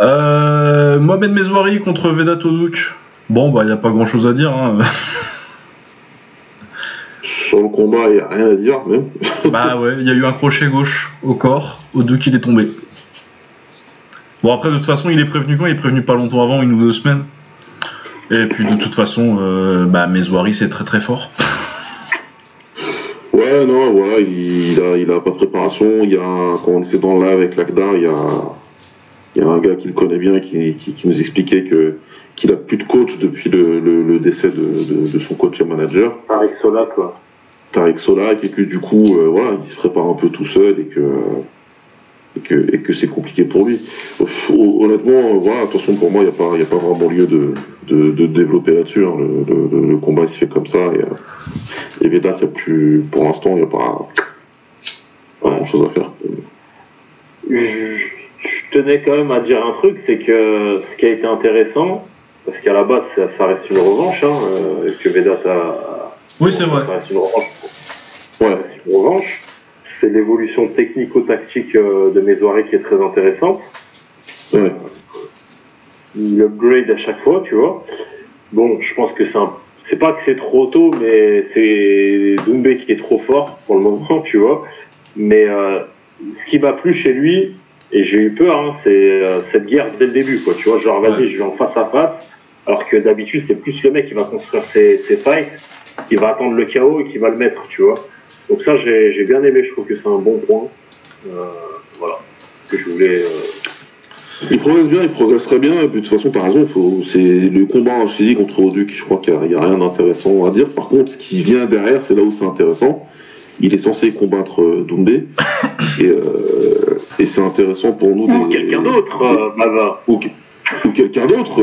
Euh, Mohamed Mezouari contre Vedat Odouk. Bon, bah, y a pas grand chose à dire. Hein. Sur le combat, il n'y a rien à dire, même. bah, ouais, il y a eu un crochet gauche au corps. Odouk, il est tombé. Bon, après, de toute façon, il est prévenu quand? Il est prévenu pas longtemps avant, une ou deux semaines. Et puis de toute façon, euh, bah, Mesoari c'est très très fort. Ouais, non, voilà, il, il a, il a pas de préparation. Il y a, quand on était dans le live avec l'ACDA, il y a, il y a un gars qui le connaît bien qui, qui, qui nous expliquait que qu'il a plus de coach depuis le, le, le décès de, de, de son coach et manager, Avec Sola, quoi. Tarek Solak, et que du coup, euh, voilà, il se prépare un peu tout seul et que et que, et que c'est compliqué pour lui. Hon- Honnêtement, euh, voilà, façon, pour moi, il n'y a, pas- y a pas vraiment lieu de, de, de développer là-dessus. hein. Le, le- le- le combat, il se fait comme ça. Et, euh, et Vedat, y a plus, pour l'instant, il n'y a pas, pas grand-chose à faire. Je, je tenais quand même à dire un truc, c'est que ce qui a été intéressant, parce qu'à la base, ça, ça reste une revanche, hein, euh, que Vedat a. Oui, c'est vrai. Ça reste une revanche. Ouais, une revanche. C'est l'évolution technico-tactique euh, de Mesoiré qui est très intéressante. ouais. il upgrade à chaque fois, tu vois. Bon, je pense que c'est un... C'est pas que c'est trop tôt, mais c'est Doumbé qui est trop fort pour le moment, tu vois. Mais euh, ce qui m'a plu chez lui, et j'ai eu peur, hein, c'est euh, cette guerre dès le début, quoi. Tu vois, genre, vas-y, Ouais. je vais en face à face. Alors que d'habitude, c'est plus le mec qui va construire ses, ses fights, qui va attendre le chaos et qui va le mettre, tu vois. Donc ça, j'ai bien aimé, je trouve que c'est un bon point. Euh, voilà. Que je voulais... euh, Il progresse bien, il progresserait bien. Et puis, de toute façon, t'as raison, c'est le combat en Chili contre Oduc. Je crois qu'il n'y a, rien d'intéressant à dire. Par contre, ce qui vient derrière, c'est là où c'est intéressant. Il est censé combattre euh, Doumbé. Et, euh, et c'est intéressant pour nous. Ou quelqu'un d'autre, euh, Mava. ou, ou quelqu'un d'autre,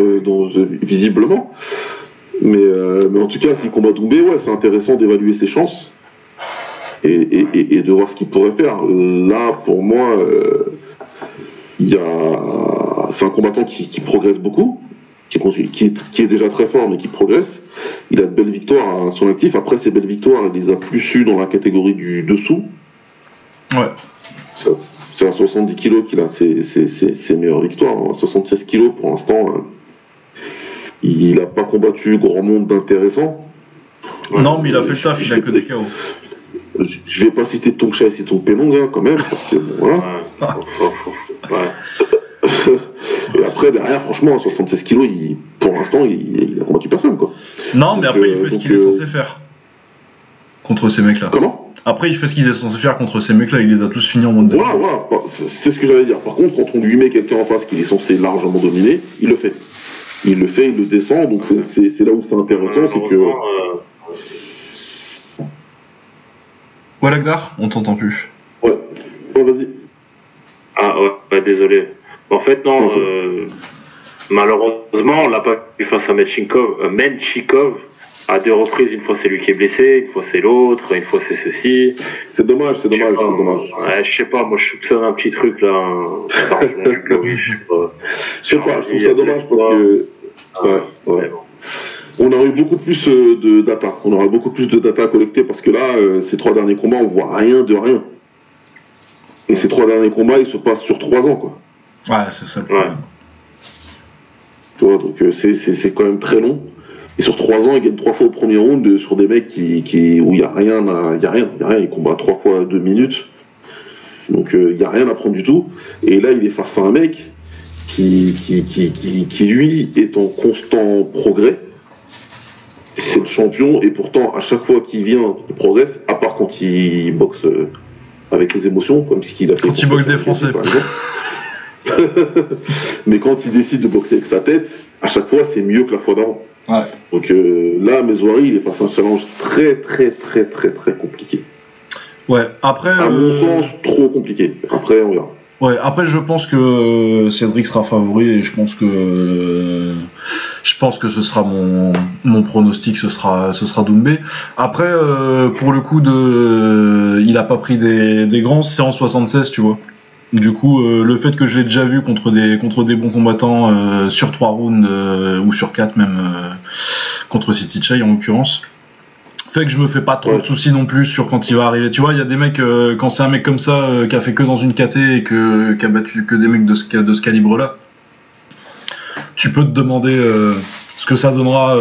visiblement. Mais, mais en tout cas, s'il combat Doumbé, ouais, c'est intéressant d'évaluer ses chances et, et- et- et de voir ce qu'il pourrait faire. Là, pour moi, euh, il c'est un combattant qui, qui progresse beaucoup, qui, est, qui est déjà très fort, mais qui progresse. Il a de belles victoires à son actif. Après, ces belles victoires, il les a plus eues dans la catégorie du dessous. Ouais. C'est à 70 kilos qu'il a ses, ses- ses- ses meilleures victoires. À 76 kilos pour l'instant, euh, il n'a pas combattu grand monde d'intéressant. Non, mais il a fait le taf, il a que des KO. Je vais pas citer Tongcha et Siton Pelong hein, quand même, parce que bon, voilà. Ouais. Et après, derrière, franchement, à 76 kilos, il, pour l'instant, il, il a combattu personne, quoi. Non, mais après, il euh, fait ce qu'il est euh, censé faire. Contre ces mecs-là. Comment? Après, il fait ce qu'il est censé faire contre ces mecs-là, il les a tous finis en mode Voilà, voilà, Bah, c'est- ce que j'allais dire. Par contre, quand on lui met quelqu'un en face qu'il est censé largement dominer, il le fait. Il le fait, il le descend, donc c'est- là où c'est intéressant, c'est que... Malheureusement, euh, Ouais, Lagdar? On t'entend plus. Ouais, vas-y. Ah ouais, ouais, désolé. En fait, non, euh, malheureusement, on l'a pas vu face à Menchikov. Euh, Menchikov, à deux reprises, une fois c'est lui qui est blessé, une fois c'est l'autre, une fois c'est ceci. C'est dommage, c'est dommage, pas, c'est dommage. ouais, je sais pas, moi je soupçonne un petit truc là. un- je sais pas. Je trouve ça dommage parce que... Ouais, ouais. On aurait eu beaucoup plus euh, de data. On aurait beaucoup plus de data collectée parce que là, euh, ces trois derniers combats, on voit rien de rien. Et ces trois derniers combats, ils se passent sur trois ans, quoi. Ouais, c'est ça problème. Tu vois, donc euh, c'est- c'est c'est quand même très long. Et sur trois ans, ils gagnent trois fois au premier round euh, sur des mecs qui, qui où il y a rien, à- il y a rien, il y a rien. Ils combattent trois fois deux minutes. Donc il y a rien à prendre du tout. Et là, il est face à un mec qui, qui, qui, qui, qui, lui est en constant progrès. C'est le champion et pourtant à chaque fois qu'il vient, il progresse. À part quand il boxe euh, avec les émotions, comme ce qu'il a fait. Quand il boxe des Français. par exemple. Mais quand il décide de boxer avec sa tête, à chaque fois, c'est mieux que la fois d'avant. Ouais. Donc euh, là, Mesoiri, il est face à un challenge très, très, très, très, très compliqué. Ouais, après. À euh, mon sens, trop compliqué. Après, on verra. Ouais, après je pense que Cédric sera favori et je pense que je pense que ce sera mon, mon pronostic, ce sera ce sera Doumbé. Après euh, pour le coup de il a pas pris des, des grands, c'est en 76, tu vois. Du coup, euh, le fait que je l'ai déjà vu contre des contre des bons combattants euh, sur trois rounds ou sur quatre même contre City Chai en l'occurrence, fait que je me fais pas trop Ouais. de soucis non plus sur quand il va arriver. Tu vois, il y a des mecs euh, quand c'est un mec comme ça euh, qui a fait que dans une KT et que qui a battu que des mecs de ce ca- de ce calibre là, tu peux te demander euh, ce que ça donnera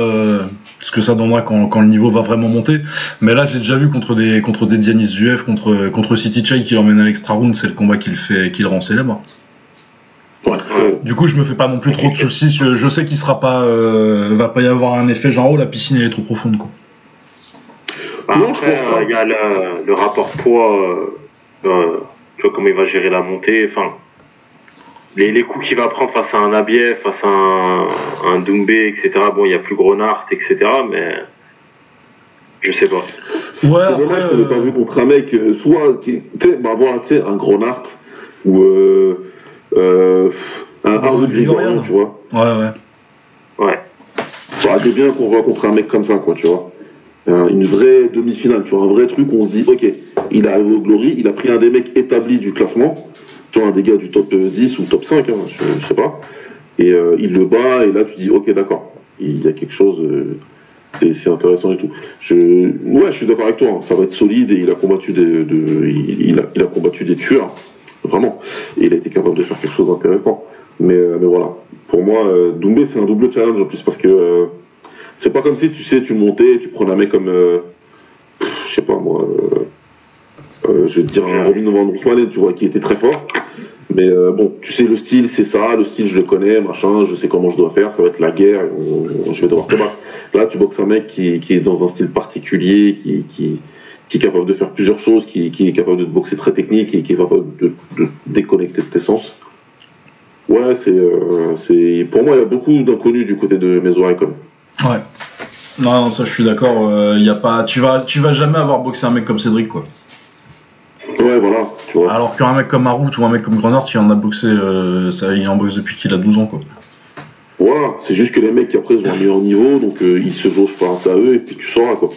ce que ça donnera quand, quand le niveau va vraiment monter. Mais là, j'ai déjà vu contre des contre des Dianis Zuev, contre contre City Chai qui l'emmène à l'extra round, c'est le combat qui le fait qui le rend célèbre. Ouais. Du coup, je me fais pas non plus trop de soucis. Je, je sais qu'il sera pas, va pas y avoir un effet genre oh la piscine elle est trop profonde quoi. Bah, Non, je après, euh, il y a le, le rapport poids, euh, euh, tu vois comment il va gérer la montée, enfin, les, les coups qu'il va prendre face à un Abief, face à un, un Doumbé, etc. Bon, il y a plus Grenard, etc. Mais je sais pas. Ouais, C'est après. dommage qu'on n'ait pas euh, vu contre un mec, euh, soit, qui- tu sais, bah, voilà, tu sais, un Grenard ou euh, euh, un Arnaud Grigorian. Grigorian, tu vois. Ouais, ouais. Ouais. Ça aurait été bien qu'on voit contre un mec comme ça, quoi, tu vois. Euh, une vraie demi-finale, tu vois, un vrai truc où on se dit, ok, il est arrivé au Glory, il a pris un des mecs établis du classement, tu vois, un des gars du top euh, 10 ou top 5, hein, je, je sais pas, et euh, il le bat, et là tu dis, ok, d'accord, il y a quelque chose, euh, c'est intéressant et tout. Je, ouais, je suis d'accord avec toi, hein, ça va être solide, et il a combattu des, de, il, a, combattu des tueurs, vraiment, et il a été capable de faire quelque chose d'intéressant. Mais, euh, mais voilà, pour moi, euh, Doumbé, c'est un double challenge en plus, parce que euh, c'est pas comme si, tu sais, tu montais, tu prenais un mec comme, euh, je sais pas moi, euh, euh, je vais te dire un Robin Van Roosmalen, tu vois, qui était très fort. Mais euh, bon, tu sais, le style, c'est ça, le style, je le connais, machin, je sais comment je dois faire, ça va être la guerre, on- je vais devoir te battre. Là, tu boxes un mec qui, qui est dans un style particulier, qui, qui, qui est capable de faire plusieurs choses, qui, est capable de te boxer très technique et qui est capable de, de te déconnecter de tes sens. Ouais, c'est, euh, pour moi, il y a beaucoup d'inconnus du côté de mes même. Ouais. Non, non, ça je suis d'accord. euh, y a pas, tu vas, tu vas jamais avoir boxé un mec comme Cédric quoi. Ouais, voilà, tu vois. Alors qu'un mec comme Marout ou un mec comme Grenard, il en a boxé, euh, ça, il en boxe depuis qu'il a 12 ans quoi. Voilà, c'est juste que les mecs après ils ont un meilleur niveau, donc euh, ils se jaugent face à eux et puis tu sauras quoi.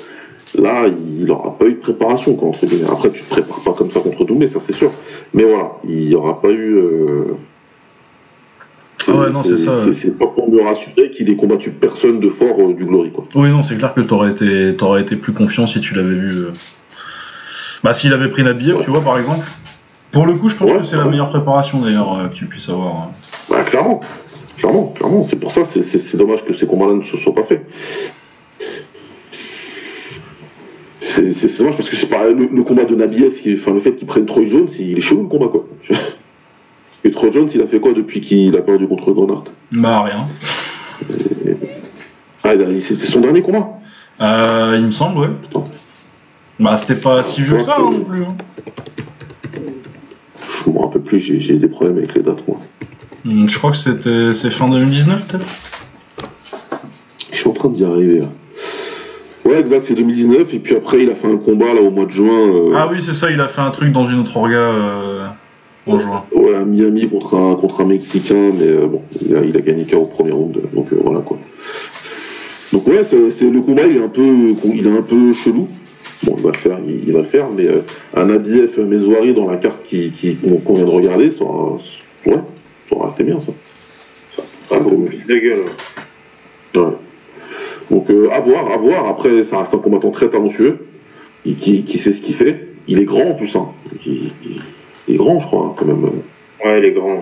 Là, il aura pas eu de préparation quoi, entre guillemets. Après, tu te prépares pas comme ça contre Doumbé, ça c'est sûr. Mais voilà, il y aura pas eu. Ah ouais, non, c'est ça. C'est c'est pas pour me rassurer qu'il ait combattu personne de fort euh, du Glory quoi. Oui, non, c'est clair que t'aurais été, t'aurais été plus confiant si tu l'avais vu. euh. Bah, s'il avait pris Nabiev, tu vois, par exemple. Pour le coup, je pense Ouais, que c'est la meilleure préparation d'ailleurs euh, que tu puisses avoir. hein. Bah, clairement, clairement, clairement. C'est pour ça, c'est- dommage que ces combats-là ne se soient pas faits. C'est dommage parce que c'est pareil, le, le combat de Nabiev, enfin, le fait qu'il prenne Troy Jones, il est chelou le combat quoi. Et Troy Jones, il a fait quoi depuis qu'il a perdu contre Grenard Bah, rien. Ah, il a- c'était son dernier combat. Euh, il me semble, ouais. Putain. Bah, c'était pas si vieux que ça hein, non plus. hein. Je me rappelle plus, j'ai j'ai des problèmes avec les dates moi. Hum, Je crois que c'était, c'est fin 2019 peut-être. Je suis en train d'y arriver là. Ouais, exact, c'est 2019, et puis après il a fait un combat là au mois de juin. euh, Ah oui, c'est ça, il a fait un truc dans une autre orga euh, en juin. Ouais, à Miami contre un, contre un Mexicain, mais euh, bon, il a, il a gagné qu'au premier round, donc euh, voilà quoi. Donc ouais, c'est le combat, il est un peu, il est un peu chelou. Bon, il va le faire, il, il va le faire, mais euh, un ABF Mesoiri dans la carte qui, qui, qu'on vient de regarder, ça aura, ouais, ça aura été bien ça. Ça, de gueule. Ouais. Donc euh, à voir, à voir. Après, ça reste un combattant très talentueux, qui, qui sait ce qu'il fait. Il est grand en plus, hein. Il, il- il est grand, je crois, hein, quand même. Ouais, les grands.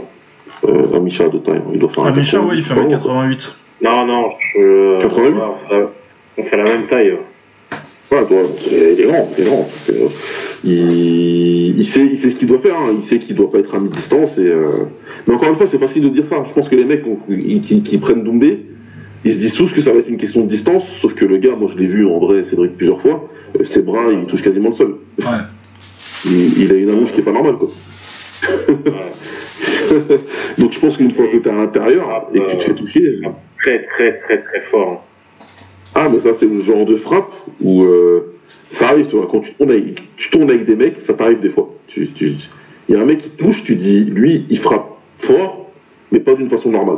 Euh, Amisha de taille, il doit faire Ah, un Micha, ouais, il fait 88, 1m88. Non, non, je. 88? ouais, on, fait la, on fait la même taille. ouais. Toi, il est grand, il est grand. Euh, il, il, sait, il sait ce qu'il doit faire, hein. il sait qu'il doit pas être à mi-distance. Et, euh... Mais encore une fois, c'est facile de dire ça. Je pense que les mecs qui, qui prennent Doumbé, ils se disent tous que ça va être une question de distance, sauf que le gars, moi je l'ai vu en vrai, Cédric, plusieurs fois, euh, ses bras, il touche quasiment le sol. Ouais. Il, il a une allonge qui est pas normale, quoi. Donc je pense qu'une fois que tu es à l'intérieur et que tu te fais toucher, Très, très, très, très fort. Ah, mais ça, c'est le genre de frappe où euh, ça arrive, tu vois, quand tu tournes avec, tu tournes avec des mecs, ça t'arrive des fois. Tu- tu- Il y a un mec qui touche, tu dis, lui, il frappe fort, mais pas d'une façon normale.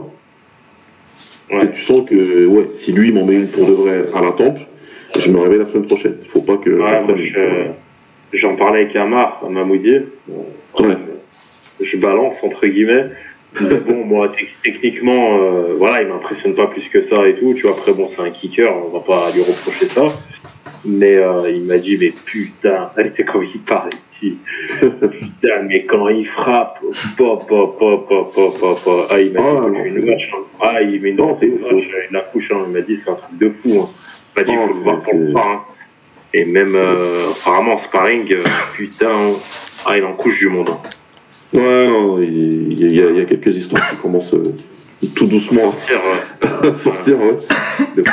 Ouais. Et tu sens que, ouais, si lui m'en met une pour de vrai à la tempe, je me réveille la semaine prochaine. Il faut pas que. Ouais, moi, je- j'en parlais avec Amar, à Mamoudi. Ouais. Je balance, entre guillemets. Bon, moi, tec- techniquement, euh, voilà, il m'impressionne pas plus que ça et tout. Tu vois, après, bon, c'est un kicker, on va pas lui reprocher ça. Mais euh, il m'a dit, mais putain, était comme il parle. dit, putain, mais quand il frappe, pop, pop, pop, pop, pop, pop, pop. Ah, il m'a dit, c'est une c'est- vache. hein. Ah, il met Non, non, c'est une c'est- vache, il la couche. Hein. Il m'a dit, c'est un truc de fou. Hein. Il m'a dit, Non, faut le voir c'est- pour le c'est- voir. Hein. Et même, euh, apparemment, en sparring, euh, putain, ah, il en couche du monde. hein. Ouais, non, il il y, a, il y a quelques histoires qui commencent euh, tout doucement Sortir, à sortir, ouais.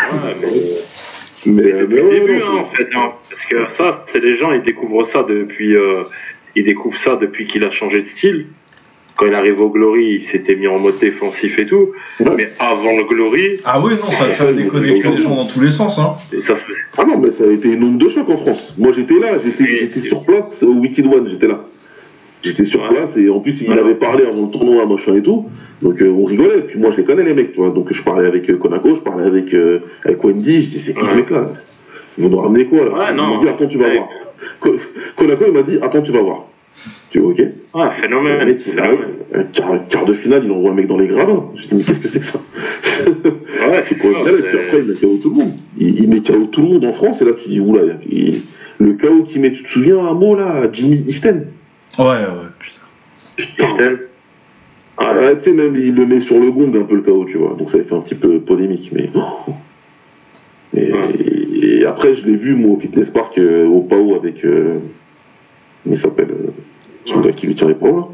Mais- mais, Mais mais depuis le ouais, début, non, hein, en fait, hein, parce que ça, c'est les gens, ils découvrent ça depuis, ils découvrent ça depuis qu'il a changé de style. Quand il arrive au Glory, il s'était mis en mode défensif et tout. Ouais. Mais avant le Glory, Ah oui, non, ça, ça a déconnecté les gens dans tous les sens. Hein. ça. Ah non, mais ça a été une onde de choc en France. Moi, j'étais là, j'étais Et- sur place au Wicked One, j'étais là. J'étais sur Ouais. place et en plus, il Ouais. avait parlé avant le tournoi, machin et tout. Donc, euh, on rigolait. Puis moi, je les connais, les mecs, tu vois. Donc, je parlais avec euh, Konako, je parlais avec, euh, avec Wendy. Je dis, c'est qui ce mec-là? Ils vont nous ramener quoi, là? Ouais, Il non. m'a dit, attends, tu vas Ouais. voir. Ko- Konako, il m'a dit, attends, tu vas voir. Tu vois, ok Ah, phénomène. mec, quart, quart de finale, il envoie un mec dans les gradins. Je dis, mais qu'est-ce que c'est que ça Ouais, C'est quoi finale Et puis après, il met KO tout le monde. Il, il met KO tout le monde en France, et là, tu dis, oula, il- le KO qui met, tu te souviens un mot là, Jimmy Iften Ouais, ouais, putain. Système. Ah, Ouais, Tu sais, même, il le met sur le gong un peu le KO, tu vois. Donc ça a fait un petit peu polémique, mais. Et, Ouais. et après, je l'ai vu, moi, au Fitness Park, euh, au PAO, avec. Euh, comment il s'appelle euh, Son gars qui lui tient les bras, là.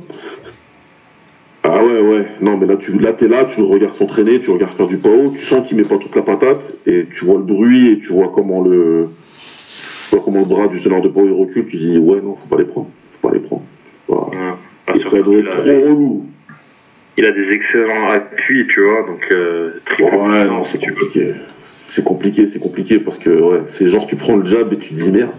Ah ouais, ouais. Non, mais là, tu là, t'es là, tu le regardes s'entraîner, tu le regardes faire du PAO, tu sens qu'il met pas toute la patate, et tu vois le bruit, et tu vois comment le. Tu vois comment le bras du teneur de PAO il recule, tu dis, ouais, non, faut pas les prendre. Faut pas les prendre. Voilà. ouais. Qu'il être a- trop relou. Il a des excellents appuis, tu vois, donc euh, Ouais, non, c'est compliqué. C'est compliqué, c'est compliqué parce que ouais, c'est genre tu prends le jab et tu te dis merde.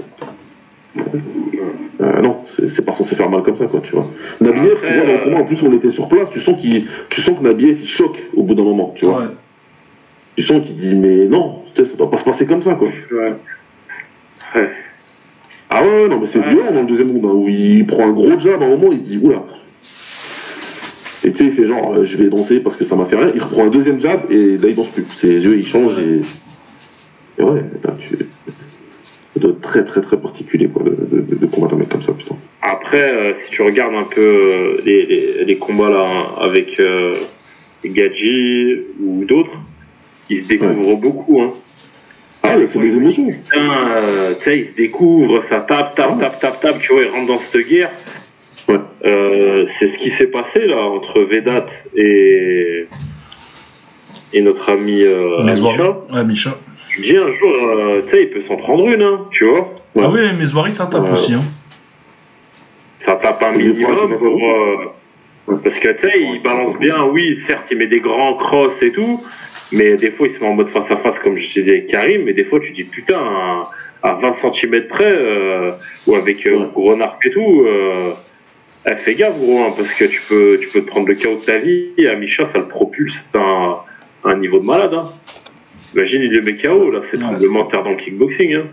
Euh, non, c'est pas censé faire mal comme ça, quoi, tu vois. Nabiev, tu vois, dans le euh, combat, en plus on était sur place, tu sens qu'il, tu sens que Nabiev il choque au bout d'un moment, tu vois. Ouais. Tu sens qu'il dit mais non, tu sais, ça doit pas se passer comme ça, quoi. Ouais. Ouais. Ah ouais, non, mais c'est Ouais. violent dans le deuxième round, hein, où il prend un gros jab à un moment, il dit oula. Et tu sais, il fait genre, euh, je vais danser parce que ça m'a fait rien. Il reprend un deuxième jab et là, il danse plus. Ses yeux, ils changent et. Et ouais, là, tu. Ça doit être très, très, très particulier, quoi, de, de, combattre un mec comme ça, putain. Après, euh, si tu regardes un peu euh, les, les, les combats là hein, avec euh, Gadji ou d'autres, ils se découvrent beaucoup. Hein. Ah, c'est des émotions. Putain, tu sais, ils se découvrent, ça tape, tape, tape, tape, tape, tu vois, ils rentrent dans cette guerre. Ouais. Euh, c'est ce qui s'est passé là entre Vedat et et notre ami euh. Ouais, Misha. Je me dis un jour, euh, tu sais, il peut s'en prendre une, hein, tu vois. Ouais. Ah oui, Meswari, ça tape Ouais. aussi. Hein. Ça tape un minimum pour. euh, parce que tu sais, il balance bien, oui, certes, il met des grands crosses et tout, mais des fois, il se met en mode face à face, comme je t'ai dit avec Karim, mais des fois, tu dis putain, à, à 20 cm près, euh, ou avec euh, Ouais. Renard et tout, euh, eh, fais gaffe, gros, hein, parce que tu peux, tu peux te prendre le chaos de ta vie, et à Micha, ça le propulse à un, à un niveau de malade. Hein. Imagine, il le met KO, là, c'est Ouais. tremblement de terre dans le kickboxing. Hein.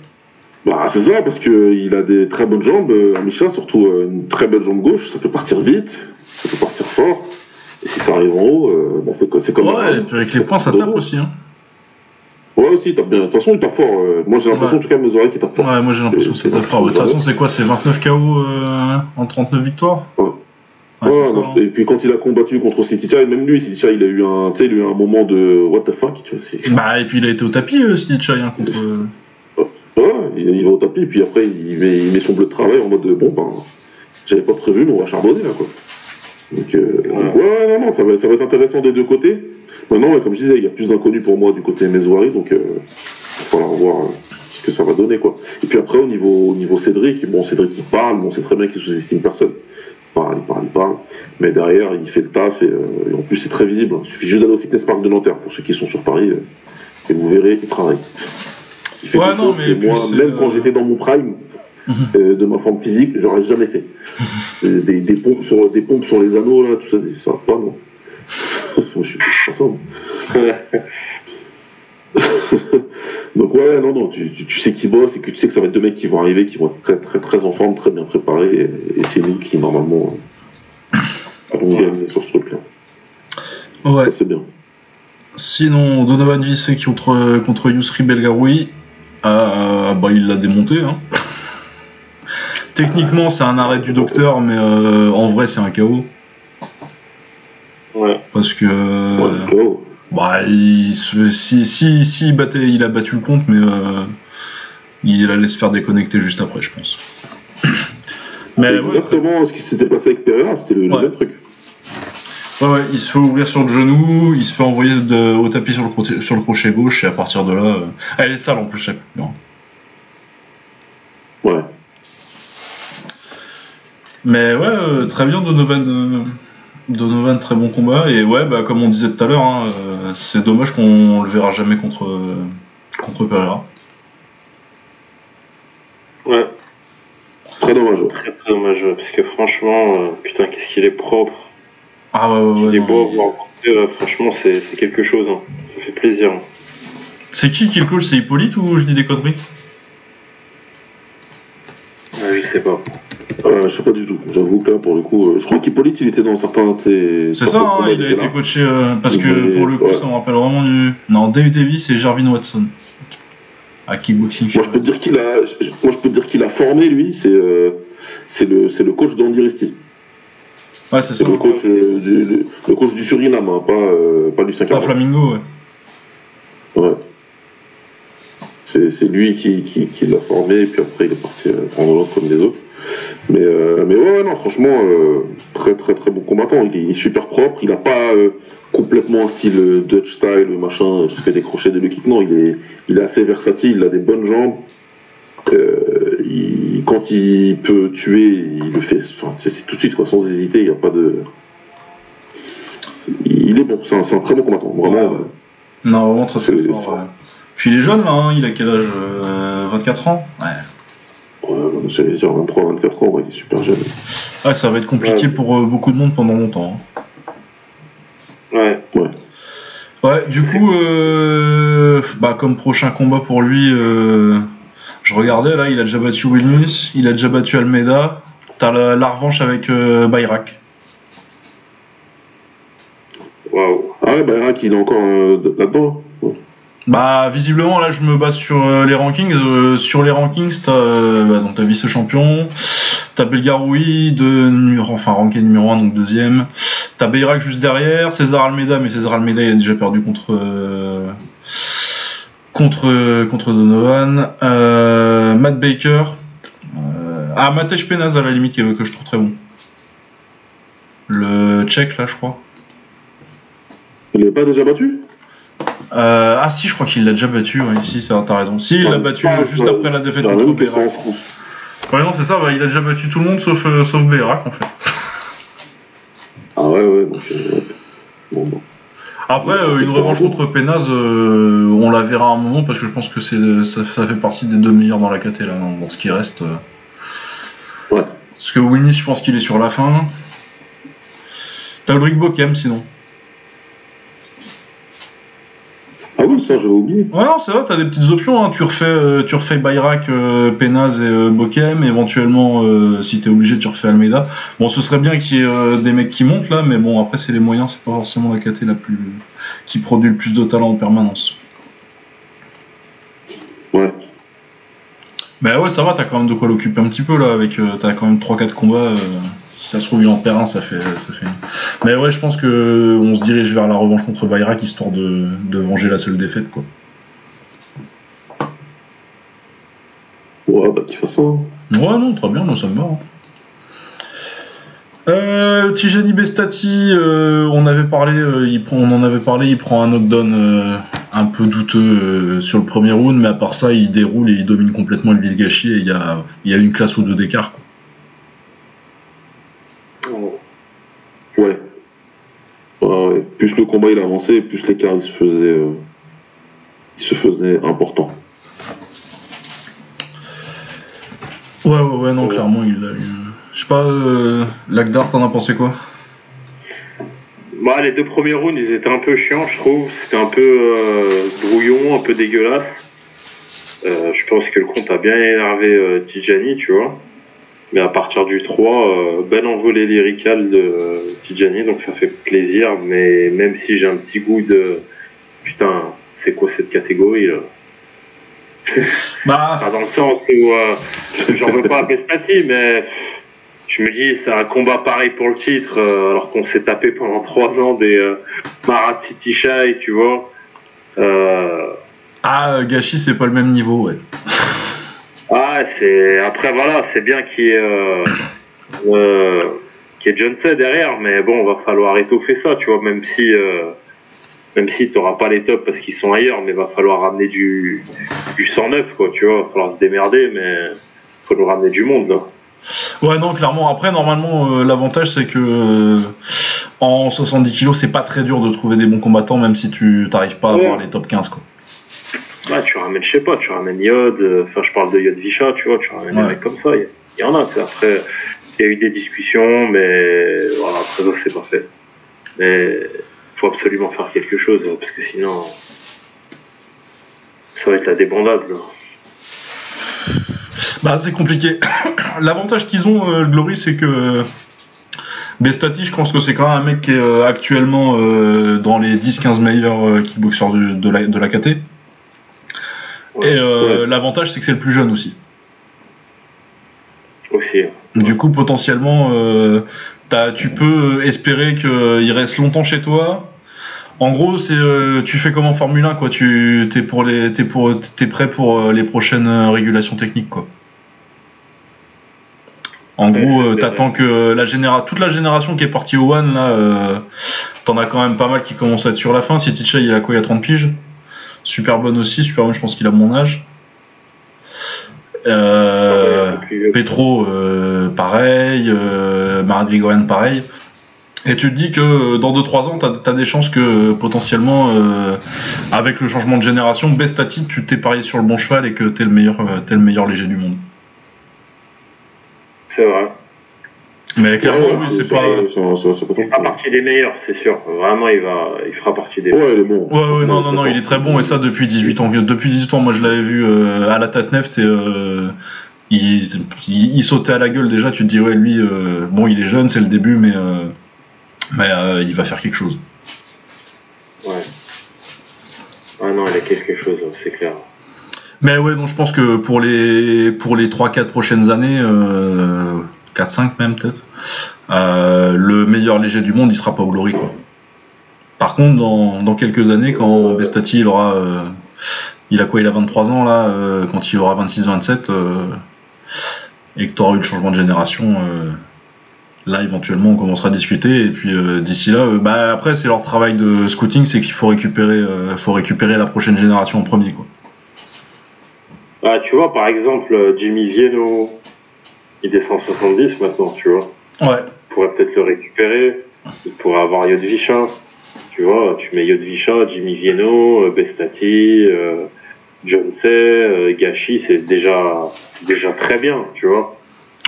Bah, c'est ça, parce qu'il a des très bonnes jambes, euh, Amisha, surtout euh, une très belle jambe gauche, ça peut partir vite, ça peut partir fort. Et si ça arrive en haut, euh, bah, c'est co- c'est comme Ouais, et puis avec les points, ça tape aussi. Hein. Ouais, aussi, il tape bien. De toute façon, il tape fort. moi, j'ai l'impression, Ouais. en tout cas, mes oreilles qui tapent fort. Ouais, moi j'ai l'impression que c'est tape fort. De toute façon, c'est quoi C'est 29 KO euh, en 39 victoires? Ouais. Ouais, Ouais, c'est ça, non, hein. Et puis quand il a combattu contre et même lui, Citicha, il a eu un, tu sais, il a eu un moment de what the fuck, tu vois. Bah, et puis il a été au tapis, euh, hein, contre. euh, Ouais, il, il va au tapis, puis après, il met, il met son bleu de travail en mode bon, ben, j'avais pas prévu, mais on va charbonner là, quoi. Donc, euh, donc, ouais, non, non, ça va, ça va être intéressant des deux côtés. Maintenant, ouais, comme je disais, il y a plus d'inconnus pour moi du côté Mezouari, donc euh, il va falloir voir euh, ce que ça va donner, quoi. Et puis après, au niveau, au niveau Cédric, bon, Cédric, il parle, bon, on sait très bien qu'il sous-estime personne. Il parle, il parle, il parle. Mais derrière, il fait le taf, et, euh, et en plus, c'est très visible. Il suffit juste d'aller au Fitness Park de Nanterre, pour ceux qui sont sur Paris, euh, et vous verrez, il travaille. Il fait Ouais, non, mais moi, même quand euh, j'étais dans mon prime, Mhm. euh, de ma forme physique, j'aurais jamais fait. Des, des, pompes sur, des pompes sur les anneaux, là, tout ça, ça va pas, non. je suis pas. Donc ouais, non, non, tu, tu, tu sais qui bosse et que tu sais que ça va être deux mecs qui vont arriver, qui vont être très très très en forme, très bien préparés, et, et c'est nous qui normalement euh, allons gagner sur ce truc-là. Ouais. Ça c'est bien. Sinon, Donovan Vissé contre, contre Yusri Belgaroui, euh, bah, il l'a démonté. Hein. Techniquement, c'est un arrêt du docteur, mais euh, en vrai, c'est un KO. Ouais. Parce que. Ouais. Bah, il, se- si, si, si il, battait, il a battu le compte, mais euh, il allait se faire déconnecter juste après, je pense. Mais ouais, exactement ce qui s'était passé avec Pereira, c'était le, le Ouais. même truc. Ouais, ouais, il se fait ouvrir sur le genou, il se fait envoyer de- au tapis sur le, crochet, sur le crochet gauche, et à partir de là. euh, Elle est sale en plus, chaque coupure. Ouais. Mais ouais, euh, très bien Donovan. Donovan, très bon combat. Et ouais, bah, comme on disait tout à l'heure, hein, euh, c'est dommage qu'on le verra jamais contre, euh, contre Pereira. Ouais, Très dommage. très très dommage, parce que franchement, euh, putain, qu'est-ce qu'il est propre. Ah ouais, ouais, ouais. il est non. beau à franchement, c'est c'est quelque chose. hein. Ça fait plaisir. hein. C'est qui qui le coach C'est Hippolyte ou je dis des conneries Ouais, je sais pas. Euh, je sais pas du tout. J'avoue que là, pour le coup, euh, je crois qu'Hippolyte, il était dans certains de ses. C'est ça, hein, il a été là. coaché euh, parce que Mais, pour le coup, ouais. ça me rappelle vraiment du. Non, Dave Davis et Jarvin Watson. À Kickboxing Moi, je peux te dire qu'il a, moi, je peux te dire qu'il a formé, lui, c'est, euh, c'est le, c'est le coach d'Andy Risti. Ouais, c'est C'est ça. le coach, euh, du, le, le coach du Suriname, hein, pas, euh, pas du 5 Pas Flamingo, ouais. Ouais. C'est, lui qui, qui, qui l'a formé, et puis après, il est parti euh, prendre l'autre comme les autres. Mais, euh, mais ouais, ouais, non, franchement, euh, très, très, très bon combattant. Il est, il est super propre. Il a pas euh, complètement un style Dutch style, machin, je fais des crochets de le kick. Non, il est, il est assez versatile, il a des bonnes jambes. Il- quand il peut tuer, il le fait enfin, c'est, c'est tout de suite, quoi, sans hésiter. Il n'y a pas de. Il est bon, c'est un, c'est un très bon combattant. Vraiment. Ouais. Non, vraiment très fort. ouais. Puis il est jeune là, hein, il a quel âge euh, 24 ans? Ouais. Ouais, j'allais dire 23, 24 ans, ouais, il est super jeune. Ouais, ça va être compliqué Ouais. pour euh, beaucoup de monde pendant longtemps. hein. Ouais. Ouais, du coup, euh, bah, comme prochain combat pour lui, euh, je regardais là, il a déjà battu Williams, il a déjà battu Almeida. T'as la, la revanche avec euh, Bayrak. Waouh. Ah ouais, Bayrak, il est encore euh, là-dedans? Ouais. Bah, visiblement, là, je me base sur euh, les rankings. Euh, sur les rankings, t'as euh, bah, donc t'as vice-champion, t'as Belgaroui, de, numéro- enfin, ranké numéro 1, donc deuxième. T'as Bayrak juste derrière, César Almeida, mais César Almeida, il a déjà perdu contre. euh, contre, contre Donovan. Euh, Matt Baker. Euh, ah, Matej Penaz, à la limite, que, que je trouve très bon. Le tchèque, là, je crois. Il n'est pas déjà battu? Euh, ah si, je crois qu'il l'a déjà battu, oui, si, ça, t'as raison. Si, il l'a Ouais, battu ouais, juste ouais. après la défaite contre. France. Ouais, non, c'est ça, bah, il a déjà battu tout le monde sauf, euh, sauf Bayrak, en fait. Ah ouais, ouais. Donc, euh, ouais. Bon, bon. Après, euh, une revanche contre Penaz, euh, on la verra à un moment parce que je pense que c'est ça, ça fait partie des deux meilleurs dans la KT, là, dans, ce qui reste. Ouais. Parce que Winnis, je pense qu'il est sur la fin. T'as Ulrich Bokem, sinon. Ah ouais, ça, j'avais oublié. Ouais, non, c'est vrai, t'as des petites options. Hein. Tu refais, euh, tu refais Bayrak, euh, Penaz et euh, Bokem. Éventuellement, euh, si t'es obligé, tu refais Almeida. Bon, ce serait bien qu'il y ait euh, des mecs qui montent là, mais bon, après, c'est les moyens, c'est pas forcément la KT la plus. qui produit le plus de talent en permanence. Ouais. Mais ouais, ça va, t'as quand même de quoi l'occuper un petit peu là. avec T'as quand même 3-4 combats. Si ça se trouve, il en perd un, ça fait. Ça fait... Mais ouais, je pense que on se dirige vers la revanche contre Bayrak histoire de, de venger la seule défaite, quoi. Ouais, bah, fasse ça. hein. Ouais, non, très bien, moi ça me va. hein. Euh, Tijani Bestati, euh, on avait parlé, euh, il prend, on en avait parlé, il prend un knockdown un peu douteux sur le premier round, mais à part ça, il déroule et il domine complètement Elvis Gachi et il y a, il y a une classe ou deux d'écart. quoi. Ouais. Ouais, ouais. Plus le combat il avançait, plus l'écart il se faisait, euh, il se faisait important. Ouais, ouais, ouais, non, Ouais. clairement, il a eu. Je sais pas, euh, Lagdar, t'en as pensé quoi? Bah, les deux premiers rounds, ils étaient un peu chiants, je trouve. C'était un peu euh, brouillon, un peu dégueulasse. Euh, je pense que le compte a bien énervé euh, Tijani, tu vois. Mais à partir du 3, euh, belle envolée lyricale de Tijani, donc ça fait plaisir. Mais même si j'ai un petit goût de putain, c'est quoi cette catégorie là Bah, Pas dans le sens où euh, j'en veux pas à Pestati, mais je me dis c'est un combat pareil pour le titre, euh, alors qu'on s'est tapé pendant trois ans des euh, Marat City Shy, tu vois. Euh, ah, euh, Gachi, c'est pas le même niveau, ouais. ah, c'est après voilà, c'est bien qu'il y ait, euh, euh, qui est Johnson derrière, mais bon, va falloir étoffer ça, tu vois, même si, euh, même si t'auras pas les tops parce qu'ils sont ailleurs, mais va falloir ramener du, du 109, quoi, tu vois, va falloir se démerder, mais faut nous ramener du monde, là. Ouais, non, clairement. Après, normalement, euh, l'avantage, c'est que euh, en 70 kg, c'est pas très dur de trouver des bons combattants, même si tu t'arrives pas à Ouais. avoir les top 15, quoi. Tu ramènes, je sais pas, tu ramènes Yod, euh, enfin, je parle de Yod Visha, tu vois, tu ramènes Ouais. des mecs comme ça, il y, en a, tu sais, après, il y a eu des discussions, mais voilà, après ça, c'est pas fait. Mais faut absolument faire quelque chose, euh, parce que sinon, ça va être la débandade, là. Bah, c'est compliqué. L'avantage qu'ils ont, euh, Glory, c'est que Bestati, je pense que c'est quand même un mec qui est euh, actuellement euh, dans les 10-15 meilleurs kickboxers de, la, de la KT. Et euh, l'avantage, c'est que c'est le plus jeune aussi. Aussi. Du coup, potentiellement, euh, tu peux espérer qu'il reste longtemps chez toi. En gros, c'est euh, tu fais comme en Formule 1, quoi. Tu t'es pour les, t'es pour, t'es prêt pour euh, les prochaines euh, régulations techniques, quoi. En Ouais, gros, euh, t'attends que la généra toute la génération qui est partie au One, là, euh, t'en as quand même pas mal qui commencent à être sur la fin. Si Ticha, il a quoi Il a 30 piges? Super bonne aussi. Super bonne, je pense qu'il a mon âge. Euh. Petro, euh, pareil, euh, Marat Grigorian, pareil. Et tu te dis que euh, dans 2-3 ans, tu as, des chances que potentiellement, avec le changement de génération, Bestati, tu t'es parié sur le bon cheval et que tu es, le meilleur, t'es le meilleur léger du monde. C'est vrai. Mais clairement, Ouais, oui, c'est- pas. Il fera partie des meilleurs, c'est sûr. Vraiment, il va, il fera partie des Ouais, il est bon. Ouais, ouais, non, non, non, il est très bon et ça depuis 18 ans. Depuis 18 ans, moi je l'avais vu euh, à la Tatneft et euh, il, il, il sautait à la gueule déjà. Tu te dis, ouais, lui, euh, bon, il est jeune, c'est le début, mais, euh, mais euh, il va faire quelque chose. Ouais. Ah non, il a quelque chose, c'est clair. Mais ouais, donc je pense que pour les, pour les 3-4 prochaines années, euh, 4-5 même peut-être, euh, le meilleur léger du monde, il sera pas au Glory. Quoi. Par contre, dans, dans quelques années, quand Bestati il aura. euh, il a quoi Il a 23 ans là, euh, quand il aura 26-27, euh, et que tu auras eu le changement de génération. Là, éventuellement, on commencera à discuter. Et puis, d'ici là, bah, après, c'est leur travail de scouting, c'est qu'il faut récupérer, faut récupérer la prochaine génération en premier. Quoi. Ah, tu vois, par exemple, Jimmy Vieno, il descend 70 maintenant, tu vois. Ouais. Tu pourrais peut-être le récupérer. Tu pourrais avoir Yodvicha. Tu vois, tu mets Yodvicha, Jimmy Vieno, euh, Bestati, euh, Johnson, euh, Gachi, c'est déjà, déjà très bien, tu vois.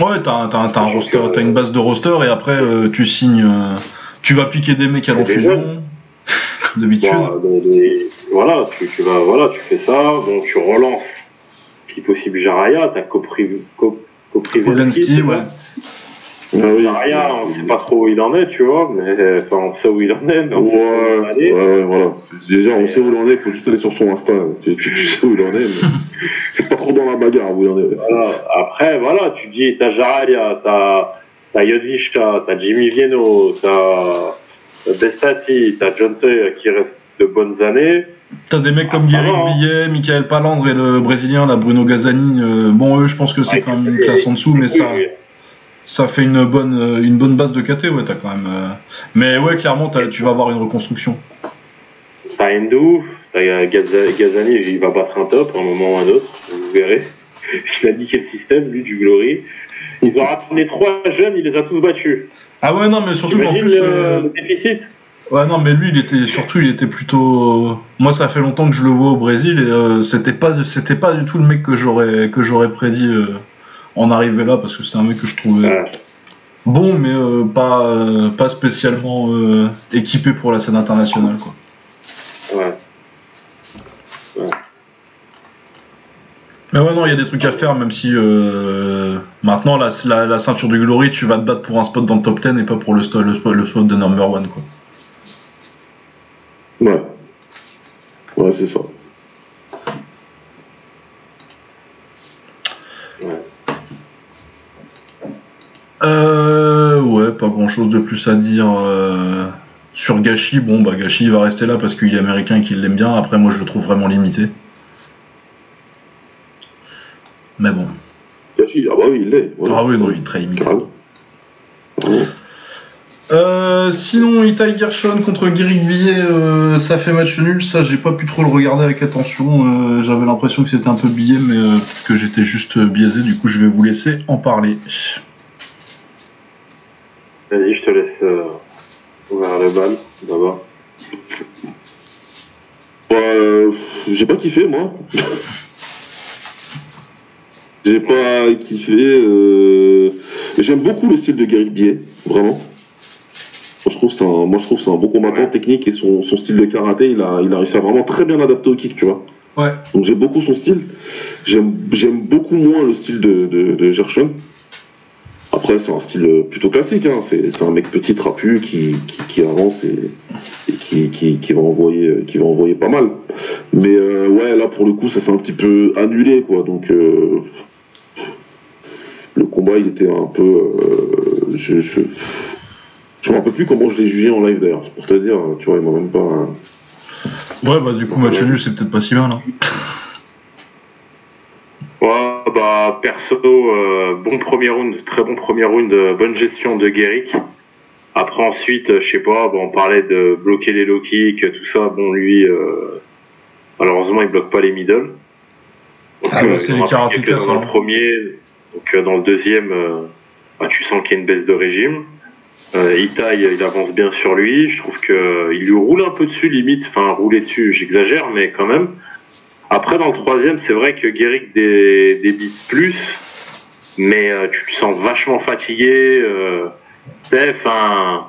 Ouais, t'as, t'as, t'as un Je roster, pense que- t'as une base de roster et après euh, tu signes, euh, tu vas piquer des mecs à l'enfusion, d'habitude. Bon, voilà, tu, tu vas, voilà, tu fais ça, bon, tu relances, si possible, Jaraya, t'as Kopri, Polanski, tu vois. ouais. Ah oui. Jaraya, on sait pas trop où il en est, tu vois, mais euh, enfin, on sait où il en est, mais on sait où il ouais, ouais, voilà. Déjà, on sait où il en est, il faut juste aller sur son Insta. Tu, tu, tu sais où il en est, mais c'est pas trop dans la bagarre où il en est. Voilà. Après, voilà, tu dis, t'as Jaraya, t'as, t'as Yodvishka, t'as Jimmy Vieno, t'as t'as Bestati, t'as Johnson qui reste de bonnes années. T'as des mecs comme Ah, Guéric non. Billet, Michael Palandre et le brésilien, là, Bruno Gazzani. euh, bon, eux, je pense que c'est Ouais, quand même une classe en dessous, mais ça, ça fait une bonne, euh, une bonne base de KT, ouais, t'as quand même. euh, Mais ouais, clairement, tu vas avoir une reconstruction. T'as Endo, t'as Gazani, il va battre un top à un moment ou à un autre, vous verrez. Il a niqué le système, lui, du Glory. Ils ont ramené trois jeunes, il les a tous battus. Ah ouais, non, mais surtout qu'en plus. le, euh, le déficit? Ouais, non, mais lui, il était surtout, il était plutôt. Moi, ça fait longtemps que je le vois au Brésil et euh, c'était pas, c'était pas du tout le mec que j'aurais, que j'aurais prédit euh, en arriver là parce que c'était un mec que je trouvais bon, mais euh, pas, euh, pas spécialement euh, équipé pour la scène internationale, quoi. Ouais. Mais ouais, non, il y a des trucs à faire, même si euh, maintenant la, la, la ceinture du Glory, tu vas te battre pour un spot dans le top 10 et pas pour le, le, spot, le spot de number one, quoi. Ouais. Ouais, c'est ça. Euh, ouais, pas grand chose de plus à dire. euh, sur Gachi, bon, bah Gachi il va rester là parce qu'il est américain et qu'il l'aime bien. Après, moi je le trouve vraiment limité. Mais bon. Gachi, ah bah oui, il l'est. voilà. Ah oui, non, il est très limité. Carrément. Euh, sinon, Itai Gershon contre Guéric Billet, euh, ça fait match nul. Ça, j'ai pas pu trop le regarder avec attention. Euh, J'avais l'impression que c'était un peu biais, mais euh, que j'étais juste euh, biaisé. Du coup, je vais vous laisser en parler. Vas-y, je te laisse euh, ouvrir le bal d'abord. Bah, j'ai pas kiffé, moi. j'ai pas kiffé. J'aime beaucoup le style de Gary Bier, vraiment. Moi, je trouve que c'est un, moi, je trouve c'est un bon combattant technique et son, son style de karaté, il a, il a réussi à vraiment très bien adapter au kick, tu vois. Ouais. Donc j'aime beaucoup son style. J'aime, j'aime beaucoup moins le style de, de, de Gershon. Après, c'est un style plutôt classique. Hein. C'est, c'est un mec petit trapu qui, qui, qui avance et, et qui, qui, qui va envoyer, qui va envoyer pas mal. Mais euh, ouais, là pour le coup, ça s'est un petit peu annulé, quoi. Donc euh, le combat, il était un peu. euh, je, je, je me rappelle plus comment je l'ai jugé en live d'ailleurs. C'est pour te dire, tu vois, il m'a même pas. Ouais, bah du coup, match nul, c'est peut-être pas si mal. Hein. Ouais, bah perso, euh, bon premier round, très bon premier round, euh, bonne gestion de Guéric. Après ensuite, euh, je sais pas, bon, on parlait de bloquer les low kicks, tout ça. Bon lui, euh, malheureusement, il bloque pas les middle. Donc, Ah bah, c'est les karatékas, dans hein. le premier, donc euh, dans le deuxième, euh, bah, tu sens qu'il y a une baisse de régime. Euh, Itai, il avance bien sur lui. Je trouve que euh, lui roule un peu dessus, limite. Enfin, rouler dessus, j'exagère, mais quand même. Après, dans le troisième, c'est vrai que Guéric dé- débite plus, mais euh, tu le sens vachement fatigué. Euh, enfin,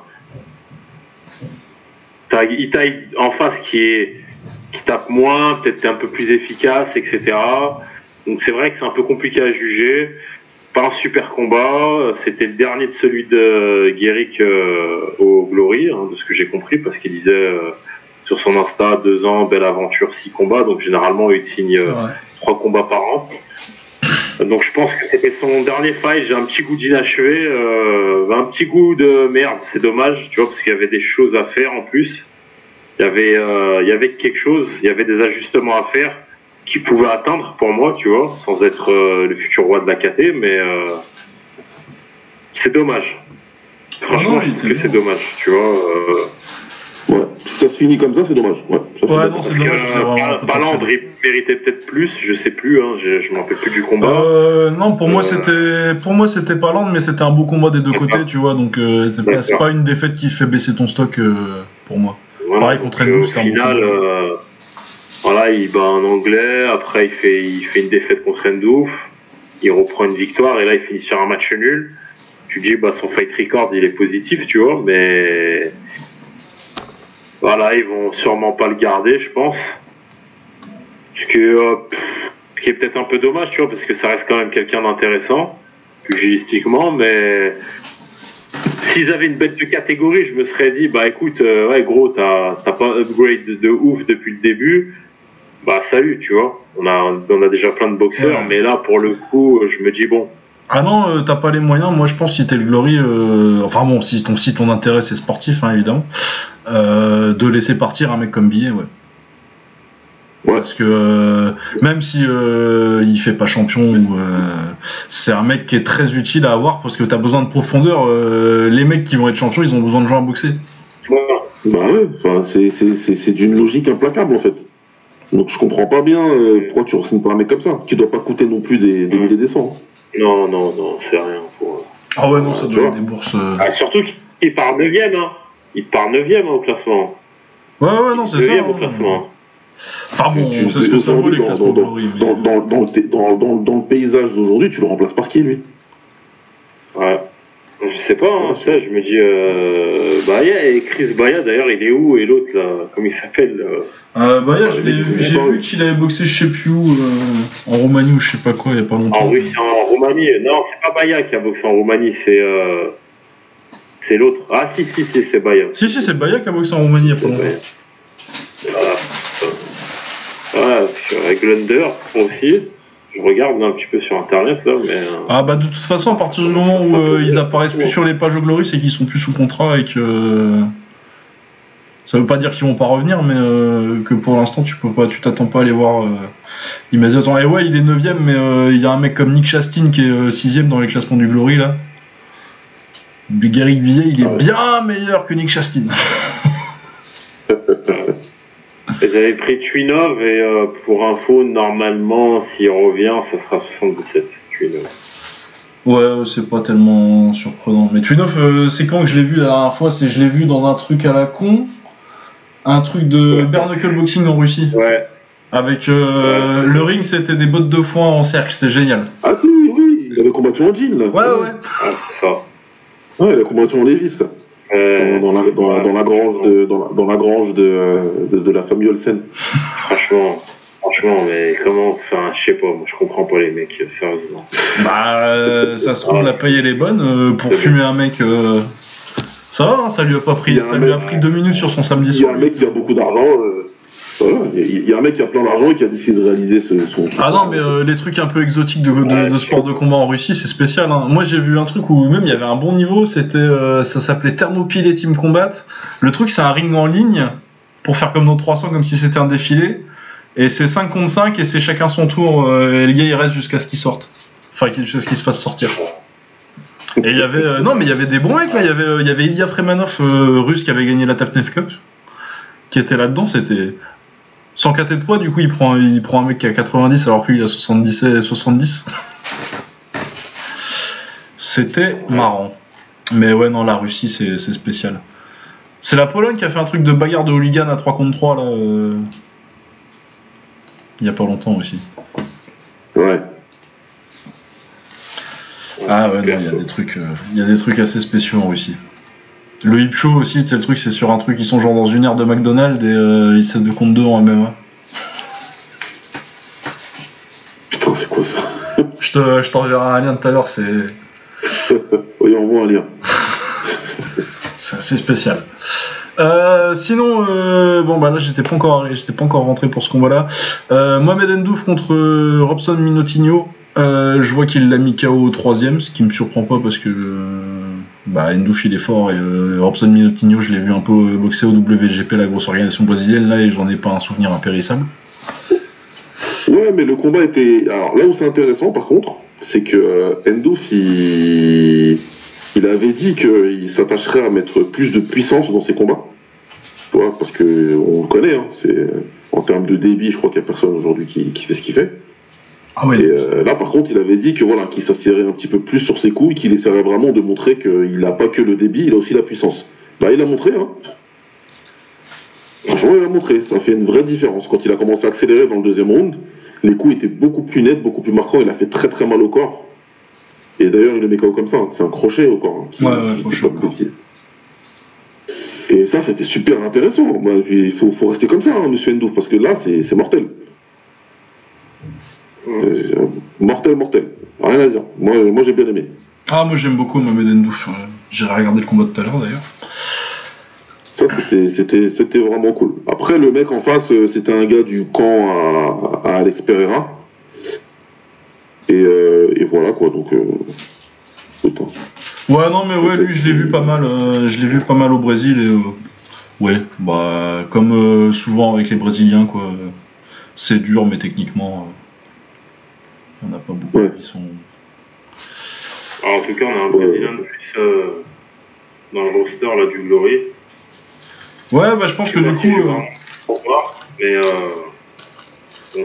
t'as Itai en face qui est qui tape moins, peut-être un peu plus efficace, etc. Donc c'est vrai que c'est un peu compliqué à juger. Pas un super combat. C'était le dernier de celui de Guéric euh, au Glory, hein, de ce que j'ai compris, parce qu'il disait euh, sur son Insta deux ans, belle aventure, six combats. Donc généralement il signe euh, Ouais. trois combats par an. Donc je pense que c'était son dernier fight. J'ai un petit goût d'inachevé, euh, un petit goût de merde. C'est dommage, tu vois, parce qu'il y avait des choses à faire en plus. Il y avait, euh, il y avait quelque chose, il y avait des ajustements à faire qui pouvaient atteindre pour moi, tu vois, sans être euh, le futur roi de la KT, mais euh, c'est dommage. Franchement, non, je trouve que c'est dommage, tu vois. euh, Ouais, si ça se finit comme ça, c'est dommage. Ouais, ça, Ouais, non, c'est parce dommage, que euh, il méritait peut-être plus, je sais plus, hein, je, je me rappelle plus du combat. Euh, non, pour moi c'était, pour moi c'était mais c'était un beau combat des deux côtés, tu vois. Donc euh, c'est pas, pas une défaite qui fait baisser ton stock euh, pour moi. Voilà, Pareil contre Au c'était un final, combat. Voilà, il bat un Anglais, après il fait, il fait une défaite contre Endouf, il reprend une victoire et là il finit sur un match nul. Tu dis, bah son fight record il est positif, tu vois, mais voilà, ils vont sûrement pas le garder, je pense. Ce que, euh, qui est peut-être un peu dommage, tu vois, parce que ça reste quand même quelqu'un d'intéressant, pugilistiquement, mais S'ils avaient une bête de catégorie, je me serais dit, bah écoute, euh, ouais gros, t'as pas upgrade de, de ouf depuis le début, bah salut, tu vois. On a, on a déjà plein de boxeurs, Ouais. mais là pour le coup, euh, je me dis bon, Ah non, euh, t'as pas les moyens. Moi, je pense si t'es le Glory, euh, enfin bon, si ton, si ton intérêt c'est sportif, hein, évidemment, euh, de laisser partir un mec comme Billet, ouais. Ouais. Parce que euh, même si euh, il fait pas champion, ou euh, c'est un mec qui est très utile à avoir parce que t'as besoin de profondeur. euh, les mecs qui vont être champions, ils ont besoin de gens à boxer. voilà. Bah ouais, c'est d'une logique implacable en fait. Donc je comprends pas bien euh, pourquoi tu re-signes pas un mec comme ça, qui doit pas coûter non plus des, des milliers des cents. non, non, non, c'est rien. Faut... Ah ouais, non, ça tu doit être des bourses. euh. Ah, surtout qu'il part 9 hein. Il part 9 au classement. Ouais, ouais, non, c'est ça. 9 au hein. classement. Enfin bon, Tu- c'est ce que ça vaut les dans, classements dans, Glory. mais- dans, dans, dans, le, dans, dans, dans le paysage d'aujourd'hui, tu le remplaces par qui lui? Ouais. Je sais pas, hein, ça, je me dis, euh, Baya et Chris Baya, d'ailleurs, il est où Et l'autre, là, comment il s'appelle euh, Euh, l'ai- mais- j'ai vu qu'il avait boxé je sais plus où, euh, en Roumanie ou je sais pas quoi, il y a pas longtemps. En Russie, en Roumanie. Non, c'est pas Baya qui a boxé en Roumanie, c'est euh, c'est l'autre. Ah si, si, si, c'est Baya. Si, si, c'est Baya qui a boxé en Roumanie il y a pas longtemps. Baya. Voilà. Voilà, Glunder aussi. Je regarde un petit peu sur internet là, mais. euh, Ah bah de toute façon, à partir du moment où euh, ils apparaissent plus sur les pages Glory, c'est qu'ils sont plus sous contrat et que... Ça veut pas dire qu'ils vont pas revenir, mais euh, que pour l'instant tu peux pas, tu t'attends pas à les voir euh, immédiatement. Et ouais, il est 9ème, mais euh, il y a un mec comme Nick Chastin qui est 6ème dans les classements du Glory là. Gary Billet, il est Ah ouais. bien meilleur que Nick Chastin. Avaient pris Twinov et euh, pour info, normalement, s'il revient, ça sera 77. Twinov. Ouais, c'est pas tellement surprenant. Mais Twinov, euh, c'est quand que je l'ai vu la dernière fois? C'est je l'ai vu dans un truc à la con, un truc de Ouais. bare knuckle boxing en Russie. Ouais, Avec euh, le ring, c'était des bottes de foin en cercle, c'était génial. Ah si, oui, il avait combattu en jean là. Ouais, ouais. ah, c'est ça. Ouais, il a combattu en Lévis là. Euh, Dans, dans la, dans, dans la grange de, dans la, dans la grange de, de, de la famille Olsen. Franchement, franchement, mais comment, enfin, je sais pas, moi je comprends pas les mecs, euh, sérieusement. Bah, euh, ça se trouve, la paye elle est bonne euh, pour fumer un mec. euh, Ça va, hein, ça lui a pas pris, Il a ça lui a pris deux minutes sur son samedi Il y a soir. un mec qui a beaucoup d'argent. euh, voilà, il y a- il un mec qui a plein d'argent et qui a décidé de réaliser ce, son. Ah non, mais euh, les trucs un peu exotiques de, de, de sport de combat en Russie, c'est spécial. hein. Moi, j'ai vu un truc où même il y avait un bon niveau. C'était, euh, ça s'appelait Thermopyle et Team Combat. Le truc, c'est un ring en ligne pour faire comme dans 300, comme si c'était un défilé. Et c'est 5 contre 5 et c'est chacun son tour. euh, et les gars, ils restent jusqu'à ce qu'ils sortent. Enfin, jusqu'à ce qu'ils se fassent sortir. Et il y avait, euh, non, mais il y avait des bons mecs là. Il y avait, il y avait Ilya Fremanov, euh, russe, qui avait gagné la Tapnev Cup, qui était là-dedans. C'était sans cater de poids, du coup, il prend, il prend un mec qui a 90 alors que lui il a 70 et 70. C'était marrant. Mais ouais, non, la Russie, c'est c'est spécial. C'est la Pologne qui a fait un truc de bagarre de hooligan à 3 contre 3 là. euh, Il y a pas longtemps aussi. Ouais. Ah ouais, non, il y a des trucs, euh, il y a des trucs assez spéciaux en Russie. Le hip show aussi, c'est le truc, c'est sur un truc, ils sont genre dans une ère de McDonald's et euh, ils savent de contre 2 en MMA. Putain, c'est quoi ça Je te- je t'enverrai un lien tout à l'heure, c'est Oui, on voit un lien. c'est assez spécial. Euh, sinon, euh, bon bah là j'étais pas encore, j'étais pas encore rentré pour ce combat-là. Euh, Mohamed Endouf contre Robson Minotinho. Je vois qu'il l'a mis KO au troisième, ce qui me surprend pas parce que bah, Endouf il est fort et euh, Robson Minotinho je l'ai vu un peu euh, boxer au WGP, la grosse organisation brésilienne là et j'en ai pas un souvenir impérissable. Ouais, mais le combat était. Alors là où c'est intéressant, par contre, c'est que euh, il... avait dit qu'il s'attacherait à mettre plus de puissance dans ses combats. Parce que on le connaît, hein, c'est en termes de débit, je crois qu'il n'y a personne aujourd'hui qui fait ce qu'il fait. Ah Et euh, là, par contre, il avait dit que voilà, qu'il s'assierait un petit peu plus sur ses coups et qu'il essaierait vraiment de montrer qu'il n'a pas que le débit, il a aussi la puissance. Bah, il a montré, hein. Franchement, il a montré. Ça fait une vraie différence. Quand il a commencé à accélérer dans le deuxième round, les coups étaient beaucoup plus nets, beaucoup plus marquants. Il a fait très très mal au corps. Et d'ailleurs, il le met KO comme ça. hein. C'est un crochet au corps. hein, qui- Ouais, ouais, qui- qui- Et ça, c'était super intéressant. Moi, Il faut, faut rester comme ça, hein, monsieur Endouf, parce que là, c'est mortel. Euh, mortel, mortel. Rien à dire. Moi, moi j'ai bien aimé. Ah moi j'aime beaucoup Mohamed Endouf. euh, J'irai regarder le combat tout à l'heure d'ailleurs. Ça, c'était- c'était c'était vraiment cool. Après, le mec en face, euh, c'était un gars du camp à, à Alex Pereira. Et, euh, et voilà, quoi. Donc, euh. Ouais, non, mais ouais, lui, je l'ai vu pas mal. je l'ai vu pas mal au Brésil et. euh, ouais, bah, comme souvent avec les Brésiliens, quoi. c'est dur, mais techniquement, il n'y en a pas beaucoup Ouais. qui sont. Alors, en tout cas, on a un Brésilien de plus euh, dans le roster là, du Glory. Ouais, bah, je pense que Je du coup. euh, pour voir, mais euh,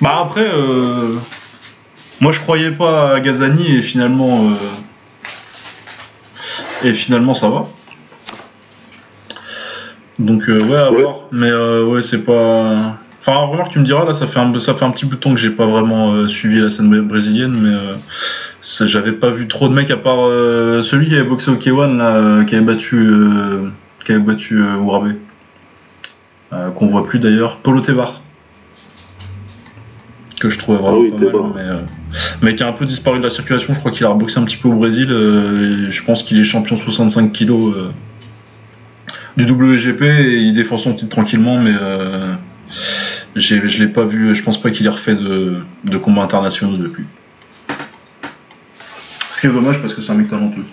Bah, après, euh, moi, je croyais pas à Gazani et finalement. euh, et finalement, ça va. Donc, euh, ouais, à Ouais. voir. Mais euh, ouais, c'est pas. Enfin, remarque, tu me diras, là, ça fait un, ça fait un petit bout de temps que j'ai pas vraiment euh, suivi la scène br- brésilienne, mais euh, j'avais pas vu trop de mecs à part euh, celui qui avait boxé au K1, là, qui avait battu, qui avait battu Urabe. Euh, Qu'on voit plus d'ailleurs. Polo Tebar. Que je trouvais vraiment Ah oui, pas mal, mais, euh, mais qui a un peu disparu de la circulation. Je crois qu'il a reboxé un petit peu au Brésil. et je pense qu'il est champion 65 kilos euh, du WGP et il défend son titre tranquillement, mais euh, je l'ai pas vu. Je pense pas qu'il ait refait de, de combats internationaux depuis. Ce qui est dommage parce que c'est un mec talentueux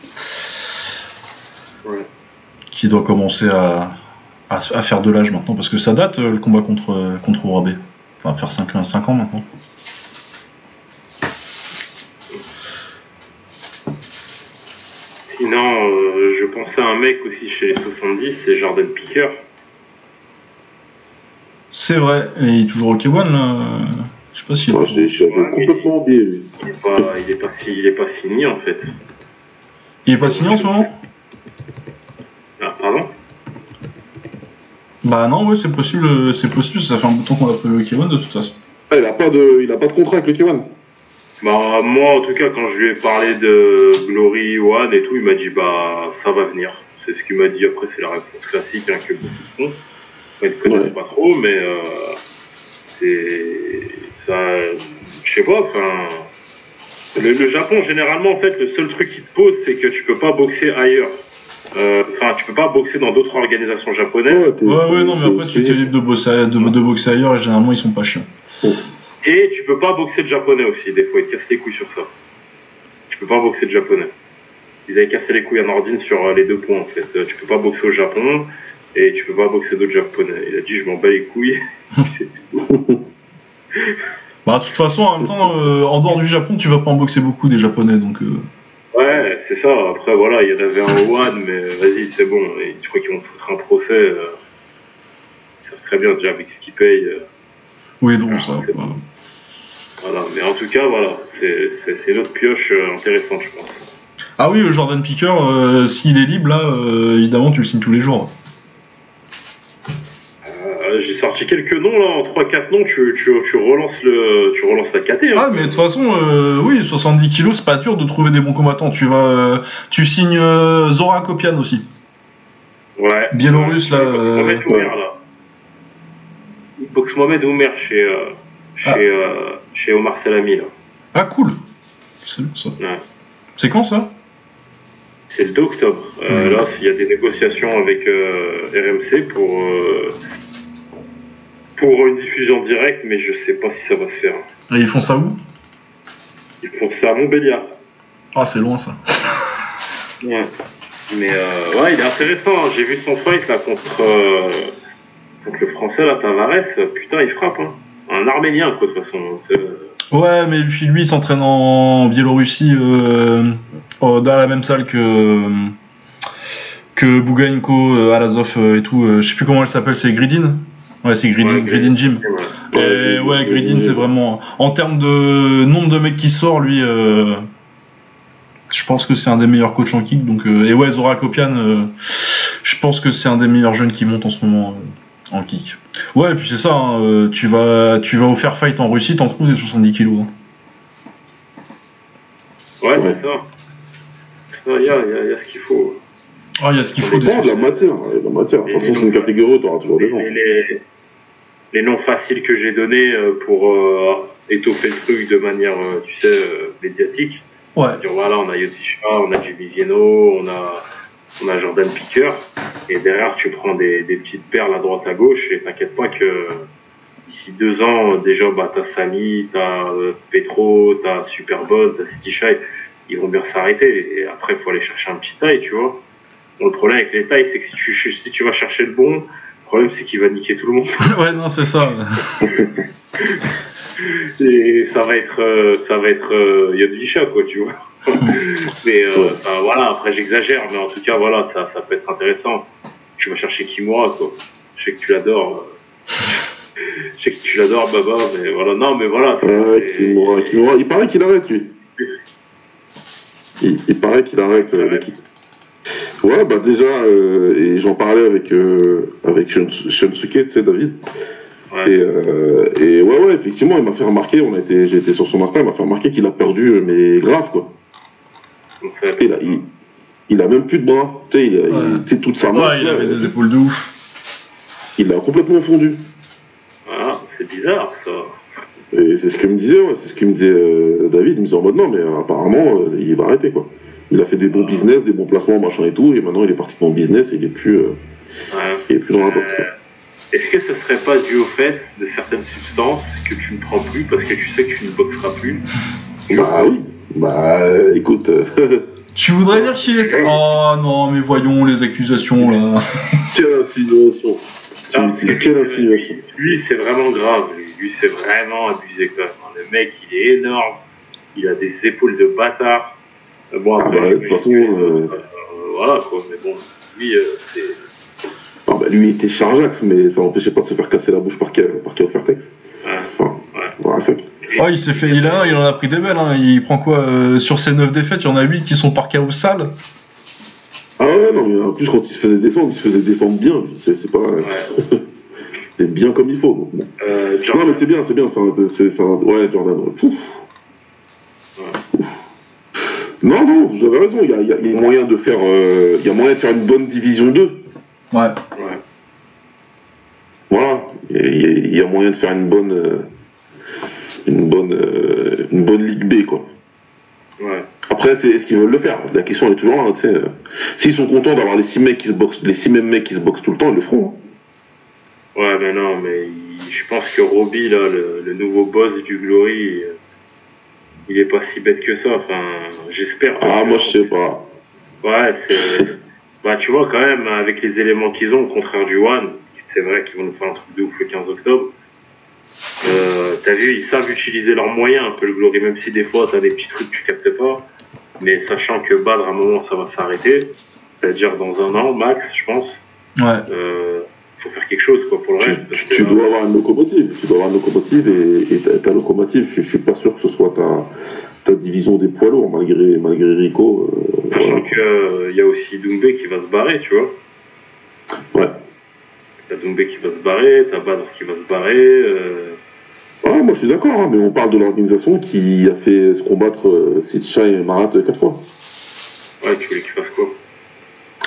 ouais. qui doit commencer à, à, à faire de l'âge maintenant parce que ça date euh, le combat contre euh, contre Urabe. Enfin, faire 5, 5 ans maintenant. sinon, euh, je pensais à un mec aussi chez les 70, c'est Jordan Picker. C'est vrai, et il est toujours au K1 là. Je sais pas s'il est Ouais, complètement oublié, lui. Il est pas, il est pas, si- il est pas signé en fait. Il est pas signé en ce moment Ah, pardon? Bah non, ouais, c'est possible, c'est possible, ça fait un bout de temps qu'on l'a prévu au K1 de toute façon. Ah, il a pas de, il a pas de contrat avec le K1. Bah moi en tout cas quand je lui ai parlé de Glory One et tout, il m'a dit bah ça va venir. C'est ce qu'il m'a dit après c'est la réponse classique hein, que beaucoup font. Ils ne connaissent Ouais. pas trop mais euh, c'est ça je sais pas enfin le, le Japon généralement en fait le seul truc qu'il te pose c'est que tu peux pas boxer ailleurs. Euh, Enfin tu peux pas boxer dans d'autres organisations japonaises. Ouais, ouais, non, mais après, tu t'es- es libre de bosser, de, de boxer ailleurs et généralement, ils sont pas chiants. Et tu peux pas boxer de japonais aussi, des fois, ils te cassent les couilles sur ça. Tu peux pas boxer de japonais. Ils avaient cassé les couilles à Nordine sur euh, les deux points, en fait. Euh, Tu peux pas boxer au Japon, et tu peux pas boxer d'autres japonais. Il a dit, je m'en bats les couilles, c'est tout. Bah, de toute façon, en même temps, euh, en dehors du Japon, tu vas pas en boxer beaucoup des japonais, donc. euh, Ouais, c'est ça. Après, voilà, il y en avait un au One, mais vas-y, c'est bon. Et tu crois qu'ils vont foutre un procès euh, Ils savent très bien déjà avec ce qu'ils payent. euh, Oui, drôle, ça. c'est bah. voilà. Mais en tout cas, voilà, c'est autre pioche intéressante, je pense. Ah oui, Jordan Picker, s'il est libre, là, évidemment, tu le signes tous les jours. Euh, J'ai sorti quelques noms là, en 3-4 noms, tu, tu, tu, relances le, tu relances la KT. Hein. Ah, mais de toute façon, euh, oui, 70 kilos, c'est pas dur de trouver des bons combattants. Tu vas, euh, tu signes euh, Zora Kopian aussi. ouais. Biélorusse, là, Mohamed Oumer, là. Il boxe Mohamed Oumer chez, chez, Ah. euh, chez Omar Salami, là. Ah, cool. C'est ça. Ouais. C'est quand ça? C'est le 2 octobre. Euh. Là, il y a des négociations avec euh, RMC pour, euh, pour une diffusion directe, mais je sais pas si ça va se faire. Et ils font ça où? Ils font ça à Montbéliard. Ah, c'est loin ça. Ouais. Mais euh, ouais, il est intéressant. hein. J'ai vu son fight là contre, euh, contre le français là, Tavares. Putain, il frappe. Hein. Un Arménien quoi de toute façon. C'est- Ouais, mais puis lui, il s'entraîne en Biélorussie, euh, euh, dans la même salle que que Bougainko, euh, Alazov euh, et tout. euh, je sais plus comment elle s'appelle, c'est Gridin? Ouais, c'est Gridin, Ouais, Gridin Gym. Ouais. Et ouais, Gridin, c'est vraiment. En termes de nombre de mecs qui sort, lui, euh, je pense que c'est un des meilleurs coachs en kick. Donc, euh, et ouais, Zora Kopian, euh, je pense que c'est un des meilleurs jeunes qui montent en ce moment en kick. Ouais, et puis c'est ça, hein, tu, vas, tu vas au fair fight en Russie, t'en trouves des 70 kilos. hein. Ouais, c'est ça. Il y a, il y, a, il y a ce qu'il faut. Ah, il y a ce qu'il faut. dépend de la matière. la matière. De toute façon, c'est une catégorie, t'auras toujours des gens. Les, noms faciles que j'ai donnés euh, pour euh, étoffer le truc de manière, euh, tu sais, euh, médiatique. Ouais. Dire, voilà, on a Yotisha, on a Jimmy Vieno, on a, on a Jordan Picker. Et derrière, tu prends des, des petites perles à droite à gauche. Et t'inquiète pas que d'ici deux ans, déjà, bah, t'as Sami, t'as Petro, t'as Superbot, t'as Cityshine. Ils vont bien s'arrêter. Et après, il faut aller chercher un petit taille, tu vois. Bon, le problème avec les tailles, c'est que si tu, si tu vas chercher le bon, le problème, c'est qu'il va niquer tout le monde. ouais, non, c'est ça. Et ça va être, euh, ça va être euh, Yodvisha, quoi, tu vois. mais euh, voilà, après j'exagère, mais en tout cas, voilà, ça, ça peut être intéressant. Tu vas chercher Kimura, quoi. Je sais que tu l'adores. Je sais que tu l'adores, Baba, mais voilà, non, mais voilà. Ouais, Kimura, Kimura. Il paraît qu'il arrête, lui. Il, il paraît qu'il arrête euh. Ouais, bah déjà, euh, et j'en parlais avec, euh, avec Shun- Shunsuke, tu sais, David. Ouais. Et, euh, et ouais, ouais, effectivement, il m'a fait remarquer, on a été, j'ai été sur son Insta, il m'a fait remarquer qu'il a perdu, euh, mais grave, quoi. Il a, il, il a même plus de bras, tu sais, il, Ouais. toute sa main, Ouais, il avait des épaules de ouf. il a complètement fondu. Voilà, c'est bizarre, ça. Et c'est ce que me disait, ouais, c'est ce que me disait euh, David, il me disait en mode non, mais euh, apparemment, euh, il va arrêter, quoi. Il a fait des bons business, des bons placements, machin et tout, et maintenant il est parti dans le business et il est plus, euh, Ouais. il est plus dans la boxe, quoi. Euh, Est-ce que ce serait pas dû au fait de certaines substances que tu ne prends plus parce que tu sais que tu ne boxeras plus? Bah oui, bah euh, écoute, euh, Tu voudrais dire qu'il était. Oh non, mais voyons les accusations là. quelle insinuation Ah, Lui, c'est vraiment grave. Lui, Lui, c'est vraiment abusé quand même. Le mec, il est énorme. Il a des épaules de bâtard. Euh, Bon, Ah après, bah, de toute façon, euh, euh, voilà quoi. Mais bon, lui, euh, c'est. Ah bah lui il était chargeax, mais ça n'empêchait pas de se faire casser la bouche par par K.O. Fairtex. Ouais. Enfin, Ouais. voilà, ça. Oh, il s'est fait, il, a, il en a pris des belles. Hein. Il prend quoi euh, Sur ses 9 défaites, il y en a 8 qui sont par KO sale. Ah ouais, non, mais en plus quand il se faisait descendre, il se faisait descendre bien. C'est c'est pas. Ouais. c'est bien comme il faut. donc bon. Euh, Non, mais c'est bien, c'est bien. c'est un- c'est- c'est un- Ouais, Jordan. ouais. Pouf. Non, non, vous avez raison. Il y a, il y a- il y a moyen de faire, euh, il y a moyen de faire une bonne division 2. Ouais. ouais. Voilà. Il y a- y, moyen de faire une bonne, euh, une bonne, euh, une bonne ligue B, quoi. Ouais. Après, c'est est-ce qu'ils veulent le faire? La question elle est toujours là. tu sais. S'ils sont contents d'avoir les six mecs qui se boxent, les six mêmes mecs qui se boxent tout le temps, ils le feront. hein. Ouais, mais non, mais je pense que Roby, là, le, le nouveau boss du Glory, euh, il est pas si bête que ça. Enfin, j'espère. Ah, moi je sais pas. Ouais, c'est. bah, tu vois, quand même, avec les éléments qu'ils ont, au contraire du One, c'est vrai qu'ils vont nous faire un truc de ouf le 15 octobre. Euh, t'as vu, ils savent utiliser leurs moyens un peu le Glory, même si des fois t'as des petits trucs que tu captes pas. Mais sachant que Badr, à un moment, ça va s'arrêter. C'est-à-dire dans un an, max, je pense. Ouais. Euh, faut faire quelque chose, quoi, pour le Tu, reste. parce tu- que, dois avoir une locomotive. Tu dois avoir une locomotive et, et ta, ta locomotive, je, je suis pas sûr que ce soit ta, ta division des poids lourds malgré, malgré Rico. euh, Sachant voilà. que euh, y a aussi Doumbé qui va se barrer, tu vois. Ouais. T'as Doumbé qui va se barrer, t'as Badr qui va se barrer. Euh... Ah, moi je suis d'accord, hein, mais on parle de l'organisation qui a fait se combattre euh, Sitcha et Marat euh, quatre fois. Ouais, tu voulais qu'il fasse quoi?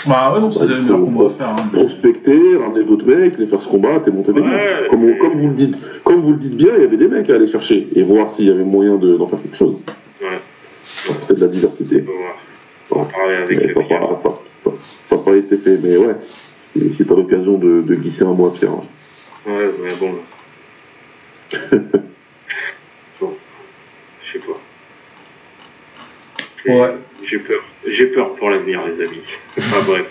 Bah ouais, non, c'est va faire. Hein. Prospecter, ramener d'autres mecs, les faire se combattre et monter des gars. Comme, c'est- comme vous le dites, comme vous le dites bien, il y avait des mecs à aller chercher et voir s'il y avait moyen de- d'en faire quelque chose. Ouais, Peut-être de la diversité. on va voir. On va parler avec Mais ça n'a pas, ça, ça- ça a pas été fait, mais ouais. Si t'as l'occasion de, de glisser un mois de faire. Ouais, mais bon. bon, je sais pas. Et Ouais. J'ai peur. J'ai peur pour l'avenir, les amis. Enfin bref.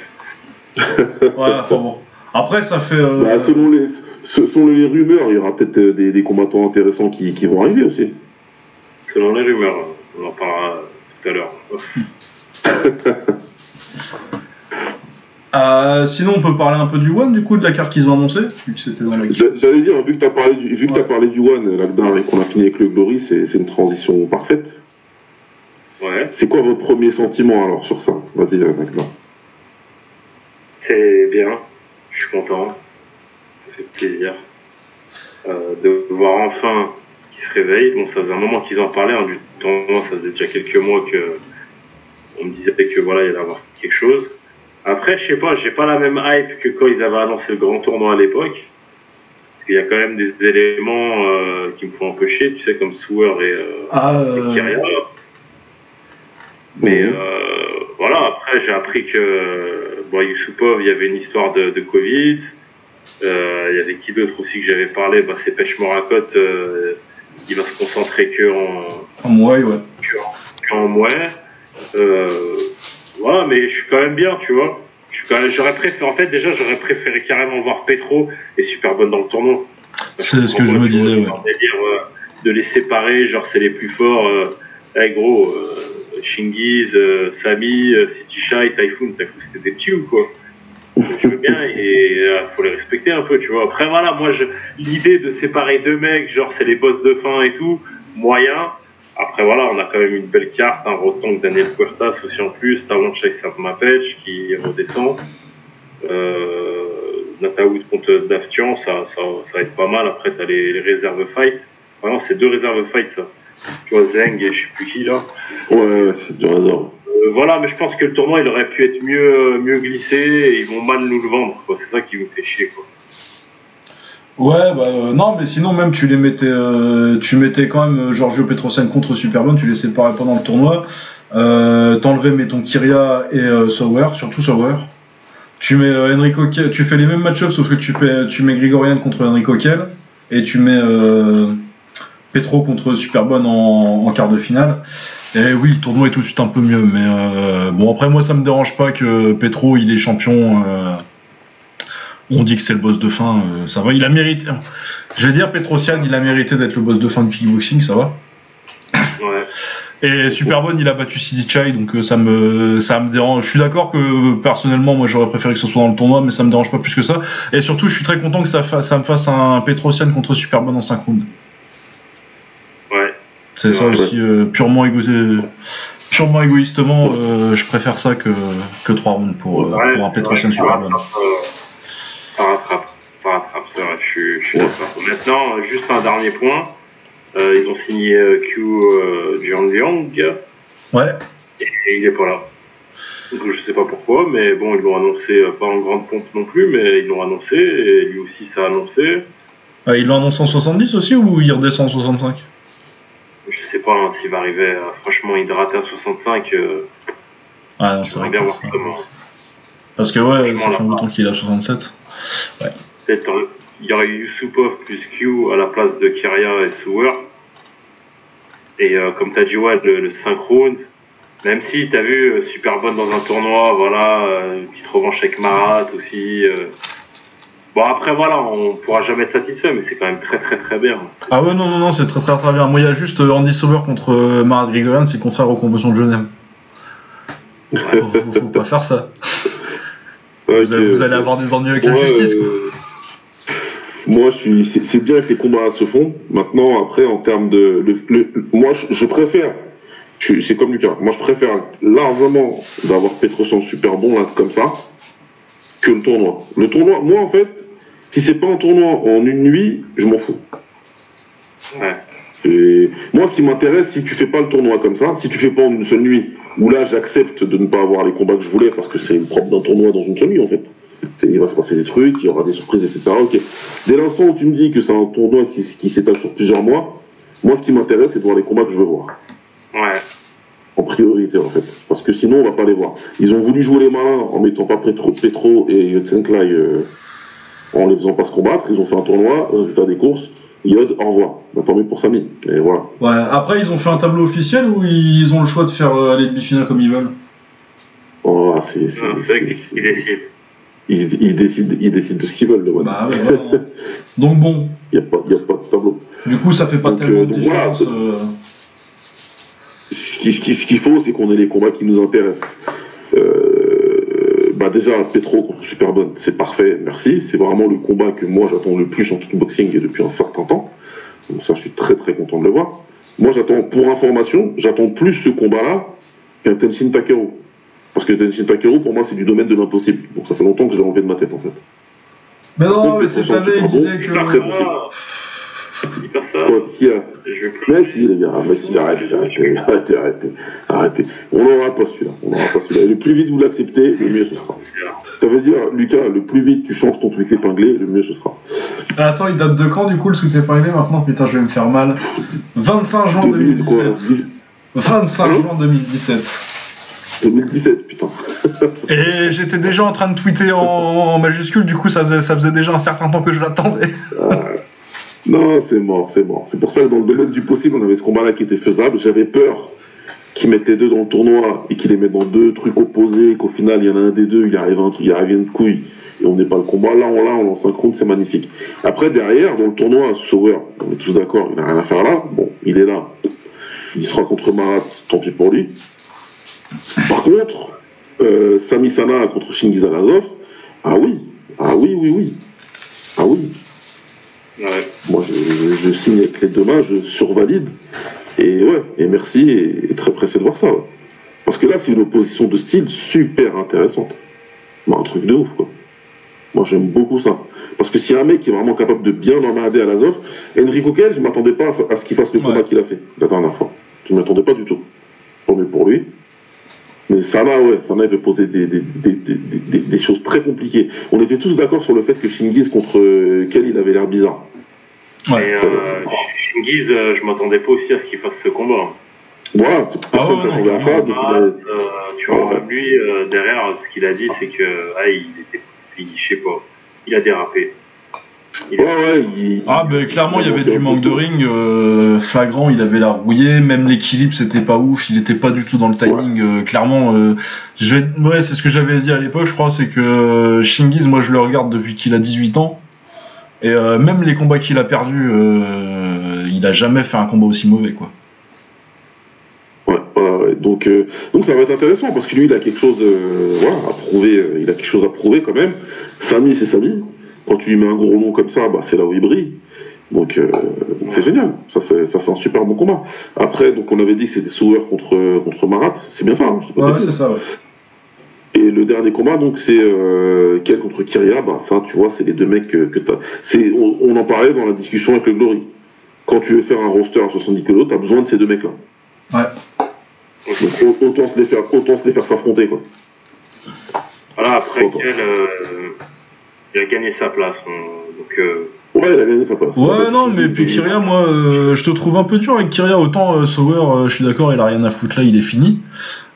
Ouais, enfin bon. Après, ça fait. euh, Bah, selon, les, se- selon les rumeurs, il y aura peut-être euh, des, des combattants intéressants qui, qui vont arriver aussi. Selon les rumeurs, on en parlera tout à l'heure. euh, sinon, on peut parler un peu du One, du coup, de la carte qu'ils ont annoncée, J'allais dire, vu que tu as parlé du, vu que Ouais. t'as parlé du One là-dedans et qu'on a fini avec le Glory, c'est c'est une transition parfaite. Ouais, C'est quoi votre premier sentiment alors sur ça? Vas-y, là, maintenant. c'est bien. Je suis content. Ça fait plaisir euh, de voir enfin qu'ils se réveillent. Bon, ça faisait un moment qu'ils en parlaient, hein, du tournoi, ça faisait déjà quelques mois que on me disait que voilà, il y allait avoir quelque chose. Après, je sais pas, j'ai pas la même hype que quand ils avaient annoncé le grand tournoi à l'époque. Parce qu'il y a quand même des éléments euh, qui me font un peu chier, tu sais, comme Sewer et, euh, Ah, et euh, Kyria. Mais euh, voilà, après j'ai appris que bon, Yusupov, il y avait une histoire de, de Covid. Euh, il y avait qui d'autre aussi que j'avais parlé bah, C'est Pêche Morakot, euh, il va se concentrer que en, en ouais, ouais. que en mouet. Euh, voilà, mais je suis quand même bien, tu vois. J'aurais préféré, en fait, déjà, j'aurais préféré carrément voir Petro et Superbonne dans le tournoi. C'est ce que je me disais, ouais. de les séparer, genre c'est les plus forts. Eh, gros, euh, Shingiz, euh, Sami, euh, City Shy, Typhoon, c'était des petits ou quoi Je veux bien et euh, faut les respecter un peu, tu vois. Après voilà, moi l'idée de séparer deux mecs, genre c'est les boss de fin et tout, moyen. Après voilà, on a quand même une belle carte, un Daniel Puertas aussi en plus, Talon Chase Mapech qui redescend. Euh, Nataoud contre Daftian, ça, ça, ça va être pas mal. Après, t'as les, les réserves fight. Vraiment, c'est deux réserves fight, ça. Tu vois, Zeng et je sais plus qui, là. Ouais, ouais, c'est du hasard. Euh, voilà, mais je pense que le tournoi, il aurait pu être mieux, mieux glissé et ils vont mal nous le vendre, quoi. C'est ça qui me fait chier, quoi. Ouais, bah euh, non, mais sinon, même tu les mettais. euh, tu mettais quand même euh, Giorgio Petrosian contre Superbone, tu les séparais pendant le tournoi. Euh, T'enlevais, mettons, Kyria et euh, Sauer, surtout Sauer. Tu mets euh, Enrico Kiel- tu fais les mêmes match-ups, sauf que tu, tu mets Grigorian contre Enrico Kiel, et tu mets euh, Petro contre Superbone en, en quart de finale. Et oui, le tournoi est tout de suite un peu mieux, mais euh, bon, après, moi, ça me dérange pas que Petro, il est champion. euh, on dit que c'est le boss de fin, euh, ça va. Il a mérité. Je vais dire, Petrosian, il a mérité d'être le boss de fin du kickboxing, ça va. Ouais. Et Superbone, il a battu Sidi Chai, donc ça me, ça me dérange. Je suis d'accord que personnellement, moi j'aurais préféré que ce soit dans le tournoi, mais ça me dérange pas plus que ça. Et surtout, je suis très content que ça, fa- ça me fasse un Petrosian contre Superbone en 5 rounds. C'est ça aussi, euh, purement, égo- euh, purement égoïstement, euh, je préfère ça que, que 3 rounds pour, Ouais, pour un Petrosian euh, Ça rattrape, ça rattrape, c'est vrai, je suis, je suis d'accord. Maintenant, juste un dernier point. Euh, ils ont signé Q euh, Jiang Liang Ouais, et il est pas là. Donc je sais pas pourquoi, mais bon, ils l'ont annoncé, pas en grande pompe non plus, mais ils l'ont annoncé et lui aussi ça a annoncé. Ah, il l'a annoncé en 70 aussi ou il redescend en 65 Je sais pas hein, s'il va arriver, euh, franchement, hydraté à 65, euh, Ah non, c'est vrai. bien voir comment. Parce que ouais, ça fait longtemps qu'il a 67. Peut-être euh, il y aurait eu Yusupov plus Q à la place de Kyria et Sewer. Et euh, comme t'as dit, ouais, le, le synchrone, même si t'as vu euh, super bonne dans un tournoi, voilà, euh, une petite revanche avec Marat aussi. Euh. Bon après voilà, on pourra jamais être satisfait, mais c'est quand même très très très bien. Ah ouais, non, non, non, c'est très très très bien. Moi, il y a juste euh, Andy Sauber contre euh, Marat Grigorian, c'est contraire aux conventions de Genève. Faut, faut- faut pas faire ça. Ouais, Vous, allez- vous allez avoir des ennuis avec la Ouais, justice, quoi. euh, Moi, je suis. C'est bien que les combats se font. Maintenant, après, en termes de. le- le- moi, je, je préfère. C'est comme Lucas. Moi, je préfère largement d'avoir Petrosyan super bon là comme ça que le tournoi. Le tournoi, moi, en fait, si c'est pas un tournoi en une nuit, je m'en fous. Ouais. Et moi, ce qui m'intéresse, si tu fais pas le tournoi comme ça, si tu fais pas en une seule nuit, où là, j'accepte de ne pas avoir les combats que je voulais parce que c'est le propre d'un tournoi dans une seule nuit, en fait. Il va se passer des trucs, il y aura des surprises, etc. Dès l'instant où tu me dis que c'est un tournoi qui, qui s'étale sur plusieurs mois, moi, ce qui m'intéresse, c'est de voir les combats que je veux voir. Ouais. En priorité, en fait. Parce que sinon, on va pas les voir. Ils ont voulu jouer les malins en mettant pas Petro, Petro et Yotsenklai euh, en les faisant pas se combattre. Ils ont fait un tournoi, résultat des courses. Yod, au revoir. Bah, tant mieux pour Samy. Et voilà. Ouais, après, ils ont fait un tableau officiel ou ils ont le choix de faire euh, les demi-finales comme ils veulent? Oh, c'est, c'est- Non, c'est c'est- vrai qu'il décide. ils, ils décident, ils décident de ce qu'ils veulent, le. Bah ouais, voilà. Donc bon, Il n'y a, pas- il y a pas de tableau. du coup, ça fait pas Donc, tellement euh, de voilà, différence. c'est- euh, Ce qui- ce qui- ce qu'il faut, c'est qu'on ait les combats qui nous intéressent. Euh, bah déjà, Petro contre Superbonne, c'est parfait, merci. C'est vraiment le combat que moi j'attends le plus en kickboxing depuis un certain temps. Donc ça, je suis très très content de le voir. Moi, j'attends, pour information, j'attends plus ce combat-là qu'un Tenshin Takeru. Parce que Tenshin Takeru, pour moi, c'est du domaine de l'impossible. Donc ça fait longtemps que je l'ai enlevé de ma tête, en fait. Mais non, Donc, mais cette année, il disait que. Je vais plus. Mais si, les gars, mais si, arrêtez, arrêtez, arrêtez, arrêtez, arrêtez. On n'aura pas celui-là, on n'aura pas celui-là. Et le plus vite vous l'acceptez, le mieux ce sera. Ça veut dire, Lucas, le plus vite tu changes ton tweet épinglé, le mieux ce sera. Ah, Attends, il date de quand du coup le truc s'est parlé maintenant? Putain, je vais me faire mal. 25 juin 2000, quoi, 2017. 25 Allô? juin 2017. 2017, putain. Et j'étais déjà en train de tweeter en, en majuscule, du coup ça faisait, ça faisait déjà un certain temps que je l'attendais. Non, c'est mort, c'est mort. C'est pour ça que dans le domaine du possible, on avait ce combat-là qui était faisable. J'avais peur qu'ils mettent les deux dans le tournoi et qu'ils les mettent dans deux trucs opposés, qu'au final, il y en a un des deux, il arrive un truc, il arrive une couille, et on n'est pas le combat. Là, on l'a, on lance un compte, c'est magnifique. Après, derrière, dans le tournoi, Sauer, on est tous d'accord, il n'a rien à faire là. Bon, il est là. Il sera contre Marat, tant pis pour lui. Par contre, euh, Sami Sana contre Shingiz Alazov, ah oui, ah oui, oui, oui. Ah oui, Ouais. moi, je, je- je signe avec les deux mains, je survalide. Et ouais, et merci, et, et très pressé de voir ça. ouais. Parce que là, c'est une opposition de style super intéressante. Bah, un truc de ouf, quoi. Moi, j'aime beaucoup ça. Parce que s'il y a un mec qui est vraiment capable de bien emmerder à l'Azov, Enrico Kell, je m'attendais pas à, à ce qu'il fasse le combat Ouais. qu'il a fait la dernière fois. Je ne m'attendais pas du tout. Tant mieux pour lui. Mais Sana, ouais, Sana, il veut poser des, des, des, des, des- des choses très compliquées. On était tous d'accord sur le fait que Shingiz contre euh, Kell, il avait l'air bizarre. Ouais. Et euh, Shingiz, euh, je m'attendais pas aussi à ce qu'il fasse ce combat. Voilà, c'est Ah personne ouais, s'attendait à ça. a- euh, tu vois, Ouais. lui, euh, derrière, ce qu'il a dit, c'est que, ah, il était, il, je sais pas, il a dérapé. Il Ouais, a- ouais, il- Ah, ben clairement, il y avait du manque de ring euh, flagrant, il avait la rouillé, même l'équilibre c'était pas ouf, il était pas du tout dans le timing. euh, clairement, euh, je ouais, c'est ce que j'avais dit à l'époque, je crois, c'est que Shingiz, moi je le regarde depuis qu'il a 18 ans, et même les combats qu'il a perdus, il a jamais fait un combat aussi mauvais, quoi. Ouais. donc, euh, donc ça va être intéressant parce que lui, il a quelque chose euh, voilà, à prouver. euh, il a quelque chose à prouver quand même. Samy, c'est Samy. Quand tu lui mets un gros nom comme ça, bah, c'est là où il brille. Donc, euh, c'est génial. Ça, c'est, ça, c'est un super bon combat. Après, donc on avait dit que c'était Sauer contre, contre Marat. C'est bien ça. Hein, Ouais, c'est ça, ouais. Et le dernier combat, donc, c'est euh, Kel contre Kyria. Bah, ça, tu vois, c'est les deux mecs que, que t'as. C'est, on, on en parlait dans la discussion avec le Glory. Quand tu veux faire un roster à 70 kg, t'as besoin de ces deux mecs-là. Ouais. Donc, au- autant se les faire, autant se les faire s'affronter, quoi. Voilà, après, quel, euh, il a gagné sa place. on- donc, euh, Ouais, il a gagné sa place. Ouais, non, mais puis Kyria, moi, euh, je te trouve un peu dur avec Kyria. Autant euh, Sauer, euh, je suis d'accord, il a rien à foutre là, il est fini.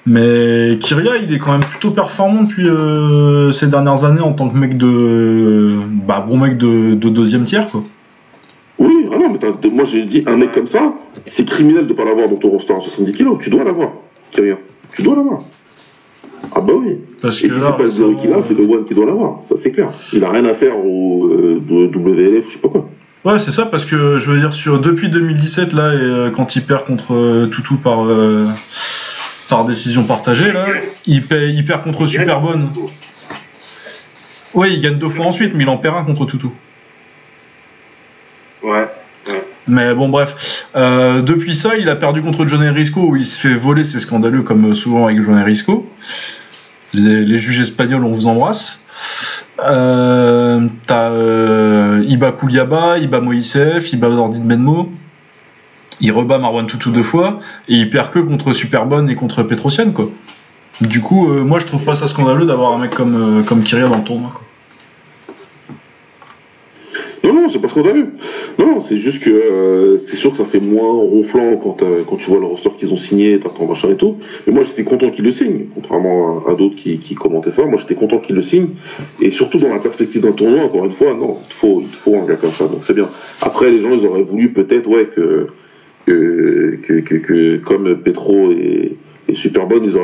Mais Kyria, il est quand même plutôt performant depuis euh, ces dernières années en tant que mec de. Bah, bon mec de, de deuxième tiers, quoi. Oui, ah non, mais t'as- moi j'ai dit, un mec comme ça, c'est criminel de pas l'avoir dans ton roster à 70 kg. Tu dois l'avoir, Kyria. Tu dois l'avoir. Ah bah oui. Parce Et que si là, c'est pas le qui l'a, c'est le One qui doit l'avoir. Ça c'est clair. Il a rien à faire au euh, de- WLF, je sais pas quoi. Ouais, c'est ça, parce que je veux dire, sur, depuis 2017, là, et, euh, quand il perd contre euh, Toutou par, euh, par décision partagée, là, il perd contre Superbonne. Ouais, il gagne deux fois ensuite, mais il en perd un contre Toutou. ouais. Mais bon, bref. Euh, depuis ça, il a perdu contre John Risco, où il se fait voler, c'est scandaleux, comme souvent avec John Risco. Les, juges espagnols, on vous embrasse. Euh, T'as euh, Iba Kouliaba, Iba Moïsef, Iba Zordi de Benmo. Il rebat Marwan Toutou deux fois, et il perd que contre Superbonne et contre Petrosian, quoi. Du coup, moi je trouve pas ça scandaleux d'avoir un mec comme, comme Kyria dans le tournoi, quoi. Non, non, c'est pas ce qu'on a vu. Non, c'est juste que euh, c'est sûr que ça fait moins ronflant quand, euh, quand tu vois le roster qu'ils ont signé, t'attends machin et tout. Mais moi j'étais content qu'ils le signent, contrairement à, d'autres qui, commentaient ça. Moi j'étais content qu'ils le signent. Et surtout dans la perspective d'un tournoi, encore une fois, non, il te faut, il faut un gars comme ça. Donc c'est bien. Après, les gens ils auraient voulu peut-être, ouais, que, que, que, que, que comme Petro et, et Superbonne, ils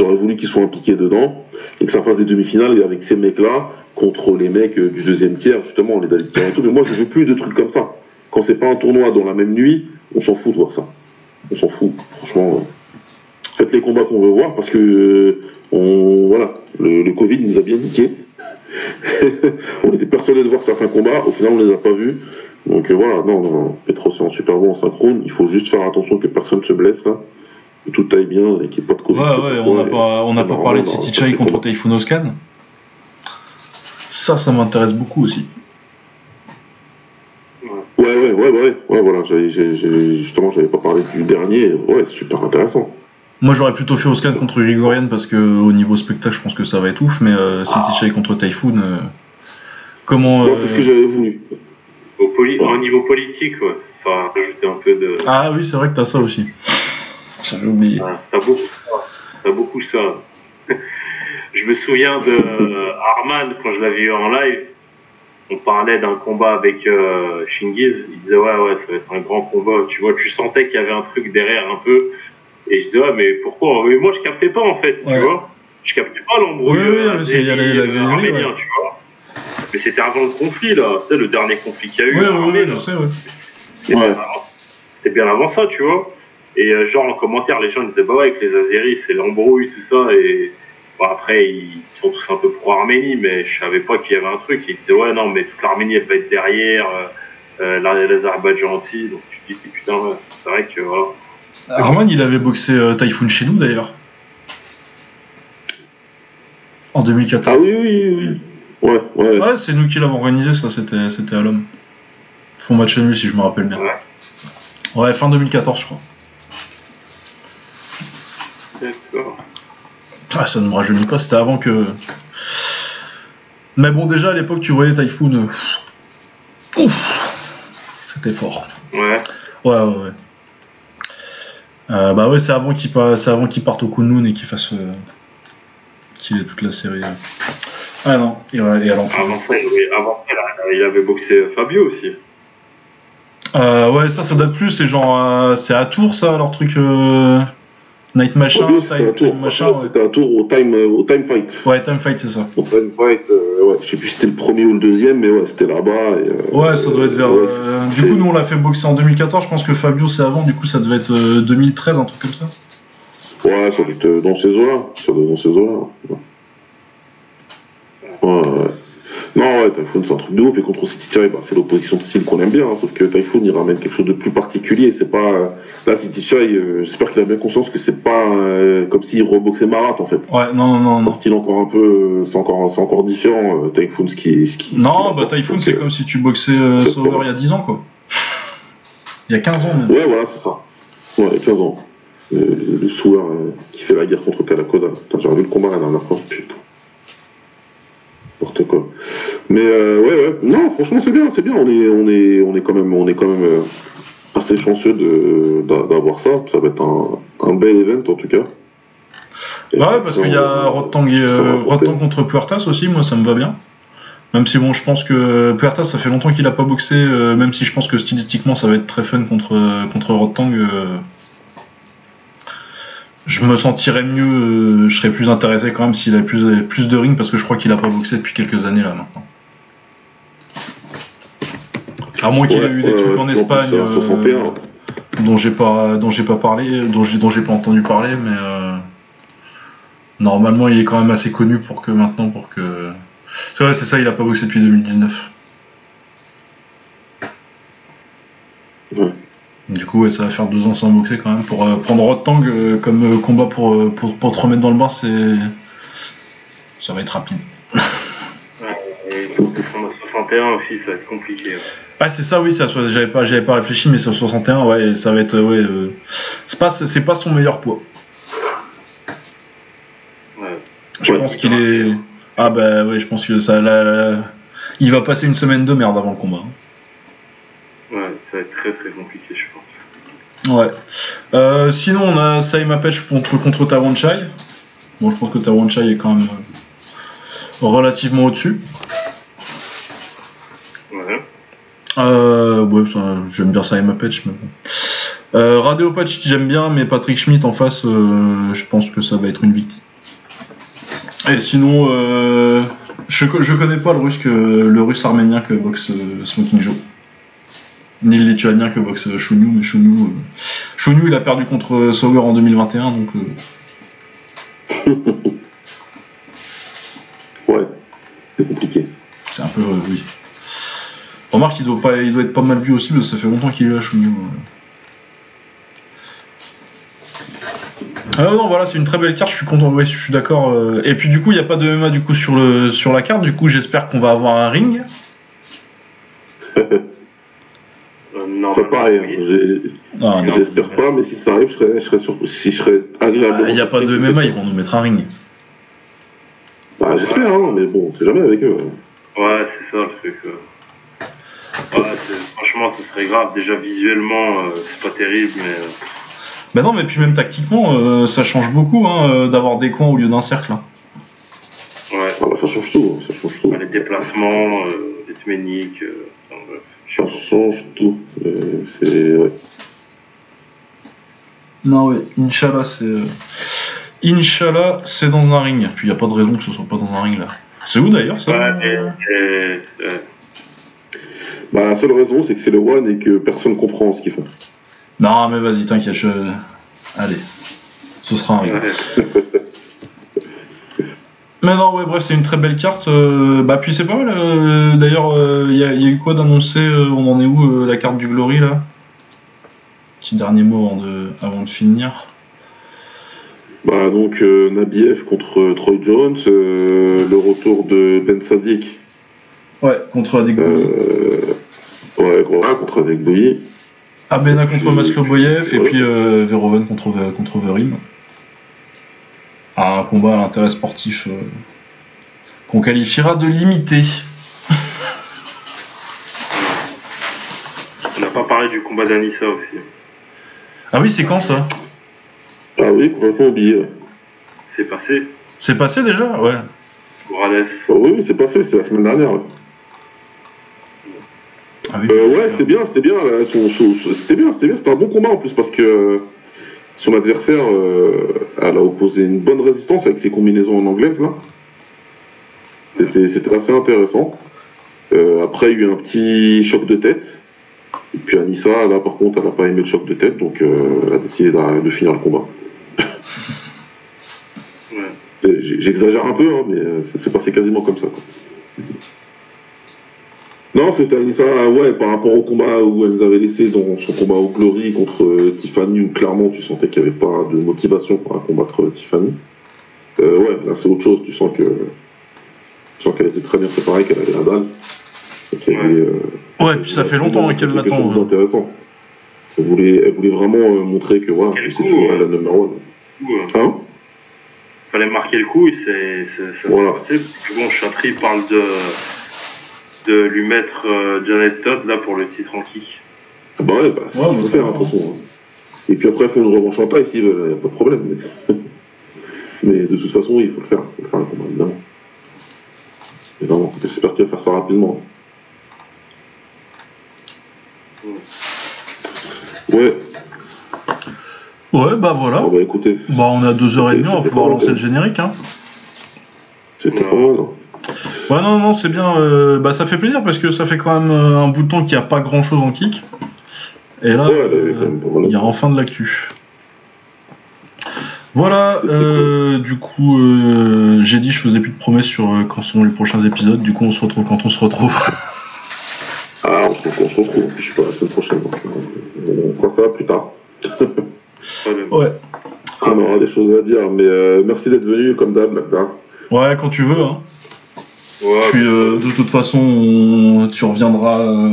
auraient, voulu qu'ils soient impliqués dedans et que ça fasse des demi-finales et avec ces mecs-là contre les mecs euh, du deuxième tiers, justement, les Pierre et. Mais moi, je veux plus de trucs comme ça. Quand c'est pas un tournoi dans la même nuit, on s'en fout de voir ça. On s'en fout, franchement. euh. Faites les combats qu'on veut voir parce que euh, voilà, le, Covid nous a bien niqué. on était persuadés de voir certains combats, au final on les a pas vus. Donc voilà, non, non, non. Petro c'est en super bon en synchrone. Il faut juste faire attention que personne se blesse là, que tout aille bien et qu'il n'y ait pas de Covid. Ouais, ouais, on n'a pas, on n'a pas parlé de City pas Chai contre. Typhoon Oscan. Ça, ça m'intéresse beaucoup aussi. Ouais, ouais, ouais, ouais, ouais, voilà, justement, j'avais pas parlé du dernier, ouais, super intéressant. Moi, j'aurais plutôt fait Oscan contre Grigorian parce que au niveau spectacle, je pense que ça va être ouf. Mais euh, City Chai contre Typhoon, euh, comment c'est ce que euh, j'avais voulu. Au, poli- au niveau politique, ouais, ça va rajouter un peu de. Ah oui, c'est vrai que t'as ça aussi. J'avais oublié. Ouais, T'as beaucoup ça. T'as beaucoup ça. je me souviens de euh, Arman quand je l'avais vu en live. On parlait d'un combat avec euh, Shingiz. Il disait ouais ouais ça va être un grand combat. Tu vois, tu sentais qu'il y avait un truc derrière un peu. Et je disais ouais mais pourquoi? Mais moi je captais pas en fait. Ouais. Tu vois, je captais pas l'embrouille. Oui, oui, euh, parce qu'il y a la- la arménien, ouais. tu vois. Mais c'était avant le conflit là. Sais le dernier conflit qu'il y a eu. Oui, je sais, ouais. Bien C'était bien avant ça, tu vois. Et euh, genre en commentaire, les gens disaient bah ouais, avec les Azeris, c'est l'embrouille, tout ça. Et bon, après, ils sont tous un peu pro-Arménie, mais je savais pas qu'il y avait un truc. Ils disaient ouais, non, mais toute l'Arménie, elle va être derrière, euh, euh, la- l'Azerbaïdjan aussi. Donc tu te dis putain, c'est vrai que voilà. Arman, il avait boxé euh, Typhoon chez nous d'ailleurs. En 2014. Ah oui, oui, oui, oui. Ouais, ouais. Ouais, c'est nous qui l'avons organisé, ça, c'était, c'était à l'homme. Font match nul si je me rappelle bien. Ouais. Ouais, fin 2014, je crois. D'accord. Ah, ça ne me rajeunit pas, c'était avant que. Mais bon, déjà à l'époque, tu voyais Typhoon. euh, Ouf C'était fort. Ouais. Ouais, ouais, ouais. Euh, bah ouais, c'est avant qu'il pa- parte au Kunlun et qu'il fasse. euh, qu'il ait toute la série. euh. Ah non, et, ouais, et. Avant ça, il, avant ça, il avait boxé Fabio aussi. Euh, ouais, ça, ça date plus, c'est genre. c'est à Tours, ça, leur truc. Night Machin, un Time, tour. Time Machin, ouais. C'était un tour au time, euh, au time fight. Ouais, Time Fight, c'est ça. Au time fight, euh, ouais, je sais plus si c'était le premier ou le deuxième, mais ouais, c'était là-bas. euh, Ouais, ça doit être vers. ouais, euh, du coup, nous, on l'a fait boxer en 2014, je pense que Fabio, c'est avant, du coup, ça devait être euh, 2013, un truc comme ça. Ouais, ça doit être dans ces eaux-là. Ça doit être dans ces eaux-là. Ouais, ouais. Non, ouais, Typhoon, c'est un truc de ouf. Et contre City Chai, bah, c'est l'opposition de style qu'on aime bien. hein, sauf que Typhoon, il ramène quelque chose de plus particulier. C'est pas. euh, Là, City Chai, euh, j'espère qu'il a bien conscience que c'est pas euh, comme s'il reboxait Marat, en fait. Ouais, non, non, non, Un style encore un peu. C'est encore, c'est encore différent, euh, Typhoon, ce qui. Ce qui Non, ce qui bah. Typhoon, c'est comme si tu boxais pas- il y a 10 ans, quoi. Il y a 15 ans, même. Ouais, voilà, c'est ça. Ouais, 15 ans. Le, le euh, qui fait la guerre contre Kalakoda. Putain, j'ai revu le combat la dernière fois. Putain. N'importe quoi. Mais euh, ouais, ouais. Non, franchement, c'est bien, c'est bien. On est, on est, on est quand même, on est quand même euh, assez chanceux de, d'a- d'avoir ça. Ça va être un, un bel event en tout cas. Et Bah ouais, parce qu'il y a Rotang, et. Rotang contre Puertas aussi, moi ça me va bien. Même si bon, je pense que Puertas, ça fait longtemps qu'il a pas boxé, euh, même si je pense que stylistiquement ça va être très fun contre, contre Rotang. Je me sentirais mieux, euh, je serais plus intéressé quand même s'il avait plus, plus de ring, parce que je crois qu'il a pas boxé depuis quelques années là maintenant. À moins qu'il Ouais, ait eu des trucs en Espagne. euh, 61. dont j'ai pas dont j'ai pas parlé dont j'ai dont j'ai pas entendu parler mais euh, normalement il est quand même assez connu pour que maintenant pour que c'est vrai c'est ça il a pas boxé depuis 2019 Ouais. Du coup ouais, ça va faire deux ans sans boxer quand même pour euh, prendre Rotang euh, comme euh, combat pour, euh, pour pour te remettre dans le bain c'est ça va être rapide Et pour descendre à 61 aussi, ça va être compliqué. ouais. Ah c'est ça oui ça j'avais pas j'avais pas réfléchi mais sur 61 ouais ça va être ouais euh, c'est pas c'est pas son meilleur poids Ouais. Je Ouais, pense qu'il est. Ah bah ouais, je pense que ça. Il va passer une semaine de merde avant le combat. Ouais, ça va être très très compliqué, je pense. Ouais. Euh, sinon, on a Saima Pech contre, contre Tawan Chai. Bon, je pense que Tawan Chai est quand même euh, relativement au-dessus. Ouais. Euh, ouais, j'aime bien Saima Pech, mais bon. Euh, Radeo j'aime bien, mais Patrick Schmidt en face, euh, je pense que ça va être une victime. Et sinon, euh, je, je connais pas le russe, que, le russe arménien que boxe Smoking Joe. Ni le lituanien que boxe Shunyu, mais Shunyu, euh, Shunyu il a perdu contre Sauer en 2021, donc euh, Ouais. C'est compliqué. c'est un peu. euh, oui. Remarque, il doit, pas, il doit être pas mal vu aussi, parce que ça fait longtemps qu'il est là, euh. Ah non, voilà, c'est une très belle carte, je suis content, ouais, je suis d'accord. euh. Et puis du coup, il n'y a pas de MMA du coup sur, le, sur la carte, du coup j'espère qu'on va avoir un ring. Euh, C'est pareil. hein. oui. J'ai- Ah, non. J'espère pas, mais si ça arrive, je serais, je serais, sur... si je serais agréable. Il n'y a pas de MMA, ils vont nous mettre un ring. Bah, j'espère, hein, mais bon, c'est jamais avec eux. hein. Ouais, c'est ça le truc. euh. Ouais, c'est- franchement, ce serait grave. Déjà, visuellement, euh, c'est pas terrible, mais euh, Bah non, mais puis même tactiquement, euh, ça change beaucoup hein, euh, d'avoir des coins au lieu d'un cercle. hein. ouais. Ah bah, ça change tout, ça change tout. Les déplacements, euh, les techniques. euh, enfin, bref. Ça change tout. Euh, c'est. Ouais. Non, ouais, Inch'Allah, c'est. euh, Inch'Allah, c'est dans un ring. Puis il n'y a pas de raison que ce soit pas dans un ring là. C'est où d'ailleurs ça? Ouais, et, et, euh, Bah, la seule raison, c'est que c'est le One et que personne comprend ce qu'ils font. Non, mais vas-y, t'inquiète, je. Allez. Ce sera un ring. Mais non, ouais, bref, c'est une très belle carte. euh, bah, puis c'est pas mal. euh, D'ailleurs, il y, a y a eu quoi d'annoncé euh, On en est où euh, la carte du Glory là? Petit dernier mot avant de, avant de finir. Bah, donc, euh, Nabiev contre Troy Jones, euh, le retour de Ben Sadik. Ouais, contre Adek Euh, ouais, voilà, contre Adek Bouilly. Abena contre Masloboyev et puis euh, Veroven contre, contre Verim. Un combat à l'intérêt sportif euh, qu'on qualifiera de limité. On n'a pas parlé du combat d'Anissa aussi. Ah oui, c'est quand ça? Ah oui, complètement oublié. ouais. C'est passé. C'est passé déjà? Ouais. Morales. Ah oui, oui, c'est passé, c'est la semaine dernière. ouais. Ah oui. Euh, ouais, c'était bien, c'était bien. C'était bien, c'était bien. C'était un bon combat en plus parce que euh, son adversaire, euh, elle a opposé une bonne résistance avec ses combinaisons en anglaise là. C'était assez intéressant. Euh, après, il y a eu un petit choc de tête. Et puis Anissa, là par contre, elle n'a pas aimé le choc de tête, donc euh, elle a décidé de, de finir le combat. Ouais. J'exagère un peu, hein, mais ça s'est passé quasiment comme ça. quoi. Non, c'était Anissa, ouais, par rapport au combat où elle nous avait laissé dans son combat au Glory contre euh, Tiffany, où clairement tu sentais qu'il n'y avait pas de motivation pour la combattre euh, Tiffany. Euh, ouais, là c'est autre chose, tu sens que tu sens qu'elle était très bien préparée, qu'elle avait la dalle. Et qu'elle Ouais. euh, puis ça fait longtemps hein, qu'elle l'attend. hein. d'intéressant. Elle voulait, elle voulait vraiment euh, montrer que voilà, c'est toujours euh. elle la number one. Du coup, euh, Hein? Fallait marquer le coup et c'est, c'est, Voilà. bon, Chatry parle de, de lui mettre euh, Janet Todd là pour le titre en kick. Ah Bah ouais, bah, c'est Ouais, ce qu'il faire, hein, de toute façon. hein. Et puis après, il faut une revanche en taille s'ils veulent, y a pas de problème. Mais... mais de toute façon, oui, il faut le faire. Il faut le faire, le combat, évidemment. Évidemment, j'espère qu'il va faire ça rapidement. Ouais, Ouais, bah voilà. bon, bah écoutez, Bah on a deux heures et demie, on va pouvoir lancer le générique. Hein. c'était Ouais. pas mal. hein. Ouais, non, non, c'est bien. euh, bah ça fait plaisir parce que ça fait quand même euh, un bout de temps qu'il n'y a pas grand chose en kick. Et là, Ouais, euh, il y a enfin de l'actu. Voilà, euh, du coup, euh, j'ai dit je faisais plus de promesses sur euh, quand seront les prochains épisodes. Du coup, on se retrouve quand on se retrouve. Ah, on se on se retrouve, je sais pas, la semaine prochaine. On fera ça plus tard. Ouais. on aura des choses à dire, mais euh, merci d'être venu, comme d'hab, là. Ouais, quand tu veux. Hein. Ouais, Puis euh, de toute façon, on- tu reviendras. euh,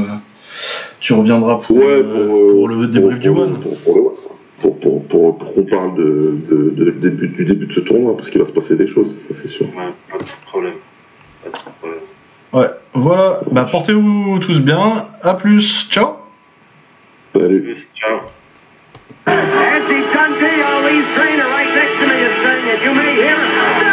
tu reviendras pour, Ouais, euh, pour, euh, pour le débrief du One. Pour, pour le One. Pour, pour, pour, pour qu'on parle de, de, de- début- du début de ce tournoi, parce qu'il va se passer des choses, ça c'est sûr. ouais, pas de problème. Pas de problème. Ouais, voilà. Bah portez-vous tous bien. À plus. Ciao. Salut. Ciao. Nancy Dundee, Ali's trainer, right next to me, is saying it. You